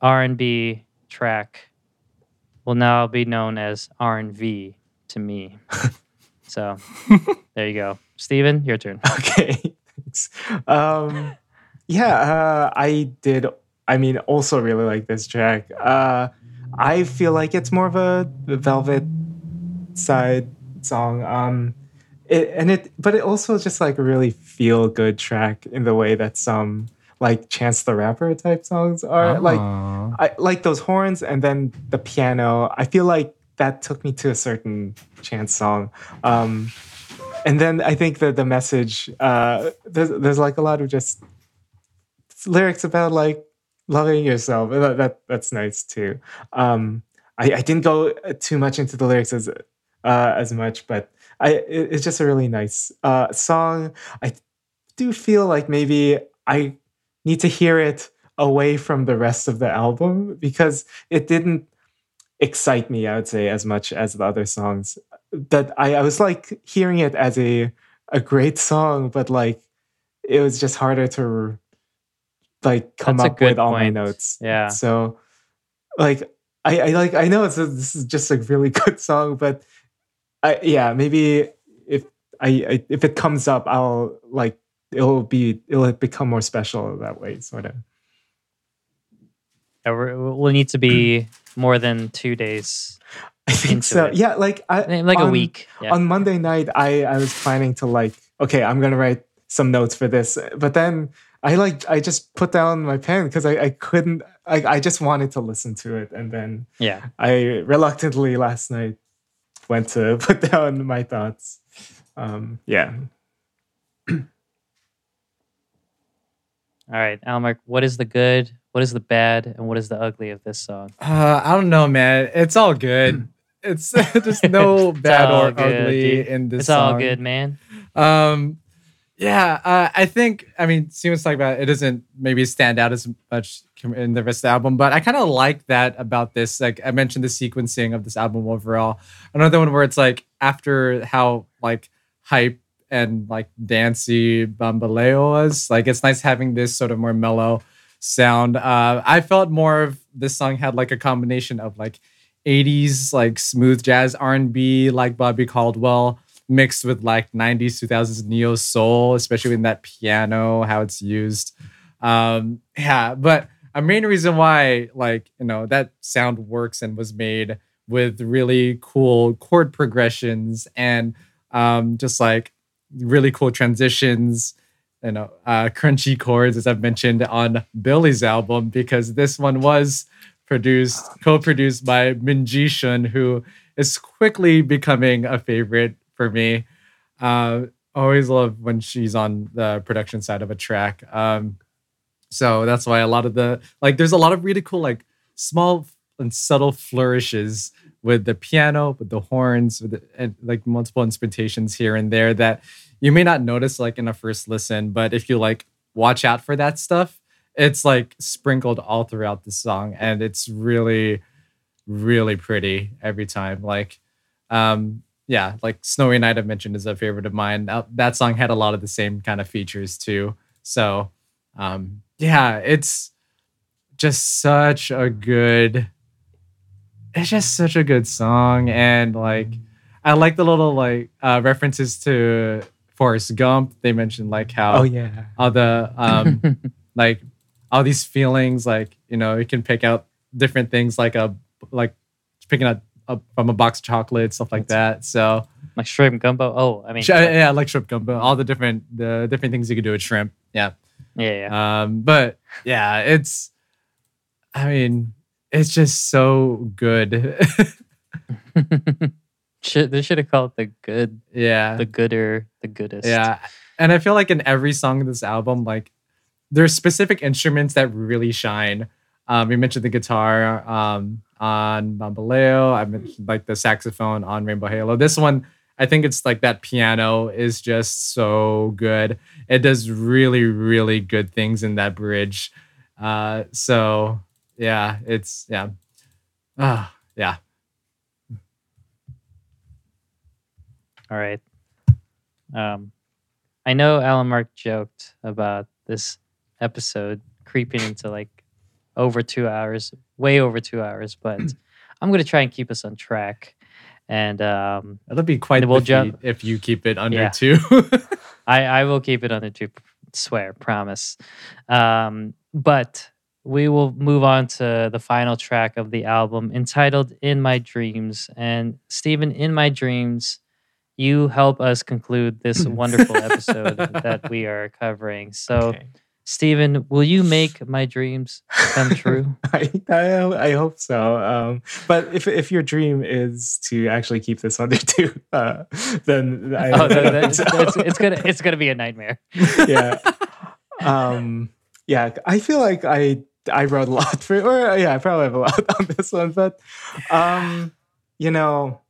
Speaker 2: r&b track will now be known as r&v to me. So there you go steven your turn
Speaker 4: Okay, thanks. Um, yeah, uh, I did. I mean, also really like this track. Uh, I feel like it's more of a Velvet side song. Um, it, and it, but it also just like a really feel good track in the way that some like Chance the Rapper type songs are. Like I like those horns and then the piano. I feel like that took me to a certain chance song. Um, and then I think that the message uh, there's there's like a lot of just lyrics about like loving yourself. That, that that's nice too. Um, I, I didn't go too much into the lyrics as uh, as much, but I it, it's just a really nice uh, song. I do feel like maybe I need to hear it away from the rest of the album because it didn't excite me. I would say as much as the other songs. That I, I was like hearing it as a a great song, but like it was just harder to like come
Speaker 2: That's
Speaker 4: up with all my notes.
Speaker 2: Yeah.
Speaker 4: So like I, I like I know it's a, this is just a really good song, but I yeah maybe if I, I if it comes up I'll like it'll be it'll become more special that way sort of.
Speaker 2: Yeah, We'll need to be more than two days,
Speaker 4: I think so.
Speaker 2: it.
Speaker 4: Yeah, like I
Speaker 2: like a week. Yeah.
Speaker 4: on Monday night, I I was planning to like, okay, I'm gonna write some notes for this, but then I like I just put down my pen because I I couldn't I I just wanted to listen to it, and then
Speaker 2: yeah.
Speaker 4: I reluctantly last night went to put down my thoughts. Um, yeah,
Speaker 2: All right, Almark, what is the good, what is the bad, and what is the ugly of this song?
Speaker 3: Uh, I don't know, man. It's all good. It's just no bad or
Speaker 2: good,
Speaker 3: ugly
Speaker 2: dude.
Speaker 3: in this
Speaker 2: It's
Speaker 3: song.
Speaker 2: all good, man.
Speaker 3: Um, yeah, uh, I think I mean Steven's talking about it doesn't maybe stand out as much in the rest of the album, but I kind of like that about this. Like I mentioned, the sequencing of this album overall. Another one where it's like after how like hype and like dancey Bamboleo was, like it's nice having this sort of more mellow sound. Uh, I felt more of this song had like a combination of like 80s like smooth jazz R&B like Bobby Caldwell mixed with like 90s 2000s neo soul especially in that piano how it's used. Um yeah but a main reason why like you know that sound works and was made with really cool chord progressions and um just like really cool transitions you know uh crunchy chords as i've mentioned on billy's album because this one was produced co-produced by Min Ji Shun, who is quickly becoming a favorite for me. Uh, always love when she's on the production side of a track. Um, so that's why a lot of the like, there's a lot of really cool like small and subtle flourishes with the piano, with the horns, with the, and, like multiple instrumentations here and there that you may not notice like in a first listen, but if you like watch out for that stuff, it's like sprinkled all throughout the song and it's really really pretty every time like um yeah like snowy night i mentioned is a favorite of mine. That song had a lot of the same kind of features too so um yeah it's just such a good it's just such a good song and like i like the little like uh references to forrest gump. They mentioned like how
Speaker 4: oh yeah,
Speaker 3: all the um like all these feelings like you know you can pick out different things like a like picking out up from a box of chocolate stuff like that so
Speaker 2: like shrimp gumbo. Oh, I mean,
Speaker 3: sh- yeah like shrimp gumbo all the different the different things you can do with shrimp yeah
Speaker 2: yeah, yeah.
Speaker 3: um but yeah it's i mean it's just so good
Speaker 2: should they should have called it the good,
Speaker 3: yeah
Speaker 2: the gooder, the goodest.
Speaker 3: Yeah. And I feel like in every song of this album, like there's specific instruments that really shine. Um, we mentioned the guitar um, on Bamboleo. I mentioned like the saxophone on Rainbow Halo. This one, I think it's like that piano is just so good. It does really, really good things in that bridge. Uh, so yeah, it's yeah. Ah, yeah.
Speaker 2: All right. Um, I know Alan Mark joked about this episode creeping into like over two hours, way over two hours, but I'm gonna try and keep us on track. And um,
Speaker 3: It'll be quite
Speaker 2: We'll jump-
Speaker 3: if you keep it under
Speaker 2: Yeah.
Speaker 3: two.
Speaker 2: I, I will keep it under two, swear, promise. Um, but we will move on to the final track of the album entitled In My Dreams. And Stephen, in my dreams, you help us conclude this wonderful episode that we are covering. So,
Speaker 4: Okay.
Speaker 2: Stephen, will you make my dreams come true?
Speaker 4: I, I I hope so. Um, but if if your dream is to actually keep this under two, uh, then I,
Speaker 2: oh,
Speaker 4: I
Speaker 2: that, that's,
Speaker 4: so.
Speaker 2: that's, it's gonna it's gonna be a nightmare.
Speaker 4: yeah. Um, yeah, I feel like I I wrote a lot for or yeah, I probably have a lot on this one, but um, you know,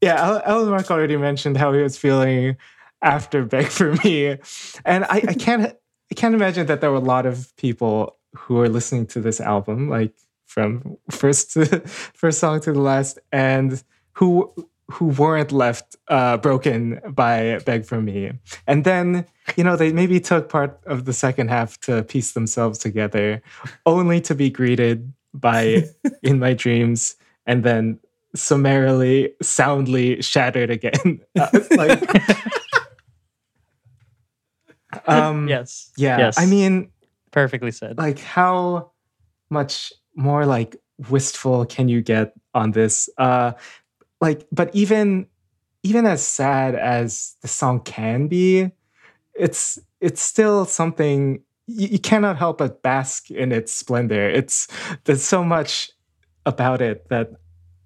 Speaker 4: yeah, Al- Alan Mark already mentioned how he was feeling after Beg for Me, and I, I can't I can't imagine that there were a lot of people who are listening to this album, like from first to first song to the last, and who who weren't left uh, broken by Beg for Me. And then, you know, they maybe took part of the second half to piece themselves together, only to be greeted by In My Dreams and then summarily, soundly shattered again. Uh, like, um,
Speaker 2: yes.
Speaker 4: Yeah.
Speaker 2: Yes.
Speaker 4: I mean,
Speaker 2: perfectly said.
Speaker 4: like how much more like wistful can you get on this uh like but even even as sad as the song can be it's it's still something you, you cannot help but bask in its splendor it's there's so much about it that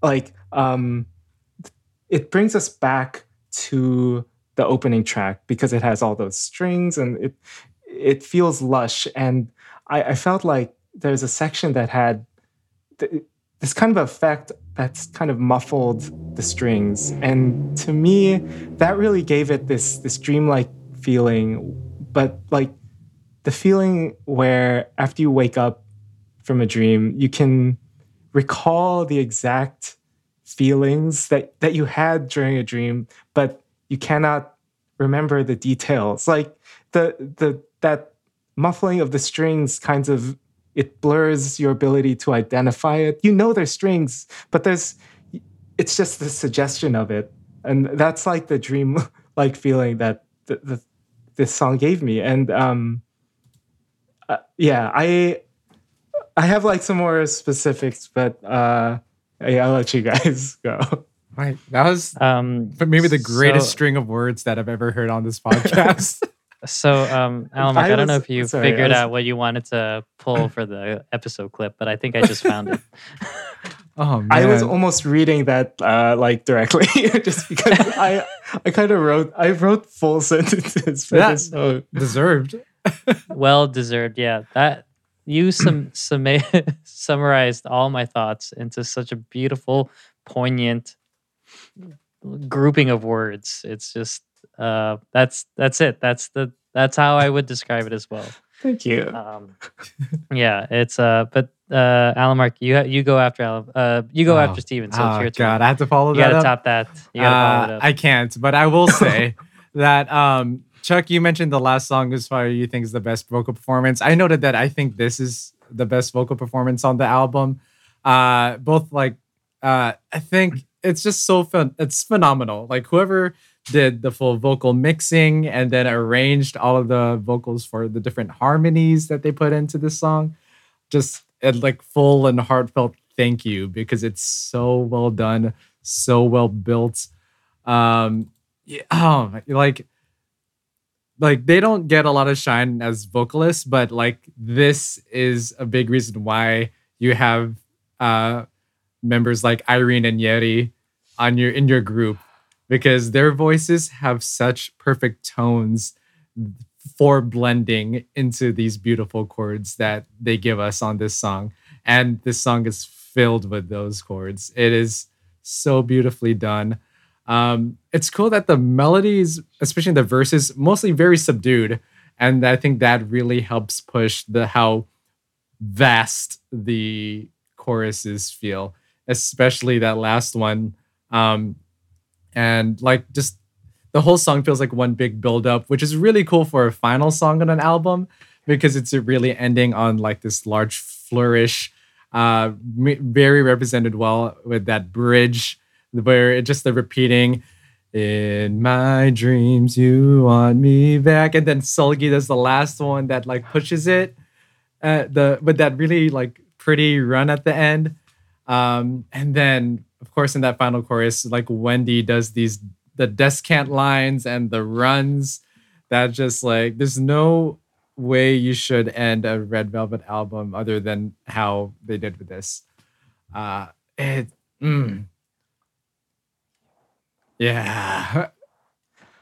Speaker 4: like um it brings us back to the opening track because it has all those strings and it it feels lush. And I, I felt like there's a section that had th- this kind of effect that's kind of muffled the strings. And to me that really gave it this this dreamlike feeling. But like the feeling where after you wake up from a dream you can recall the exact feelings that that you had during a dream but you cannot remember the details. Like the the that muffling of the strings kinds of it blurs your ability to identify it. You know there's strings but there's it's just the suggestion of it. And that's like the dream like feeling that the, the, this song gave me. And um uh, yeah i i have like some more specifics but uh yeah, i'll let you guys go
Speaker 3: Right. That was
Speaker 2: Um,
Speaker 3: maybe the greatest
Speaker 2: so-
Speaker 3: string of words that I've ever heard on this podcast.
Speaker 2: So, um, Alan, Mark,
Speaker 4: I
Speaker 2: I, don't know if you
Speaker 4: sorry,
Speaker 2: figured
Speaker 4: was-
Speaker 2: out what you wanted to pull for the episode clip, but I think I just found it.
Speaker 3: oh man.
Speaker 4: I was almost reading that uh, like directly, just because I I kind of wrote I wrote full sentences for
Speaker 3: Yeah.
Speaker 4: this song.
Speaker 3: deserved.
Speaker 2: well deserved. Yeah, that you sum, summa- summarized all my thoughts into such a beautiful, poignant grouping of words. It's just uh, that's that's it. That's the that's how I would describe it as well.
Speaker 4: Thank you.
Speaker 2: Um, yeah, it's uh, but uh, Alan Mark, you ha- you go after Alan. Uh, you go
Speaker 3: Oh,
Speaker 2: after Steven. So it's
Speaker 3: oh
Speaker 2: your turn.
Speaker 3: god, I have to follow
Speaker 2: you
Speaker 3: that
Speaker 2: gotta
Speaker 3: up.
Speaker 2: top that. You gotta follow it
Speaker 3: Uh,
Speaker 2: up.
Speaker 3: I can't, but I will say that um, Chuck, you mentioned the last song as far as you think is the best vocal performance. I noted that I think this is the best vocal performance on the album. Uh, both like uh, I think it's just so fun. It's phenomenal. Like whoever did the full vocal mixing and then arranged all of the vocals for the different harmonies that they put into this song, just a like full and heartfelt thank you because it's so well done, so well built. Um, yeah, oh, like, like they don't get a lot of shine as vocalists, but like this is a big reason why you have uh members like Irene and Yeri on your in your group because their voices have such perfect tones for blending into these beautiful chords that they give us on this song. And this song is filled with those chords. It is so beautifully done. Um, it's cool that the melodies, especially the verses, mostly very subdued. And I think that really helps push the how vast the choruses feel, especially that last one. Um, and like just the whole song feels like one big build up, which is really cool for a final song on an album because it's really ending on like this large flourish, uh, very represented well with that bridge where it just the repeating. In my dreams, you want me back, and then Seulgi does the last one that like pushes it, uh, the with that really like pretty run at the end, um, and then of course in that final chorus, like Wendy does these the descant lines and the runs that just like there's no way you should end a Red Velvet album other than how they did with this. Uh, it, mm. yeah.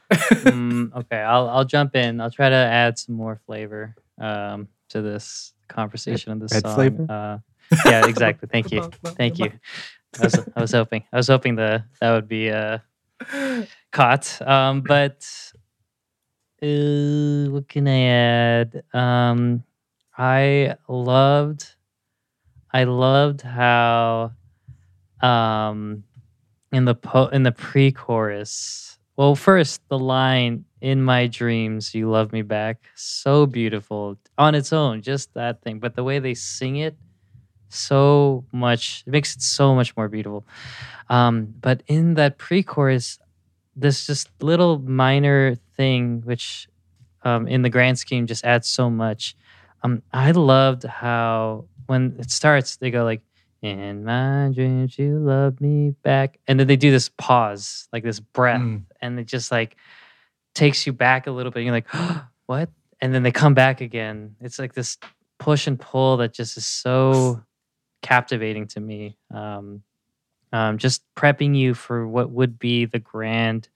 Speaker 2: Mm, okay, I'll I'll jump in. I'll try to add some more flavor um, to this conversation of this
Speaker 4: red
Speaker 2: song.
Speaker 4: flavor?
Speaker 2: Uh, yeah, exactly. Thank you. Thank you. I was, I was hoping. I was hoping the that would be uh caught. Um, but uh, what can I add? Um, I loved, I loved how, um, in the po- in the pre-chorus. Well, first the line "In my dreams, you love me back," so beautiful on its own, just that thing. But the way they sing it, so much it makes it so much more beautiful. Um, but in that pre-chorus, this just little minor thing, which um, in the grand scheme just adds so much. Um, I loved how when it starts, they go like, "In my dreams, you love me back," and then they do this pause, like this breath,
Speaker 3: Mm.
Speaker 2: and it just like takes you back a little bit. You're like, "What?" And then they come back again. It's like this push and pull that just is so captivating to me. Um, um, just prepping you for what would be the grand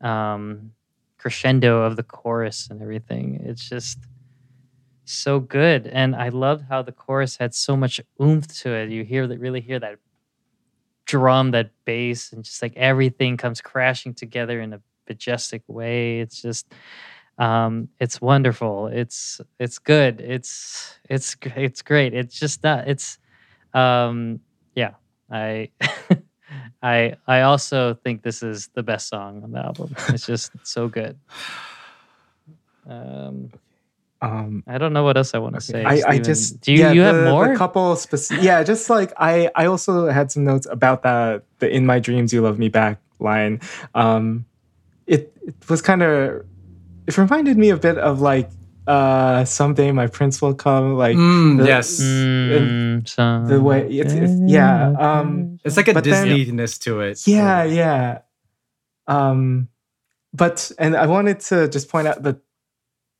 Speaker 2: um, crescendo of the chorus and everything. It's just so good, and I loved how the chorus had so much oomph to it. You hear that, really hear that drum, that bass, and just like everything comes crashing together in a majestic way. It's just. Um, it's wonderful. It's it's good. It's it's it's great. It's just that It's um, yeah. I I I also think this is the best song on the album. It's just so good. Um,
Speaker 4: Um,
Speaker 2: I don't know what else I want to say.
Speaker 4: I, I just
Speaker 2: do you
Speaker 4: yeah,
Speaker 2: you
Speaker 4: the,
Speaker 2: have more?
Speaker 4: couple specific, yeah just like I I also had some notes about that the in my dreams you love me back line um it, it was kind of it reminded me a bit of like uh someday my prince will come like
Speaker 3: Mm,
Speaker 4: the-
Speaker 3: yes.
Speaker 2: Mm,
Speaker 4: the way- it's- it's- yeah, um,
Speaker 3: It's like a
Speaker 4: Disneyness then-
Speaker 3: to it.
Speaker 4: yeah yeah um but and i wanted to just point out the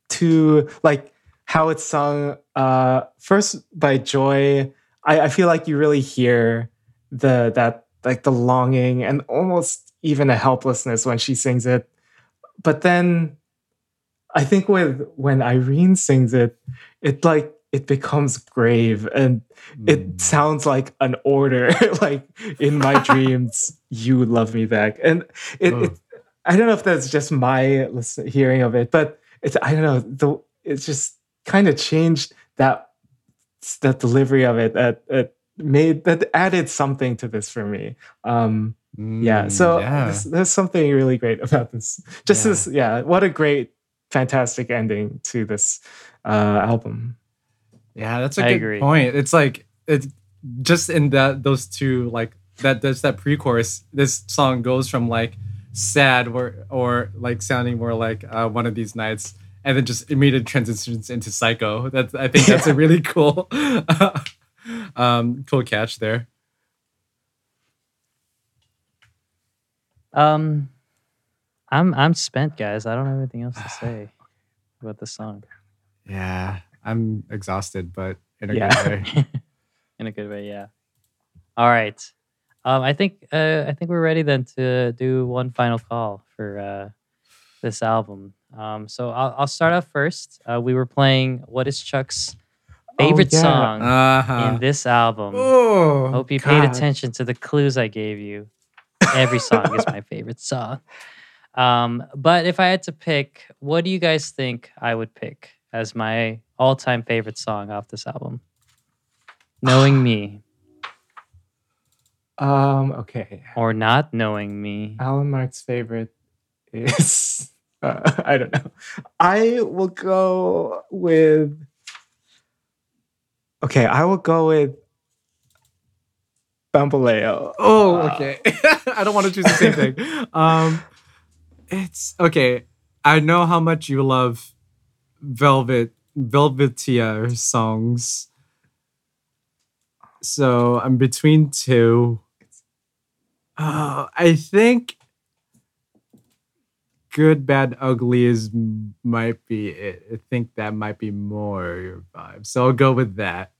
Speaker 4: two like how it's sung uh first by joy i i feel like you really hear the that like the longing and almost even a helplessness when she sings it but then i think with when irene sings it it like it becomes grave and
Speaker 3: Mm.
Speaker 4: it sounds like an order like in my dreams you love me back and it,
Speaker 3: Oh.
Speaker 4: it i don't know if that's just my listen, hearing of it but it's i don't know the it's just kind of changed that that delivery of it that it made that added something to this for me um yeah
Speaker 3: Mm,
Speaker 4: so
Speaker 3: yeah.
Speaker 4: There's, there's something really great about this just
Speaker 3: Yeah.
Speaker 4: this yeah what a great fantastic ending to this uh album
Speaker 3: Yeah, that's a
Speaker 2: I
Speaker 3: good
Speaker 2: agree.
Speaker 3: point. It's like it's just in that those two like that there's that pre-chorus. This song goes from like sad or or like sounding more like uh, one of these nights, and then just immediate transitions into psycho. That's I think that's a really cool, um, cool catch there.
Speaker 2: Um, I'm I'm spent, guys. I don't have anything else to say about the song.
Speaker 3: Yeah, I'm exhausted, but in a
Speaker 4: Yeah.
Speaker 3: good way.
Speaker 2: In a good way, yeah. All right. Um, I think uh, I think we're ready then to do one final call for uh, this album. Um, so I'll, I'll start off first. Uh, we were playing "What Is Chuck's Favorite
Speaker 4: yeah.
Speaker 2: Song"
Speaker 3: Uh-huh.
Speaker 2: in this album.
Speaker 3: Oh,
Speaker 2: Hope you paid attention to the clues I gave you. Every song is my favorite song. Um, but if I had to pick, what do you guys think I would pick as my all-time favorite song off this album? Knowing me
Speaker 4: um okay
Speaker 2: or not knowing me.
Speaker 4: Alan Mark's favorite is uh, I don't know. I will go with Okay, I will go with Bamboleo.
Speaker 3: Oh,
Speaker 4: Uh,
Speaker 3: okay. I don't want to choose the same thing. Um, it's okay. I know how much you love Velvet Velvetia songs. So I'm between two. Uh, I think Good, Bad, Ugly is might be it. I think that might be more your vibe. So I'll go with that.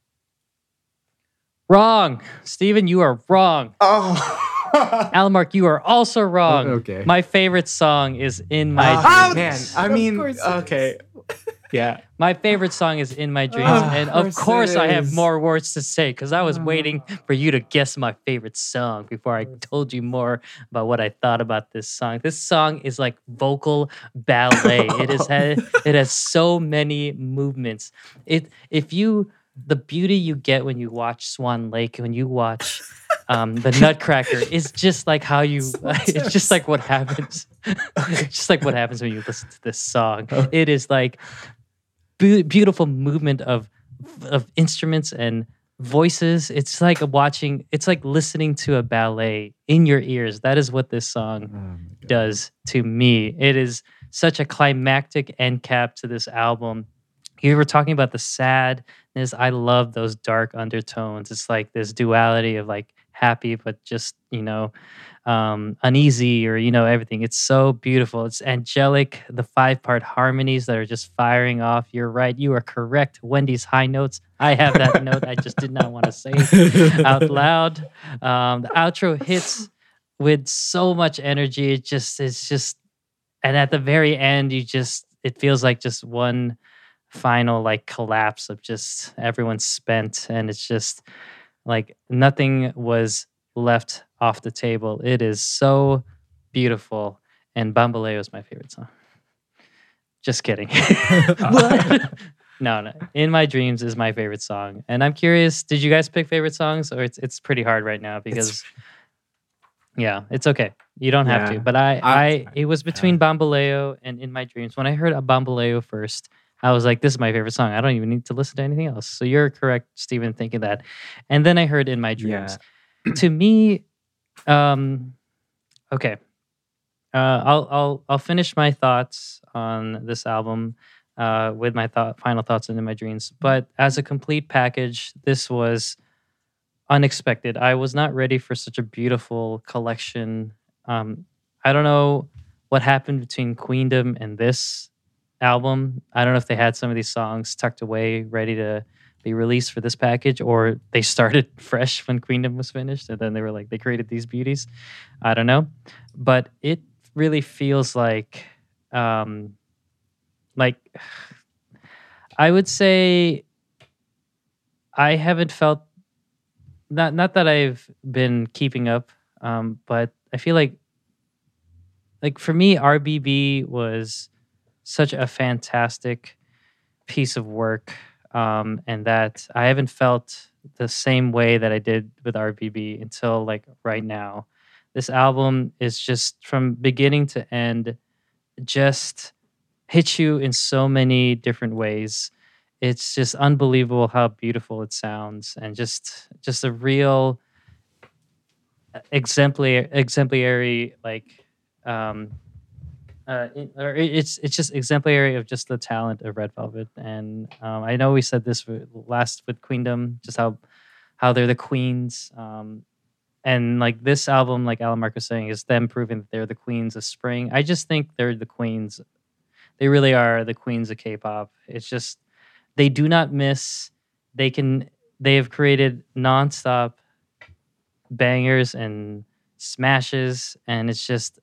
Speaker 2: Wrong. Steven, you are wrong.
Speaker 4: Oh.
Speaker 2: Alan Mark, you are also wrong.
Speaker 3: okay.
Speaker 2: My favorite song is In My
Speaker 4: Ah,
Speaker 2: Dreams.
Speaker 4: man, I mean, okay. Yeah.
Speaker 2: My favorite song is In My Dreams.
Speaker 3: Of
Speaker 2: and of
Speaker 3: course
Speaker 2: course, I have more words to say because I was waiting for you to guess my favorite song before I told you more about what I thought about this song. This song is like vocal ballet. it is it has so many movements. It if you the beauty you get when you watch Swan Lake, when you watch um, the Nutcracker, is just like how you. It's just like what happens. it's just like what happens when you listen to this song. It is like beau- beautiful movement of of instruments and voices. It's like watching. It's like listening to a ballet in your ears. That is what this song
Speaker 3: Oh
Speaker 2: does to me. It is such a climactic end cap to this album. You were talking about the sadness. I love those dark undertones. It's like this duality of like happy, but just, you know, um, uneasy or, you know, everything. It's so beautiful. It's angelic, the five part harmonies that are just firing off. You're right. You are correct. Wendy's high notes. I have that note. I just did not want to say it out loud. Um, the outro hits with so much energy. It just it's just and at the very end you just it feels like just one final like collapse of just everyone's spent and it's just like nothing was left off the table. It is so beautiful and Bamboleo is my favorite song. Just kidding. No, no. In My Dreams is my favorite song. And I'm curious, did you guys pick favorite songs or it's it's pretty hard right now because yeah, it's okay. You don't have to. But I, I,
Speaker 3: I-
Speaker 2: it was between Bamboleo and In My Dreams. When I heard a Bamboleo first, I was like, this is my favorite song. I don't even need to listen to anything else. So you're correct, Stephen, thinking that. And then I heard In My Dreams. to me, um, okay. Uh, I'll I'll I'll finish my thoughts on this album uh, with my thought final thoughts and in my dreams. But as a complete package, this was unexpected. I was not ready for such a beautiful collection. Um, I don't know what happened between Queendom and this album. I don't know if they had some of these songs tucked away, ready to be released for this package, or they started fresh when Queendom was finished, and then they were like they created these beauties. I don't know, but it really feels like, um, like I would say, I haven't felt not not that I've been keeping up, um, but I feel like like for me, RBB was such a fantastic piece of work, um, and that I haven't felt the same way that I did with RBB until like right now. This album is just from beginning to end, just hits you in so many different ways. It's just unbelievable how beautiful it sounds, and just just a real exemplary exemplary like um uh, or it's it's just exemplary of just the talent of Red Velvet, and um, I know we said this last with Queendom, just how how they're the queens, um, and like this album, like Alan Mark was saying, is them proving that they're the queens of spring. I just think they're the queens. They really are the queens of K-pop. It's just they do not miss. They can. They have created nonstop bangers and smashes, and it's just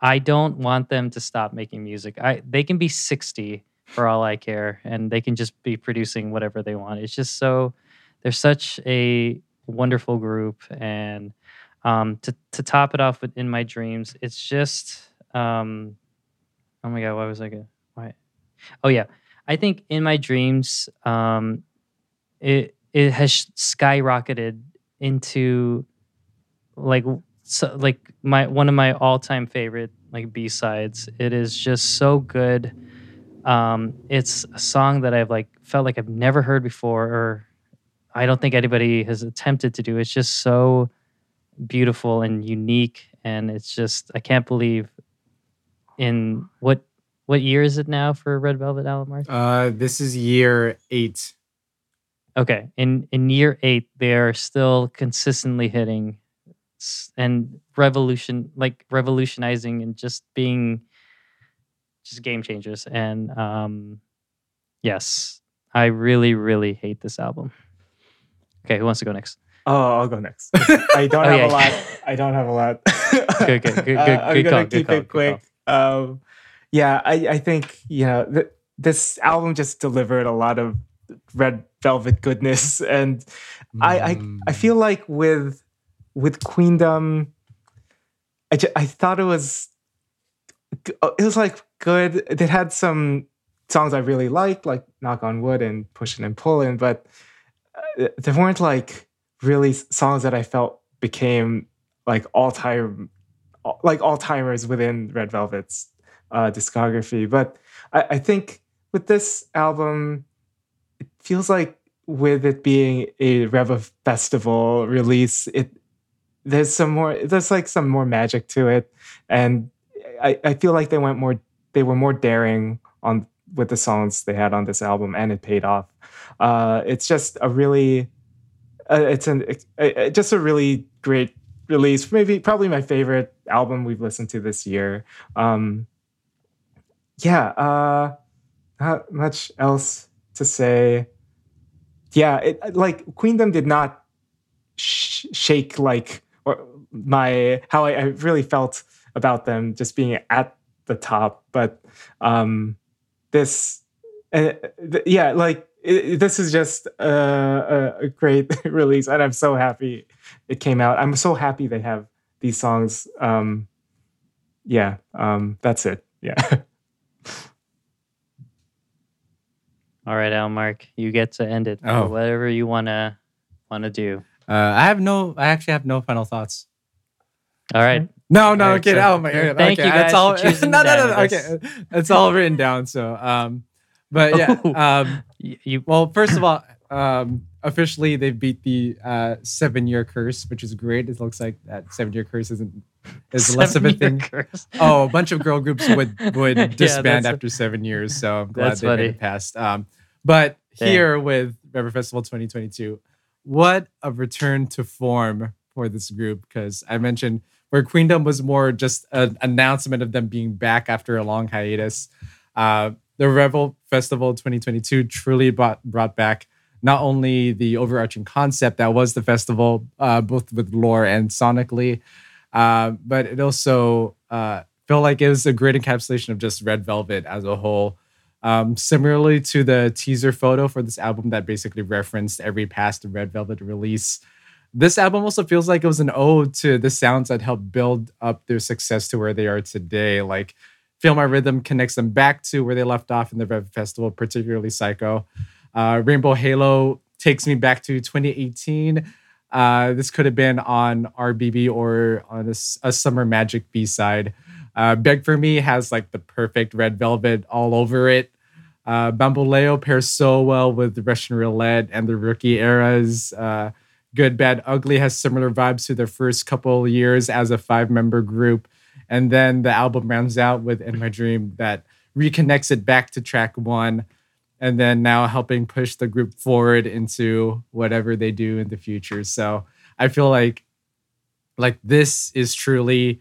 Speaker 2: I don't want them to stop making music. I they can be 60 for all I care and they can just be producing whatever they want. It's just so they're such a wonderful group and um to to top it off with in my dreams, it's just um oh my god, why was I good? Why? Oh yeah. I think in my dreams um it it has skyrocketed into like so like my one of my all-time favorite like b-sides. It is just so good. Um it's a song that i've like felt like i've never heard before or i don't think anybody has attempted to do. It's just so beautiful and unique and it's just i can't believe in what what year is it now for red velvet alan mark
Speaker 3: Uh, this is year eight.
Speaker 2: Okay, in in year eight, they are still consistently hitting and revolution, like revolutionizing and just being just game changers. And um, yes, I really, really hate this album. Okay, who wants to go next?
Speaker 4: Oh, I'll go next. I don't
Speaker 2: Oh,
Speaker 4: have
Speaker 2: yeah.
Speaker 4: a lot. I don't have a lot.
Speaker 2: Good, good, good,
Speaker 4: Uh,
Speaker 2: good-
Speaker 4: I'm
Speaker 2: good
Speaker 4: gonna
Speaker 2: call, good
Speaker 4: keep
Speaker 2: call,
Speaker 4: it
Speaker 2: good
Speaker 4: quick. Um, yeah, I, I think you know the this album just delivered a lot of red velvet goodness and I, I I feel like with with Queendom I, I thought it was uh, it was like good. It had some songs I really liked like Knock on Wood and Pushing and Pulling but uh, there weren't like really songs that I felt became like all time like all timers within Red Velvet's uh, discography. But I, I think with this album it feels like with it being a ReVe Festival release, it there's some more there's like some more magic to it. And I, I feel like they went more they were more daring on with the songs they had on this album and it paid off. Uh, it's just a really uh, it's an uh, just a really great release. Maybe probably my favorite album we've listened to this year. Um, yeah, uh, not much else to say. Yeah, it, like Queendom did not sh- shake like my how I, I really felt about them just being at the top, but um, this, uh, th- yeah, like it, this is just a, a, a great release, and I'm so happy it came out. I'm so happy they have these songs. Um, yeah, um, that's it. Yeah.
Speaker 2: All right, Al Mark, you get to end it.
Speaker 3: Oh.
Speaker 2: Whatever you wanna wanna do.
Speaker 3: Uh, I have no. I actually have no final thoughts.
Speaker 2: All right.
Speaker 3: No, no,
Speaker 2: Alright,
Speaker 3: okay.
Speaker 2: so
Speaker 3: oh my god.
Speaker 2: thank
Speaker 3: okay,
Speaker 2: you guys
Speaker 3: that's all.
Speaker 2: for choosing
Speaker 3: no, no, no, no. Okay, it's all written down. So, um, but yeah.
Speaker 2: Oh.
Speaker 3: Um,
Speaker 2: You
Speaker 3: well, first of all, um, officially they beat the uh seven-year curse, which is great. It looks like that seven-year curse isn't is less of a thing.
Speaker 2: curse.
Speaker 3: Oh, a bunch of girl groups would would disband
Speaker 2: that's-
Speaker 3: after seven years. So I'm glad
Speaker 2: That's
Speaker 3: they made
Speaker 2: funny.
Speaker 3: it past. Um, but
Speaker 2: Dang.
Speaker 3: here with ReVe Festival 2022, what a return to form for this group because I mentioned where Queendom was more just an announcement of them being back after a long hiatus. Uh, the ReVe Festival 2022 truly brought brought back not only the overarching concept that was the festival, uh, both with lore and sonically, uh, but it also uh, felt like it was a great encapsulation of just Red Velvet as a whole. Um, similarly to the teaser photo for this album that basically referenced every past Red Velvet release, this album also feels like it was an ode to the sounds that helped build up their success to where they are today. Like Feel My Rhythm connects them back to where they left off in the ReVe Festival, particularly Psycho. Uh, Rainbow Halo takes me back to 2018. Uh, this could have been on RBB or on a Summer Magic B side. Uh, Beg for Me has like the perfect red velvet all over it. Uh, Bamboleo pairs so well with Russian Roulette and the rookie eras. Uh, Good, Bad, Ugly has similar vibes to their first couple years as a five member group. And then the album rounds out with In My Dream that reconnects it back to track one and then now helping push the group forward into whatever they do in the future. So I feel like like this is truly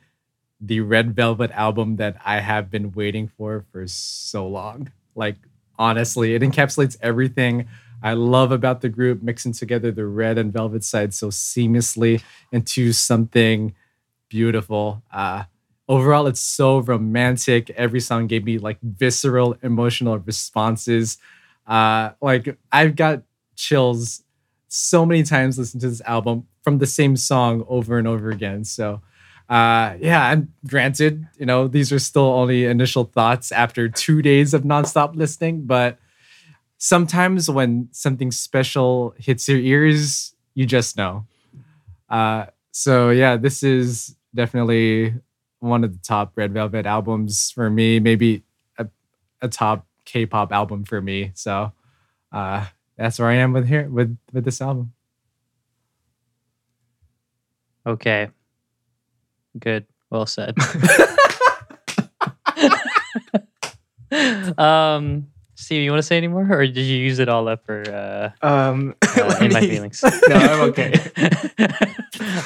Speaker 3: the Red Velvet album that I have been waiting for for so long. Like honestly, it encapsulates everything I love about the group, mixing together the red and velvet side so seamlessly into something beautiful. Uh, overall, it's so romantic. Every song gave me like visceral, emotional responses. Uh, like I've got chills so many times listening to this album from the same song over and over again. So, uh, yeah, and granted, you know, these are still only initial thoughts after two days of nonstop listening, but sometimes when something special hits your ears, you just know. Uh, so yeah, this is definitely one of the top Red Velvet albums for me. Maybe a, a top K-pop album for me. So uh, that's where I am with here with with this album.
Speaker 2: Okay. Good. Well said. um, Steve, you want to say any more, or did you use it all up for uh,
Speaker 4: Um,
Speaker 2: uh,
Speaker 4: let
Speaker 2: in my feelings?
Speaker 4: No, I'm okay.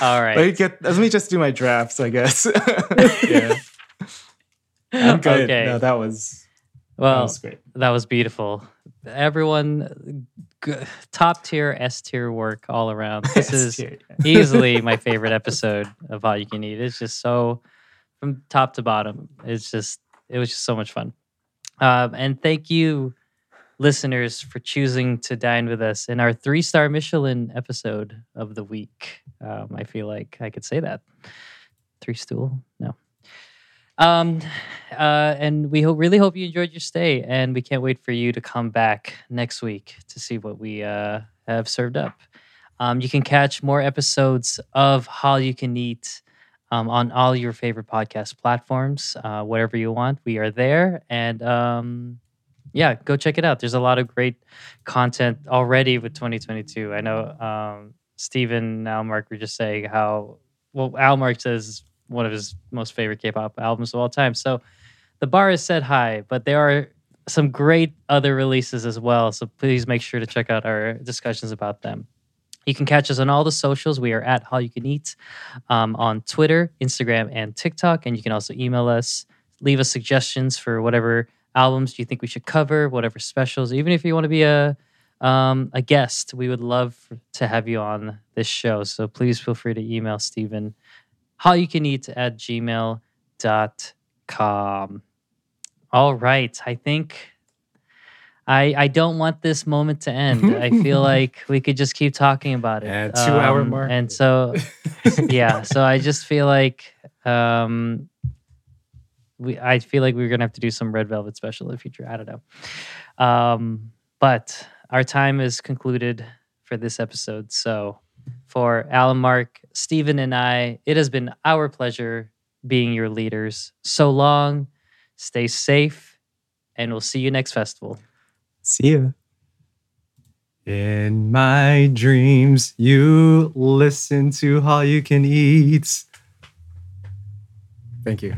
Speaker 2: all right.
Speaker 4: Let me get. Let me just do my drafts, I guess. yeah, I'm good.
Speaker 2: Okay.
Speaker 4: No, that was that
Speaker 2: well,
Speaker 4: was great.
Speaker 2: that was beautiful. Everyone, g- top tier, S tier work all around. This is easily my favorite episode of All You Can Eat. It's just so from top to bottom. It's just it was just so much fun. Um, and thank you, listeners, for choosing to dine with us in our three star Michelin episode of the week. Um, I feel like I could say that. Three stool? No. Um, uh, and we really hope you enjoyed your stay, and we can't wait for you to come back next week to see what we uh, have served up. Um, you can catch more episodes of All You Can Eat um, on all your favorite podcast platforms, uh, whatever you want. We are there, and um, yeah, go check it out. There's a lot of great content already with 2022. I know um, Stephen now Mark were just saying how well Al Mark says one of his most favorite K-pop albums of all time. So the bar is set high, but there are some great other releases as well. So please make sure to check out our discussions about them. You can catch us on all the socials. We are at All You Can Eat um, on Twitter, Instagram, and TikTok. And you can also email us, leave us suggestions for whatever albums you think we should cover, whatever specials. Even if you want to be a um, a guest, we would love to have you on this show. So please feel free to email Stephen how you can eat at gmail.com. All right. I think I I don't want this moment to end. I feel like we could just keep talking about it.
Speaker 3: Yeah, two-hour mark.
Speaker 2: And so yeah, so I just feel like um we I feel like we're gonna have to do some red velvet special in the future. I don't know. Um, but our time is concluded for this episode. So for Alan Mark, Stephen, and I, it has been our pleasure being your leaders. So long, stay safe, and we'll see you next festival.
Speaker 4: See ya.
Speaker 3: In my dreams, you listen to All You Can Eat. Thank you.